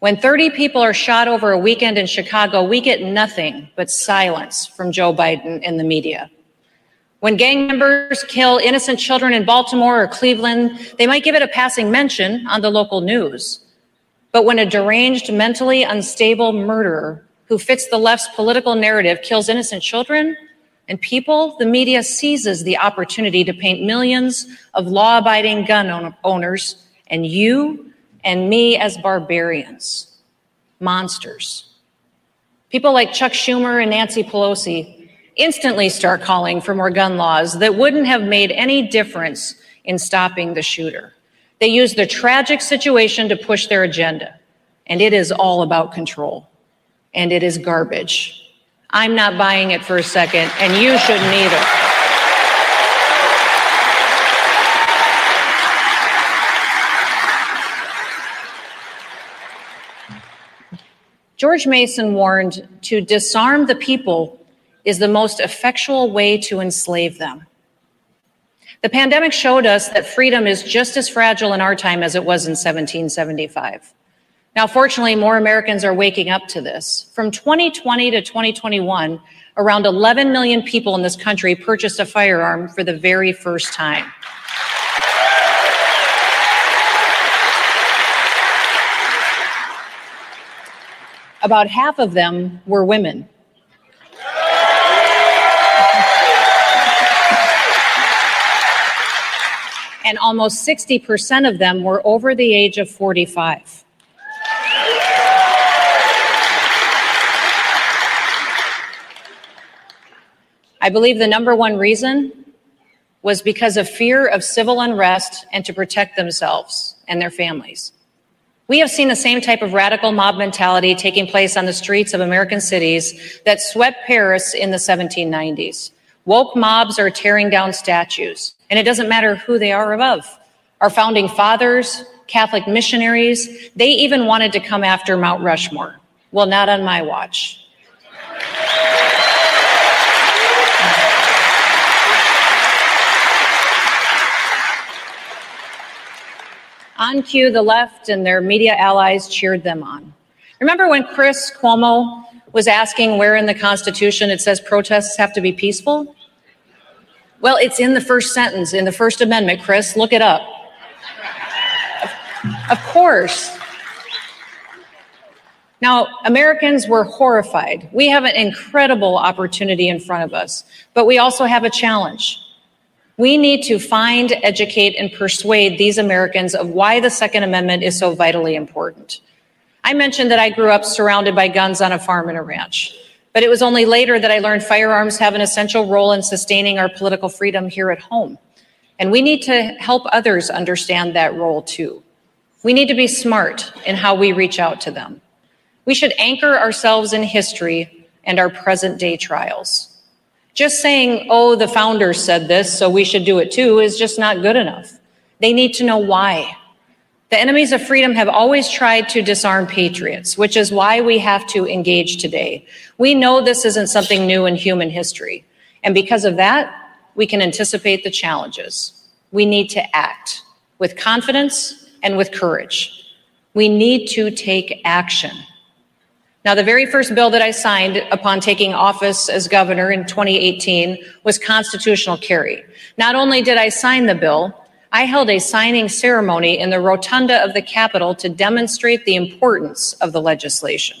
When 30 people are shot over a weekend in Chicago, we get nothing but silence from Joe Biden and the media. When gang members kill innocent children in Baltimore or Cleveland, they might give it a passing mention on the local news. But when a deranged, mentally unstable murderer who fits the left's political narrative kills innocent children and people, the media seizes the opportunity to paint millions of law abiding gun owners and you and me as barbarians, monsters. People like Chuck Schumer and Nancy Pelosi instantly start calling for more gun laws that wouldn't have made any difference in stopping the shooter. They use the tragic situation to push their agenda, and it is all about control, and it is garbage. I'm not buying it for a second, and you shouldn't either. George Mason warned to disarm the people is the most effectual way to enslave them. The pandemic showed us that freedom is just as fragile in our time as it was in 1775. Now, fortunately, more Americans are waking up to this. From 2020 to 2021, around 11 million people in this country purchased a firearm for the very first time. About half of them were women. And almost 60% of them were over the age of 45. I believe the number one reason was because of fear of civil unrest and to protect themselves and their families. We have seen the same type of radical mob mentality taking place on the streets of American cities that swept Paris in the 1790s. Woke mobs are tearing down statues, and it doesn't matter who they are above. Our founding fathers, Catholic missionaries, they even wanted to come after Mount Rushmore. Well, not on my watch. On cue, the left and their media allies cheered them on. Remember when Chris Cuomo was asking where in the Constitution it says protests have to be peaceful? Well, it's in the first sentence in the First Amendment, Chris. Look it up. Of course. Now, Americans were horrified. We have an incredible opportunity in front of us, but we also have a challenge. We need to find, educate, and persuade these Americans of why the Second Amendment is so vitally important. I mentioned that I grew up surrounded by guns on a farm and a ranch, but it was only later that I learned firearms have an essential role in sustaining our political freedom here at home. And we need to help others understand that role too. We need to be smart in how we reach out to them. We should anchor ourselves in history and our present day trials. Just saying, oh, the founders said this, so we should do it too, is just not good enough. They need to know why. The enemies of freedom have always tried to disarm patriots, which is why we have to engage today. We know this isn't something new in human history. And because of that, we can anticipate the challenges. We need to act with confidence and with courage. We need to take action. Now, the very first bill that I signed upon taking office as governor in 2018 was constitutional carry. Not only did I sign the bill, I held a signing ceremony in the rotunda of the Capitol to demonstrate the importance of the legislation.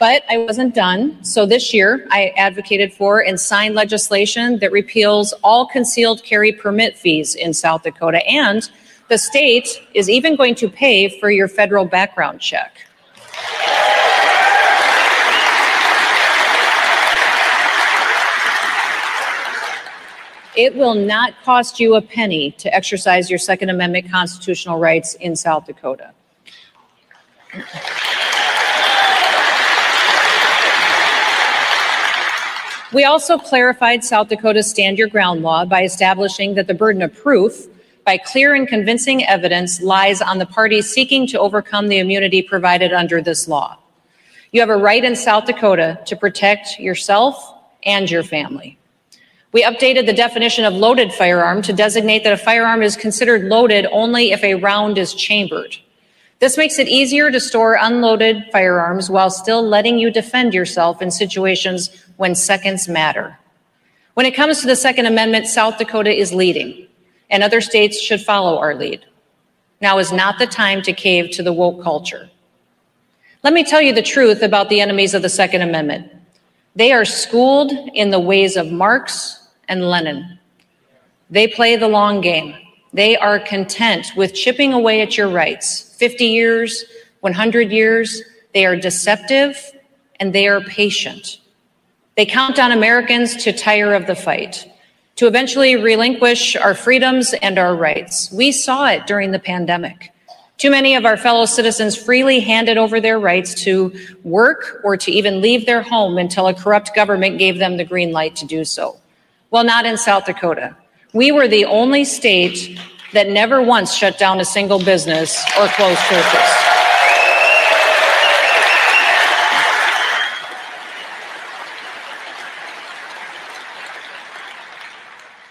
But I wasn't done. So this year, I advocated for and signed legislation that repeals all concealed carry permit fees in South Dakota. And the state is even going to pay for your federal background check. It will not cost you a penny to exercise your Second Amendment constitutional rights in South Dakota. We also clarified South Dakota's stand your ground law by establishing that the burden of proof by clear and convincing evidence lies on the party seeking to overcome the immunity provided under this law. You have a right in South Dakota to protect yourself and your family. We updated the definition of loaded firearm to designate that a firearm is considered loaded only if a round is chambered. This makes it easier to store unloaded firearms while still letting you defend yourself in situations when seconds matter. When it comes to the Second Amendment, South Dakota is leading, and other states should follow our lead. Now is not the time to cave to the woke culture. Let me tell you the truth about the enemies of the Second Amendment. They are schooled in the ways of Marx and Lenin. They play the long game. They are content with chipping away at your rights 50 years, 100 years. They are deceptive and they are patient. They count on Americans to tire of the fight, to eventually relinquish our freedoms and our rights. We saw it during the pandemic. Too many of our fellow citizens freely handed over their rights to work or to even leave their home until a corrupt government gave them the green light to do so. Well, not in South Dakota. We were the only state that never once shut down a single business or closed churches.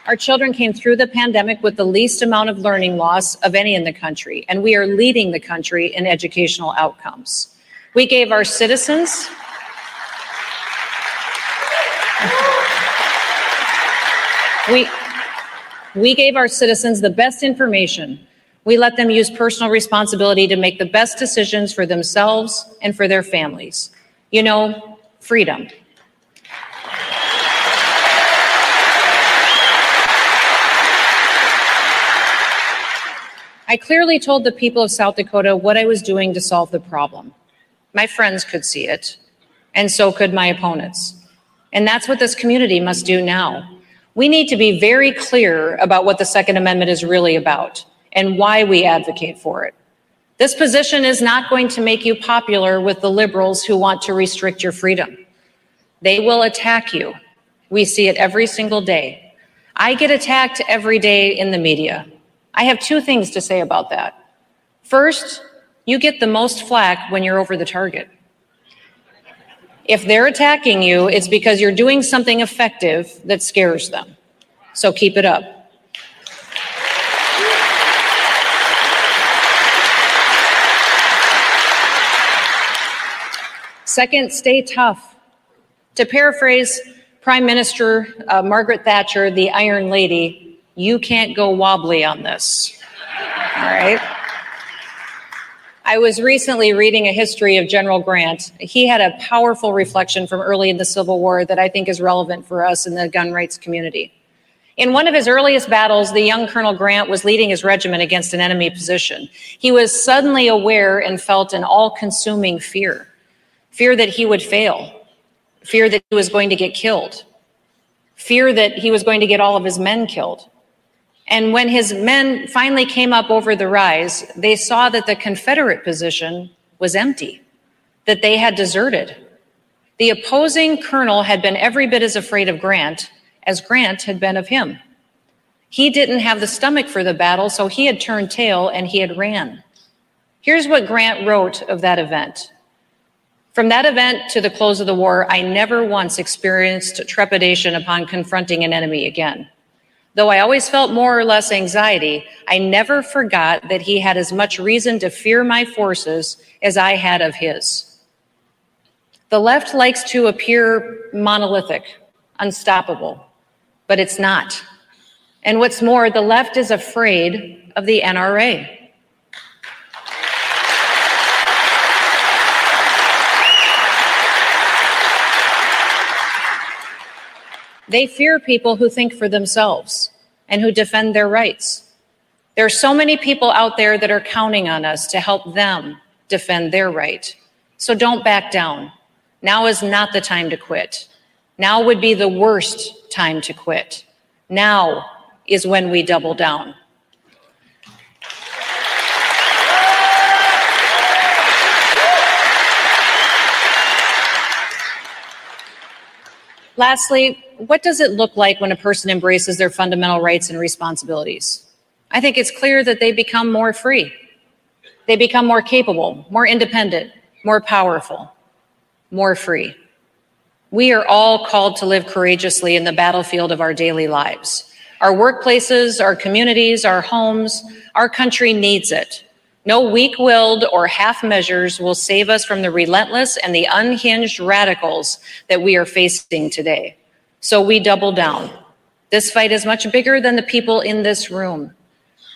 Our children came through the pandemic with the least amount of learning loss of any in the country, and we are leading the country in educational outcomes. We gave our citizens <laughs> we, we gave our citizens the best information. We let them use personal responsibility to make the best decisions for themselves and for their families. You know, freedom. I clearly told the people of South Dakota what I was doing to solve the problem. My friends could see it, and so could my opponents. And that's what this community must do now. We need to be very clear about what the Second Amendment is really about and why we advocate for it. This position is not going to make you popular with the liberals who want to restrict your freedom. They will attack you. We see it every single day. I get attacked every day in the media. I have two things to say about that. First, you get the most flack when you're over the target. If they're attacking you, it's because you're doing something effective that scares them. So keep it up. Second, stay tough. To paraphrase Prime Minister uh, Margaret Thatcher, the Iron Lady, you can't go wobbly on this. All right? I was recently reading a history of General Grant. He had a powerful reflection from early in the Civil War that I think is relevant for us in the gun rights community. In one of his earliest battles, the young Colonel Grant was leading his regiment against an enemy position. He was suddenly aware and felt an all consuming fear fear that he would fail, fear that he was going to get killed, fear that he was going to get all of his men killed. And when his men finally came up over the rise, they saw that the Confederate position was empty, that they had deserted. The opposing colonel had been every bit as afraid of Grant as Grant had been of him. He didn't have the stomach for the battle, so he had turned tail and he had ran. Here's what Grant wrote of that event. From that event to the close of the war, I never once experienced trepidation upon confronting an enemy again. Though I always felt more or less anxiety, I never forgot that he had as much reason to fear my forces as I had of his. The left likes to appear monolithic, unstoppable, but it's not. And what's more, the left is afraid of the NRA. They fear people who think for themselves and who defend their rights. There are so many people out there that are counting on us to help them defend their right. So don't back down. Now is not the time to quit. Now would be the worst time to quit. Now is when we double down. Lastly, what does it look like when a person embraces their fundamental rights and responsibilities? I think it's clear that they become more free. They become more capable, more independent, more powerful, more free. We are all called to live courageously in the battlefield of our daily lives. Our workplaces, our communities, our homes, our country needs it. No weak willed or half measures will save us from the relentless and the unhinged radicals that we are facing today. So we double down. This fight is much bigger than the people in this room.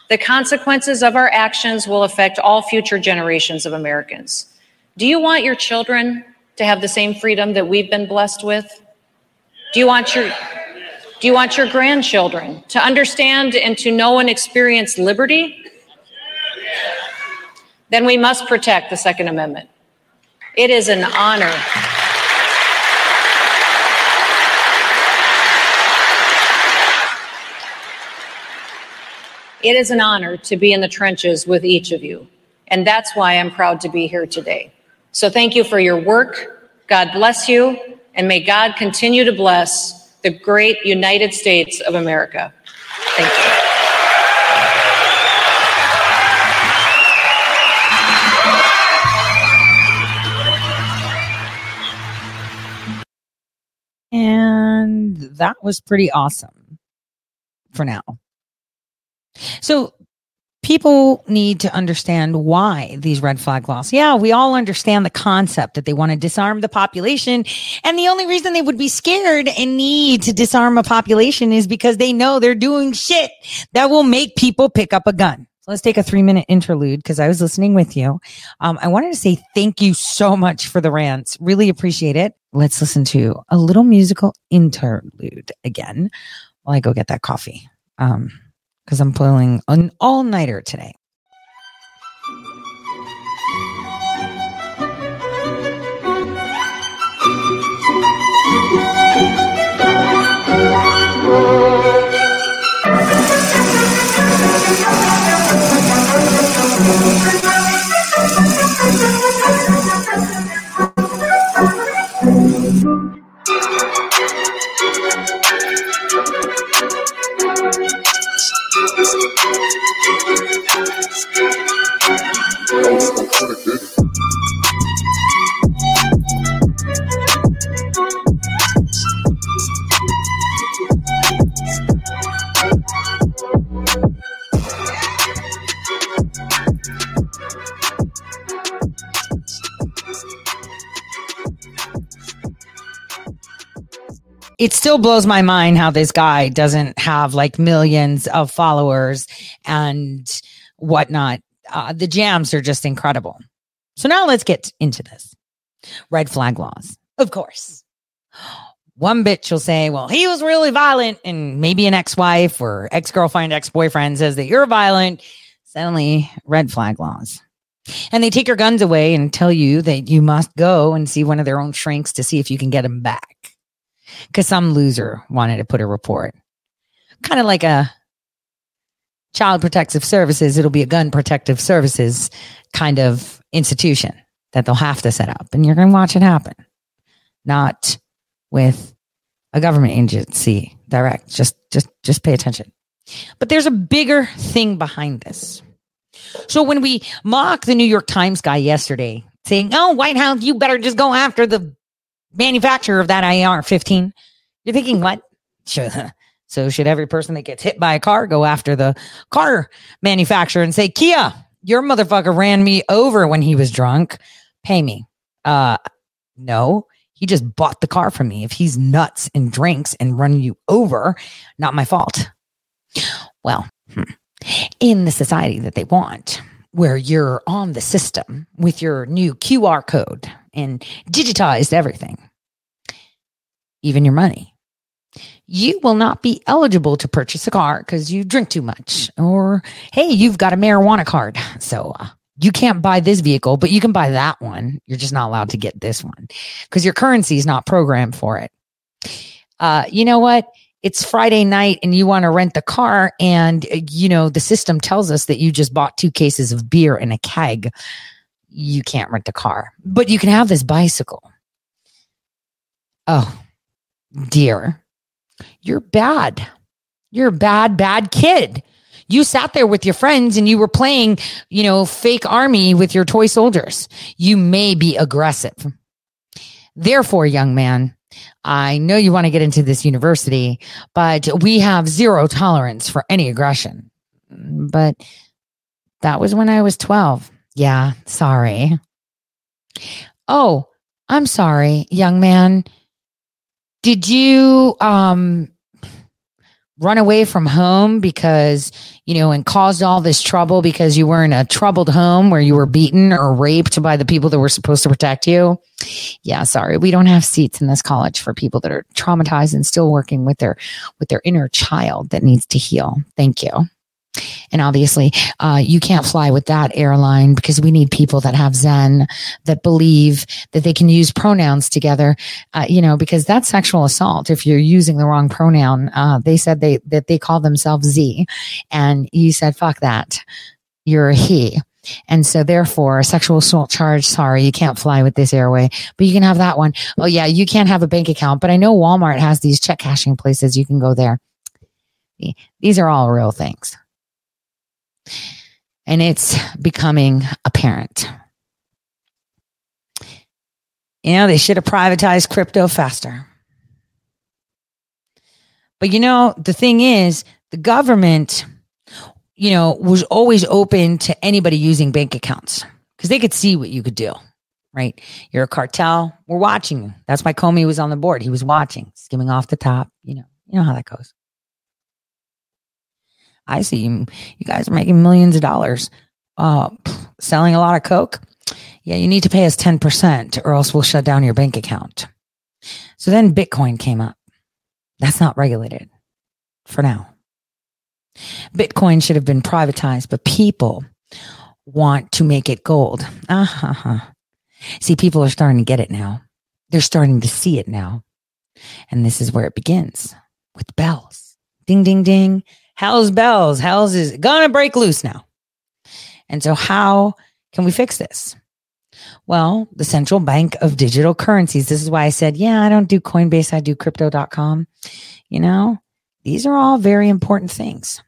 The consequences of our actions will affect all future generations of Americans. Do you want your children to have the same freedom that we've been blessed with? Do you want your do you want your grandchildren to understand and to know and experience liberty? Then we must protect the Second Amendment. It is an honor. It is an honor to be in the trenches with each of you. And that's why I'm proud to be here today. So thank you for your work. God bless you. And may God continue to bless the great United States of America. Thank you. And that was pretty awesome for now. So people need to understand why these red flag laws. Yeah, we all understand the concept that they want to disarm the population. And the only reason they would be scared and need to disarm a population is because they know they're doing shit that will make people pick up a gun. So let's take a three minute interlude because I was listening with you. Um, I wanted to say thank you so much for the rants. Really appreciate it. Let's listen to a little musical interlude again while I go get that coffee. Um, because I'm pulling an all nighter today. It still blows my mind how this guy doesn't have like millions of followers and whatnot. Uh, the jams are just incredible. So now let's get into this. Red flag laws, of course. One bitch will say, well, he was really violent, and maybe an ex wife or ex girlfriend, ex boyfriend says that you're violent. Suddenly, red flag laws. And they take your guns away and tell you that you must go and see one of their own shrinks to see if you can get them back because some loser wanted to put a report. Kind of like a child protective services, it'll be a gun protective services kind of institution that they'll have to set up. And you're going to watch it happen, not with a government agency direct. Just, just, just pay attention. But there's a bigger thing behind this. So when we mock the New York Times guy yesterday saying, Oh, White House, you better just go after the manufacturer of that AR 15. You're thinking, what? <laughs> So should every person that gets hit by a car go after the car manufacturer and say, Kia, your motherfucker ran me over when he was drunk. Pay me. Uh, no, he just bought the car from me. If he's nuts and drinks and run you over, not my fault. Well, hmm. in the society that they want, where you're on the system with your new QR code and digitized everything, even your money. You will not be eligible to purchase a car because you drink too much, or hey, you've got a marijuana card. So uh, you can't buy this vehicle, but you can buy that one. You're just not allowed to get this one because your currency is not programmed for it. Uh, you know what? It's Friday night and you want to rent the car, and uh, you know, the system tells us that you just bought two cases of beer and a keg you can't rent a car, but you can have this bicycle. Oh, dear. You're bad. You're a bad, bad kid. You sat there with your friends and you were playing, you know, fake army with your toy soldiers. You may be aggressive. Therefore, young man, I know you want to get into this university, but we have zero tolerance for any aggression. But that was when I was 12. Yeah, sorry. Oh, I'm sorry, young man. Did you um run away from home because, you know, and caused all this trouble because you were in a troubled home where you were beaten or raped by the people that were supposed to protect you? Yeah, sorry. We don't have seats in this college for people that are traumatized and still working with their with their inner child that needs to heal. Thank you. And obviously, uh, you can't fly with that airline because we need people that have Zen, that believe that they can use pronouns together. Uh, you know, because that's sexual assault if you're using the wrong pronoun. Uh, they said they that they call themselves Z, and you said fuck that. You're a he. And so therefore a sexual assault charge, sorry, you can't fly with this airway, but you can have that one. Oh yeah, you can't have a bank account, but I know Walmart has these check cashing places. You can go there. These are all real things and it's becoming apparent. You know, they should have privatized crypto faster. But you know, the thing is, the government, you know, was always open to anybody using bank accounts because they could see what you could do, right? You're a cartel. We're watching you. That's why Comey was on the board. He was watching, skimming off the top. You know, you know how that goes. I see you, you guys are making millions of dollars uh, selling a lot of Coke. Yeah, you need to pay us 10% or else we'll shut down your bank account. So then Bitcoin came up. That's not regulated for now. Bitcoin should have been privatized, but people want to make it gold. Uh-huh. See, people are starting to get it now. They're starting to see it now. And this is where it begins with bells. Ding, ding, ding. Hell's bells. Hell's is gonna break loose now. And so, how can we fix this? Well, the central bank of digital currencies. This is why I said, yeah, I don't do Coinbase, I do crypto.com. You know, these are all very important things.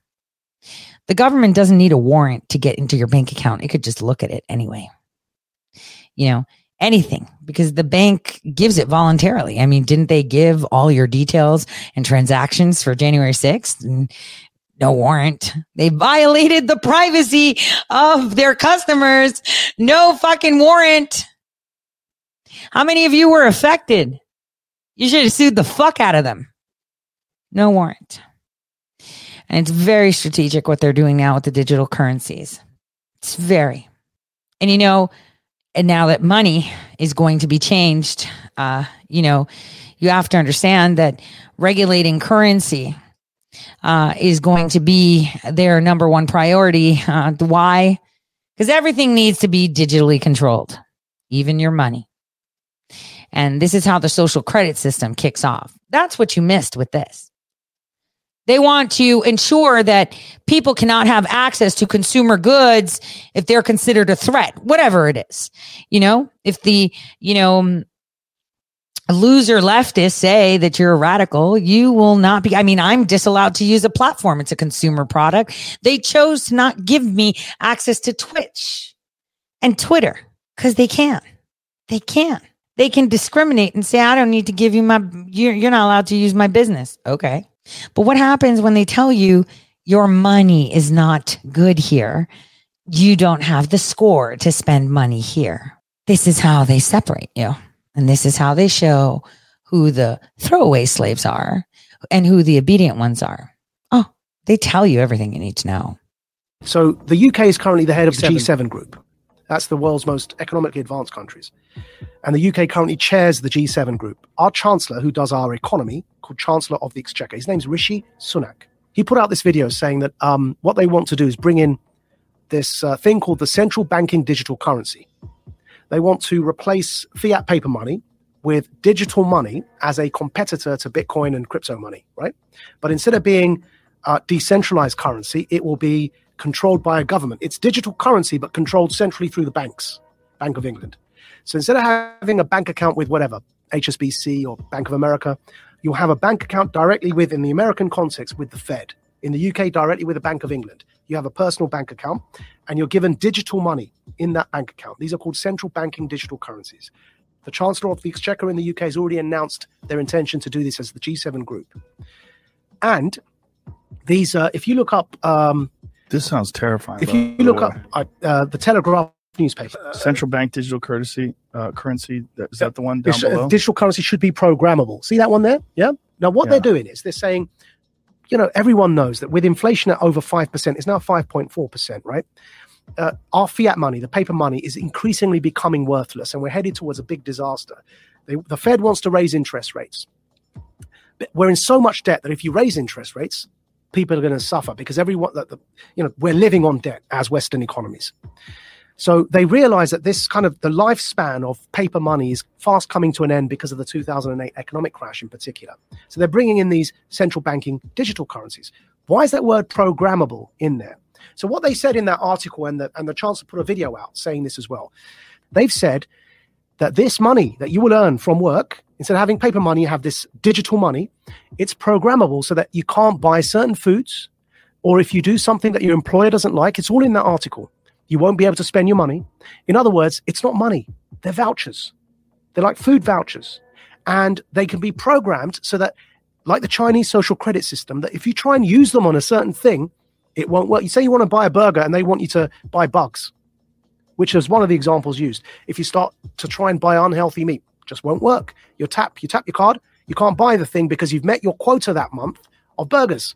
The government doesn't need a warrant to get into your bank account, it could just look at it anyway. You know, anything because the bank gives it voluntarily. I mean, didn't they give all your details and transactions for January 6th? And no warrant. They violated the privacy of their customers. No fucking warrant. How many of you were affected? You should have sued the fuck out of them. No warrant. And it's very strategic what they're doing now with the digital currencies. It's very. And you know, and now that money is going to be changed, uh, you know, you have to understand that regulating currency uh, is going to be their number one priority. Uh, why? Because everything needs to be digitally controlled, even your money. And this is how the social credit system kicks off. That's what you missed with this. They want to ensure that people cannot have access to consumer goods if they're considered a threat, whatever it is. You know, if the, you know, loser leftists say that you're a radical, you will not be. I mean, I'm disallowed to use a platform. It's a consumer product. They chose to not give me access to Twitch and Twitter because they can. They can. They can discriminate and say, I don't need to give you my, you're, you're not allowed to use my business. Okay. But what happens when they tell you your money is not good here? You don't have the score to spend money here. This is how they separate you. And this is how they show who the throwaway slaves are and who the obedient ones are. Oh, they tell you everything you need to know. So the UK is currently the head of the G7 group. That's the world's most economically advanced countries. And the UK currently chairs the G7 group. Our chancellor, who does our economy, called Chancellor of the Exchequer, his name's Rishi Sunak. He put out this video saying that um, what they want to do is bring in this uh, thing called the central banking digital currency. They want to replace fiat paper money with digital money as a competitor to Bitcoin and crypto money, right? But instead of being uh, decentralized currency, it will be controlled by a government. It's digital currency, but controlled centrally through the banks, Bank of England. So instead of having a bank account with whatever, HSBC or Bank of America, you'll have a bank account directly with, in the American context, with the Fed. In the UK, directly with the Bank of England, you have a personal bank account and you're given digital money in that bank account. These are called central banking digital currencies. The Chancellor of the Exchequer in the UK has already announced their intention to do this as the G7 group. And these, uh, if you look up, um, This sounds terrifying. if you look way. up uh, uh, the Telegraph newspaper, central bank digital currency, uh, currency. Is that the one down uh, below? digital currency should be programmable. See that one there? Yeah. Now, what they're doing is they're saying, you know, everyone knows that with inflation at over 5%, it's now 5.4%, right? Uh, our fiat money, the paper money, is increasingly becoming worthless and we're headed towards a big disaster. They, the Fed wants to raise interest rates. But we're in so much debt that if you raise interest rates, people are going to suffer because everyone, that the, you know, we're living on debt as Western economies. So they realize that this kind of the lifespan of paper money is fast coming to an end because of the 2008 economic crash in particular. So they're bringing in these central banking digital currencies. Why is that word programmable in there? So what they said in that article, and the, and the chancellor put a video out saying this as well. They've said that this money that you will earn from work, instead of having paper money, you have this digital money. It's programmable so that you can't buy certain foods, or if you do something that your employer doesn't like, it's all in that article. You won't be able to spend your money. In other words, it's not money, they're vouchers. They're like food vouchers. And they can be programmed so that, like the Chinese social credit system, that if you try and use them on a certain thing, it won't work. You say you want to buy a burger and they want you to buy bugs, which is one of the examples used. If you start to try and buy unhealthy meat, just won't work. You tap, you tap your card, you can't buy the thing because you've met your quota that month of burgers.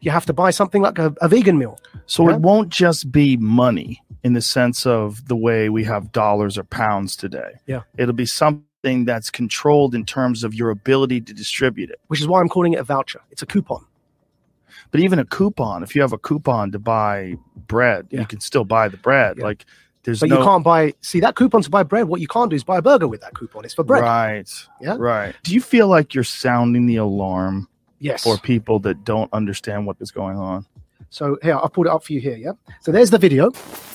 You have to buy something like a, a vegan meal. So Yeah? it won't just be money in the sense of the way we have dollars or pounds today. Yeah. It'll be something that's controlled in terms of your ability to distribute it. Which is why I'm calling it a voucher. It's a coupon. But even a coupon, if you have a coupon to buy bread, you can still buy the bread. Like there's But no you can't buy, see, that coupon to buy bread, what you can't do is buy a burger with that coupon. It's for bread. Right. Yeah. Right. Do you feel like you're sounding the alarm Yes. for people that don't understand what is going on? So here, I'll put it up for you here. Yeah. So there's the video.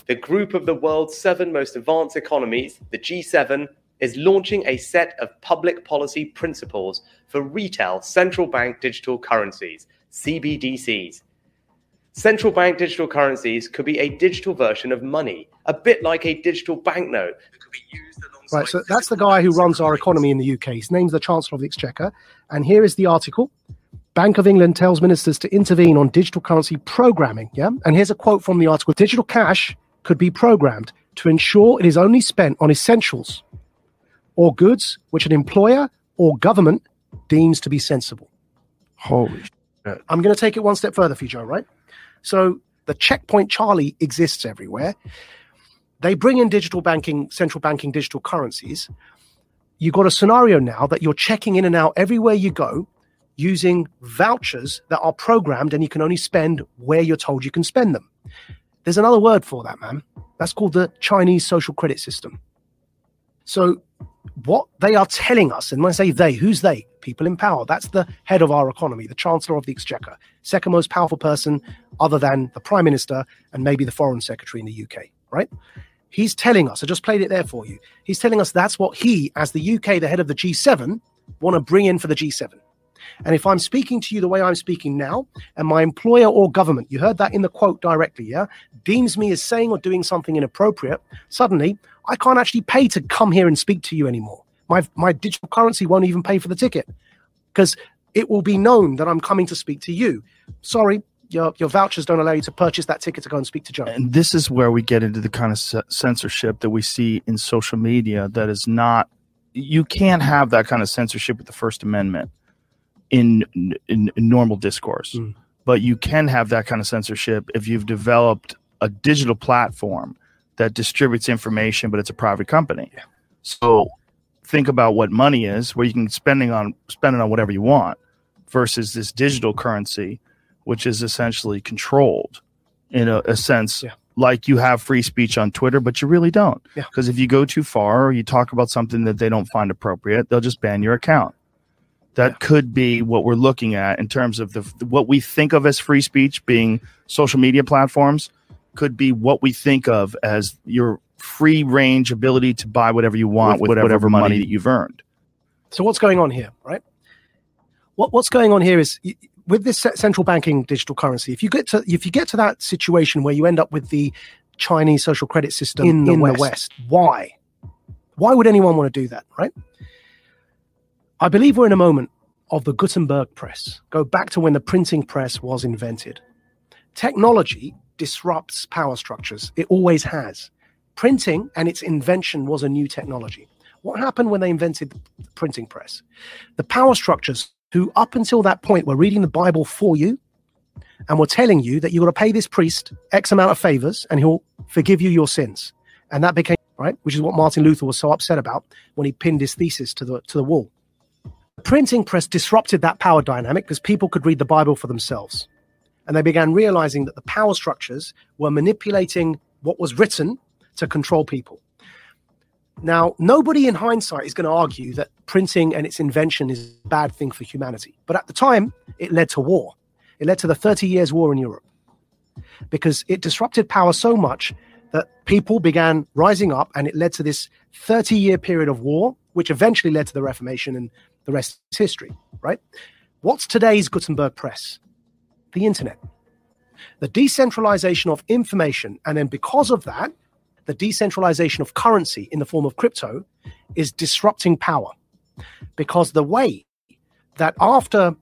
The group of the world's seven most advanced economies, the G7, is launching a set of public policy principles for retail central bank digital currencies, CBDCs. Central bank digital currencies could be a digital version of money, a bit like a digital banknote. Right. So that's the guy who runs our economy in the UK. His name's the Chancellor of the Exchequer. And here is the article. Bank of England tells ministers to intervene on digital currency programming. Yeah. And here's a quote from the article Digital cash could be programmed to ensure it is only spent on essentials or goods which an employer or government deems to be sensible. Holy shit. I'm going to take it one step further for you, Joe, right? So the checkpoint Charlie exists everywhere. They bring in digital banking, central banking digital currencies. You've got a scenario now that you're checking in and out everywhere you go using vouchers that are programmed and you can only spend where you're told you can spend them. There's another word for that, man. That's called the Chinese social credit system. So, what they are telling us, and when I say they, who's they? People in power. That's the head of our economy, the Chancellor of the Exchequer, second most powerful person other than the Prime Minister and maybe the Foreign Secretary in the UK, right? He's telling us, I just played it there for you. He's telling us that's what he, as the UK, the head of the G7, want to bring in for the G7. And if I'm speaking to you the way I'm speaking now, and my employer or government, you heard that in the quote directly, yeah, deems me as saying or doing something inappropriate, suddenly I can't actually pay to come here and speak to you anymore. My, my digital currency won't even pay for the ticket because it will be known that I'm coming to speak to you. Sorry, your, your vouchers don't allow you to purchase that ticket to go and speak to Joe. And this is where we get into the kind of ce- censorship that we see in social media that is not you can't have that kind of censorship with the first amendment in in, in normal discourse mm. but you can have that kind of censorship if you've developed a digital platform that distributes information but it's a private company so think about what money is where you can spending on spend it on whatever you want versus this digital currency which is essentially controlled in a, a sense like you have free speech on Twitter, but you really don't. Yeah. Because if you go too far or you talk about something that they don't find appropriate, they'll just ban your account. That could be what we're looking at in terms of the what we think of as free speech being social media platforms could be what we think of as your free range ability to buy whatever you want with, whatever, money, that you've earned. So what's going on here, right? What what's going on here is with this central banking digital currency, if you get to if you get to that situation where you end up with the Chinese social credit system in, the, in West. the West, why? Why would anyone want to do that, right? I believe we're in a moment of the Gutenberg press. Go back to when the printing press was invented. Technology disrupts power structures. It always has. Printing and its invention was a new technology. What happened when they invented the printing press? The power structures who up until that point were reading the Bible for you and were telling you that you got to pay this priest X amount of favors and he'll forgive you your sins. And that became right, which is what Martin Luther was so upset about when he pinned his thesis to the to the wall. The printing press disrupted that power dynamic because people could read the Bible for themselves. And they began realizing that the power structures were manipulating what was written to control people. Now, nobody in hindsight is going to argue that printing and its invention is a bad thing for humanity. But at the time, it led to war. It led to the 30 Years' War in Europe because it disrupted power so much that people began rising up and it led to this 30 year period of war, which eventually led to the Reformation and the rest is history, right? What's today's Gutenberg press? The internet. The decentralization of information. And then because of that, the decentralization of currency in the form of crypto is disrupting power. Because the way that after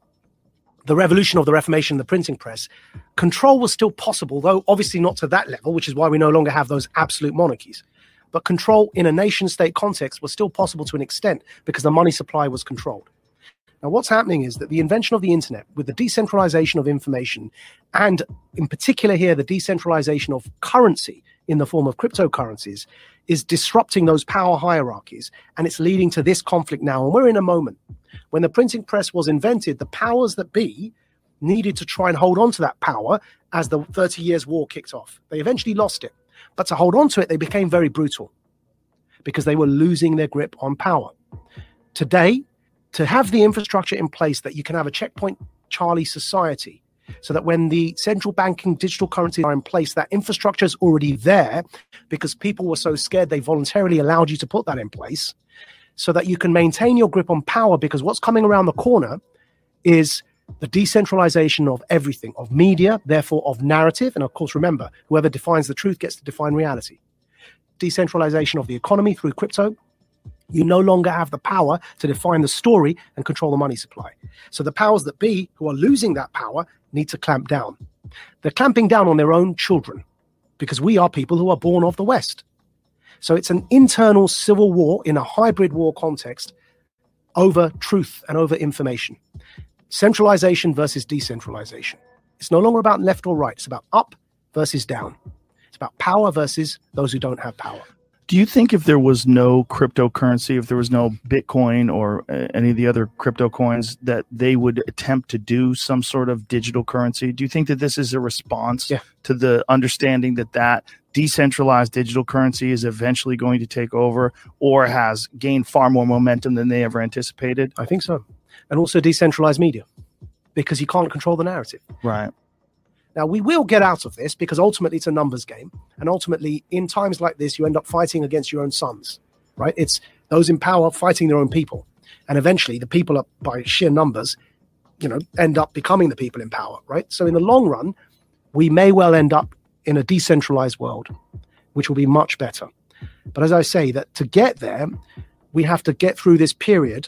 the revolution of the Reformation, the printing press, control was still possible, though obviously not to that level, which is why we no longer have those absolute monarchies. But control in a nation state context was still possible to an extent because the money supply was controlled. Now, what's happening is that the invention of the internet, with the decentralization of information, and in particular here, the decentralization of currency in the form of cryptocurrencies, is disrupting those power hierarchies. And it's leading to this conflict now. And we're in a moment when the printing press was invented, the powers that be needed to try and hold on to that power as the 30 years war kicked off. They eventually lost it. But to hold on to it, they became very brutal because they were losing their grip on power. Today, to have the infrastructure in place that you can have a checkpoint Charlie society so that when the central banking digital currencies are in place, that infrastructure is already there because people were so scared they voluntarily allowed you to put that in place so that you can maintain your grip on power because what's coming around the corner is the decentralization of everything, of media, therefore of narrative. And of course, remember, whoever defines the truth gets to define reality. Decentralization of the economy through crypto, you no longer have the power to define the story and control the money supply. So the powers that be, who are losing that power, need to clamp down. They're clamping down on their own children because we are people who are born of the West. So it's an internal civil war in a hybrid war context over truth and over information. Centralization versus decentralization. It's no longer about left or right, it's about up versus down. It's about power versus those who don't have power. Do you think if there was no cryptocurrency, if there was no Bitcoin or uh, any of the other crypto coins, that they would attempt to do some sort of digital currency? Do you think that this is a response yeah. to the understanding that that decentralized digital currency is eventually going to take over or has gained far more momentum than they ever anticipated? I think so. And also decentralized media because you can't control the narrative. Right. Now, we will get out of this because ultimately it's a numbers game. And ultimately, in times like this, you end up fighting against your own sons, right? It's those in power fighting their own people. And eventually, the people, are, by sheer numbers, you know, end up becoming the people in power, right? So, in the long run, we may well end up in a decentralized world, which will be much better. But as I say, that to get there, we have to get through this period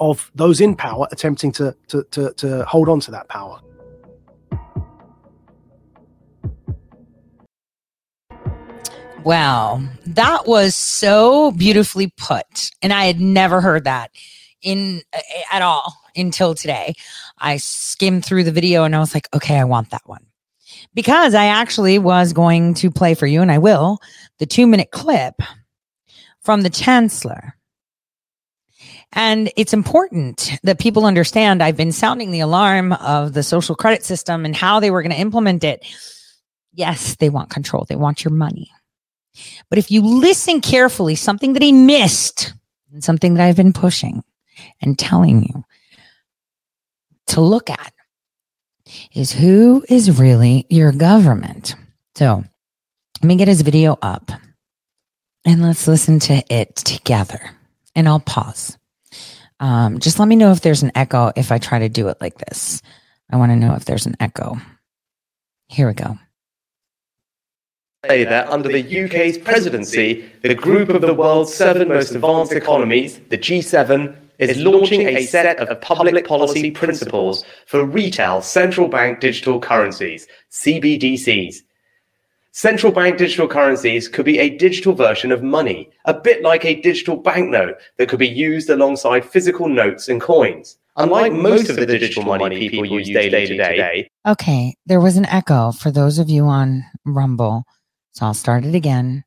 of those in power attempting to, to, to, to hold on to that power. Wow, that was so beautifully put. And I had never heard that in at all until today. I skimmed through the video and I was like, okay, I want that one. Because I actually was going to play for you, and I will, the two minute clip from the chancellor. And it's important that people understand I've been sounding the alarm of the social credit system and how they were going to implement it. Yes, they want control, they want your money. But if you listen carefully, something that he missed and something that I've been pushing and telling you to look at is who is really your government. So let me get his video up and let's listen to it together. And I'll pause. Um, just let me know if there's an echo if I try to do it like this. I want to know if there's an echo. Here we go. Say that under the UK's presidency, the group of the world's seven most advanced economies, the G7, is launching a set of public policy principles for retail central bank digital currencies, CBDCs. Central bank digital currencies could be a digital version of money, a bit like a digital banknote that could be used alongside physical notes and coins. Unlike most of the digital money people use daily today, Okay, there was an echo for those of you on Rumble. So I'll start it again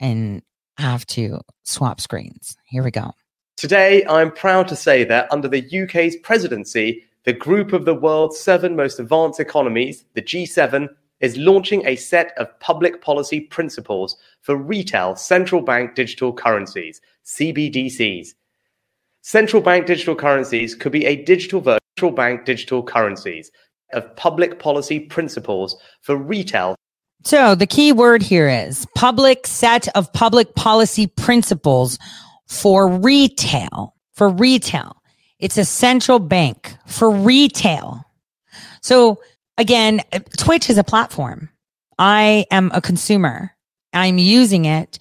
and have to swap screens. Here we go. Today, I'm proud to say that under the UK's presidency, the group of the world's seven most advanced economies, the G7, is launching a set of public policy principles for retail central bank digital currencies, CBDCs. Central bank digital currencies could be a digital virtual bank digital currencies of public policy principles for retail So the key word here is public set of public policy principles for retail. For retail. It's a central bank for retail. So again, Twitch is a platform. I am a consumer. I'm using it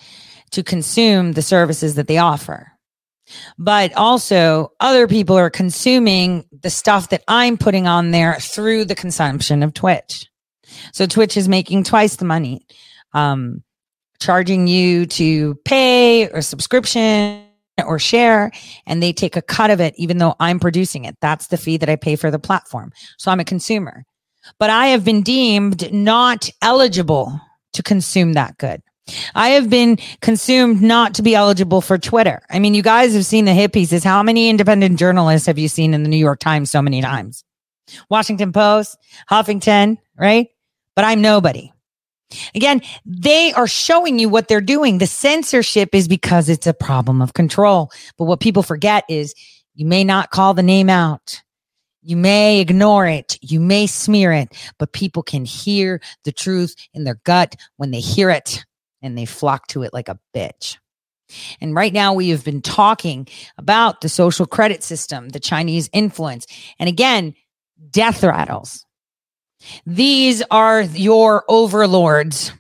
to consume the services that they offer. But also other people are consuming the stuff that I'm putting on there through the consumption of Twitch. So Twitch is making twice the money, um, charging you to pay or subscription or share, and they take a cut of it, even though I'm producing it. That's the fee that I pay for the platform. So I'm a consumer, but I have been deemed not eligible to consume that good. I have been consumed not to be eligible for Twitter. I mean, you guys have seen the hit pieces. How many independent journalists have you seen in the New York Times so many times? Washington Post, Huffington, right? But I'm nobody. Again, they are showing you what they're doing. The censorship is because it's a problem of control. But what people forget is you may not call the name out. You may ignore it. You may smear it, but people can hear the truth in their gut when they hear it and they flock to it like a bitch. And right now we have been talking about the social credit system, the Chinese influence. And again, death rattles. These are your overlords.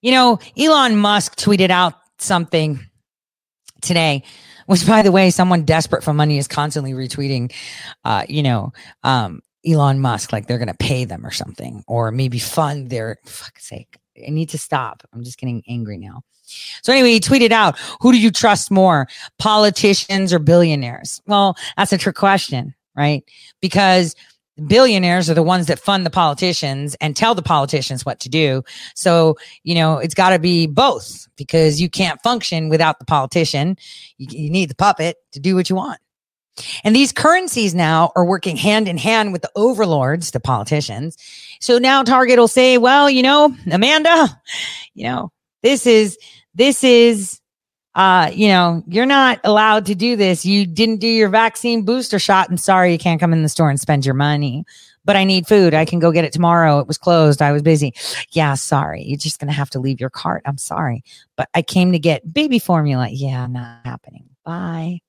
You know, Elon Musk tweeted out something today, which by the way, someone desperate for money is constantly retweeting, uh, you know, um, Elon Musk, like they're going to pay them or something, or maybe fund their, fuck's sake. I need to stop. I'm just getting angry now. So anyway, he tweeted out, who do you trust more, politicians or billionaires? Well, that's a trick question, right? Because billionaires are the ones that fund the politicians and tell the politicians what to do. So, you know, it's got to be both because you can't function without the politician. You, you need the puppet to do what you want. And these currencies now are working hand in hand with the overlords, the politicians. So now Target will say, well, you know, Amanda, you know, this is, this is, uh, you know, you're not allowed to do this. You didn't do your vaccine booster shot. I'm sorry you can't come in the store and spend your money, but I need food. I can go get it tomorrow. It was closed. I was busy. Yeah, sorry. You're just going to have to leave your cart. I'm sorry, but I came to get baby formula. Yeah, not happening. Bye.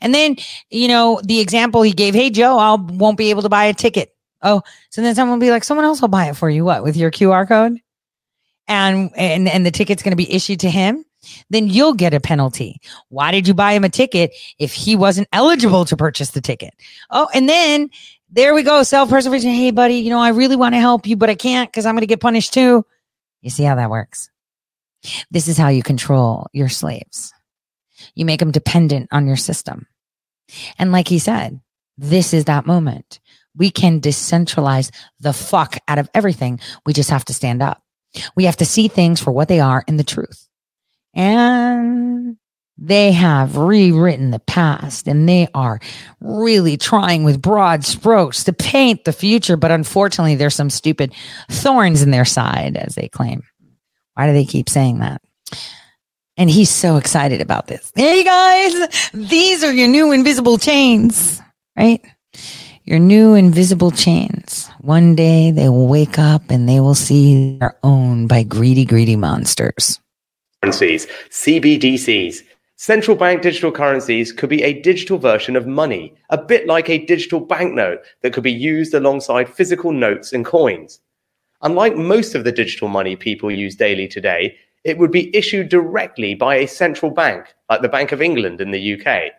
And then, you know, the example he gave, hey, Joe, I won't be able to buy a ticket. Oh, so then someone will be like, someone else will buy it for you. What with your QR code? And, and, and the ticket's going to be issued to him. Then you'll get a penalty. Why did you buy him a ticket if he wasn't eligible to purchase the ticket? Oh, and then there we go. Self preservation. Hey, buddy, you know, I really want to help you, but I can't because I'm going to get punished too. You see how that works? This is how you control your slaves. You make them dependent on your system. And like he said, this is that moment. We can decentralize the fuck out of everything. We just have to stand up. We have to see things for what they are in the truth. And they have rewritten the past and they are really trying with broad strokes to paint the future. But unfortunately, there's some stupid thorns in their side, as they claim. Why do they keep saying that? And he's so excited about this. Hey guys, these are your new invisible chains, right? Your new invisible chains. One day they will wake up and they will see they're owned by greedy, greedy monsters. Currencies, CBDCs. Central bank digital currencies could be a digital version of money, a bit like a digital banknote that could be used alongside physical notes and coins. Unlike most of the digital money people use daily today, it would be issued directly by a central bank, like the Bank of England in the UK.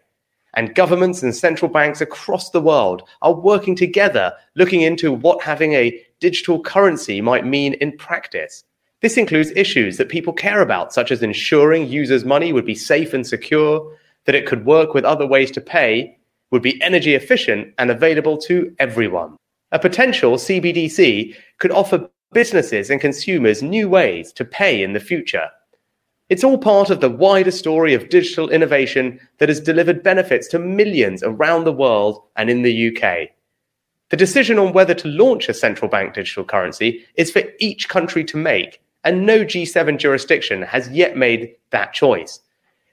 And governments and central banks across the world are working together looking into what having a digital currency might mean in practice. This includes issues that people care about, such as ensuring users' money would be safe and secure, that it could work with other ways to pay, would be energy efficient and available to everyone. A potential CBDC could offer businesses and consumers new ways to pay in the future. It's all part of the wider story of digital innovation that has delivered benefits to millions around the world and in the UK. The decision on whether to launch a central bank digital currency is for each country to make, and no G7 jurisdiction has yet made that choice.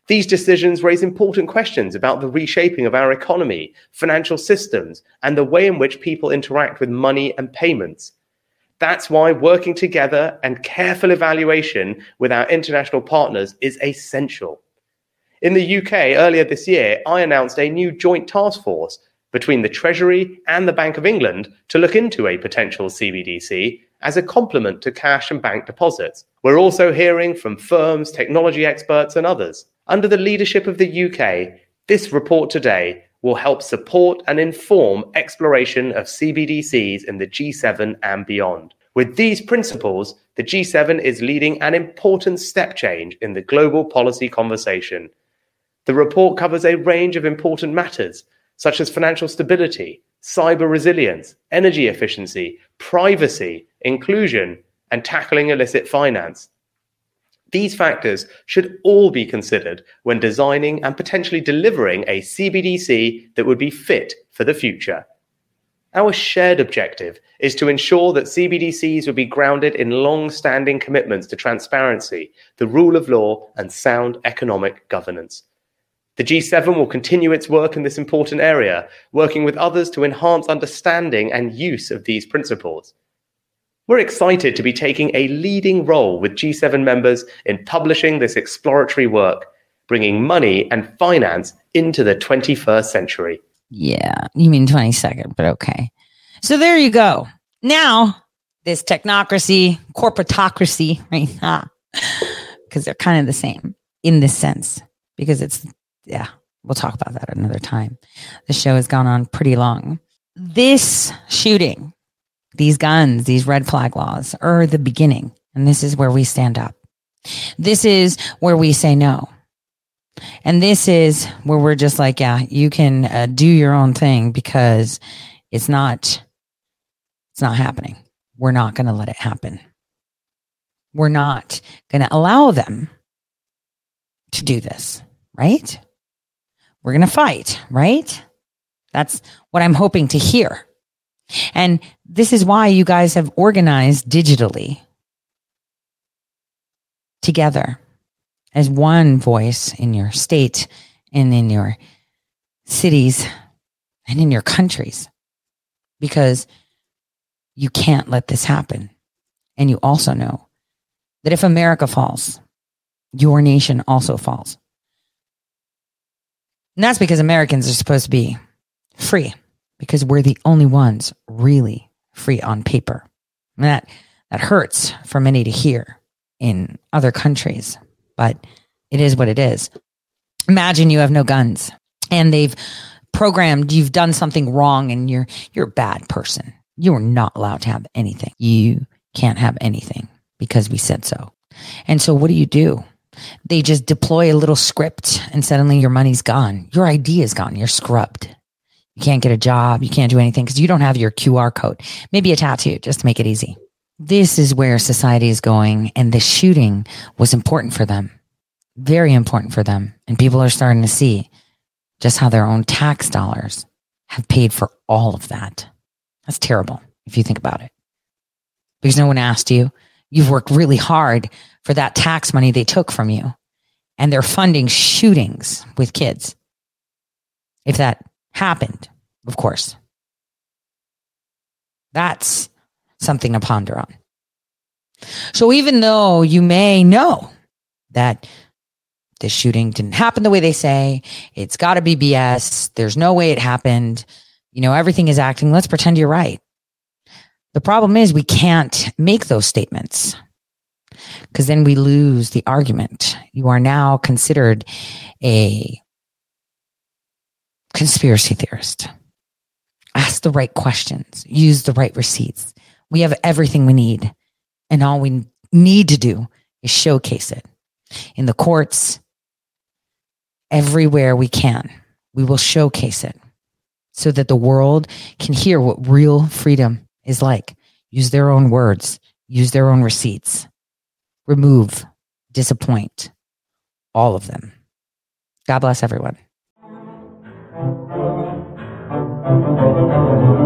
These decisions raise important questions about the reshaping of our economy, financial systems, and the way in which people interact with money and payments. That's why working together and careful evaluation with our international partners is essential. In the UK earlier this year, I announced a new joint task force between the Treasury and the Bank of England to look into a potential CBDC as a complement to cash and bank deposits. We're also hearing from firms, technology experts, and others. Under the leadership of the UK, this report today will help support and inform exploration of CBDCs in the G7 and beyond. With these principles, the G7 is leading an important step change in the global policy conversation. The report covers a range of important matters, such as financial stability, cyber resilience, energy efficiency, privacy, inclusion, and tackling illicit finance. These factors should all be considered when designing and potentially delivering a CBDC that would be fit for the future. Our shared objective is to ensure that CBDCs would be grounded in long standing commitments to transparency, the rule of law, and sound economic governance. The G7 will continue its work in this important area, working with others to enhance understanding and use of these principles. We're excited to be taking a leading role with G7 members in publishing this exploratory work, bringing money and finance into the 21st century. Yeah, you mean 22nd, but okay. So there you go. Now, this technocracy, corporatocracy, right? <laughs> Ah, because they're kind of the same in this sense, because it's yeah, we'll talk about that another time. The show has gone on pretty long. This shooting, these guns, these red flag laws are the beginning. And this is where we stand up. This is where we say no. And this is where we're just like, yeah, you can uh, do your own thing because it's not, it's not happening. We're not going to let it happen. We're not going to allow them to do this, right? we're going to fight, right? That's what I'm hoping to hear. And this is why you guys have organized digitally together as one voice in your state and in your cities and in your countries because you can't let this happen. And you also know that if America falls, your nation also falls. And that's because Americans are supposed to be free because we're the only ones really free on paper. And that, that hurts for many to hear in other countries, but it is what it is. Imagine you have no guns and they've programmed, you've done something wrong and you're, you're a bad person. You are not allowed to have anything. You can't have anything because we said so. And so what do you do? They just deploy a little script and suddenly your money's gone. Your ID is gone. You're scrubbed. You can't get a job. You can't do anything because you don't have your QR code. Maybe a tattoo just to make it easy. This is where society is going. And the shooting was important for them, very important for them. And people are starting to see just how their own tax dollars have paid for all of that. That's terrible if you think about it. Because no one asked you. You've worked really hard for that tax money they took from you. And they're funding shootings with kids. If that happened, of course. That's something to ponder on. So even though you may know that the shooting didn't happen the way they say. It's got to be BS. There's no way it happened. You know, everything is acting. Let's pretend you're right. The problem is we can't make those statements because then we lose the argument. You are now considered a conspiracy theorist. Ask the right questions, use the right receipts. We have everything we need. And all we need to do is showcase it in the courts, everywhere we can. We will showcase it so that the world can hear what real freedom is like. Use their own words, use their own receipts, remove, disappoint, all of them. God bless everyone. Thank you.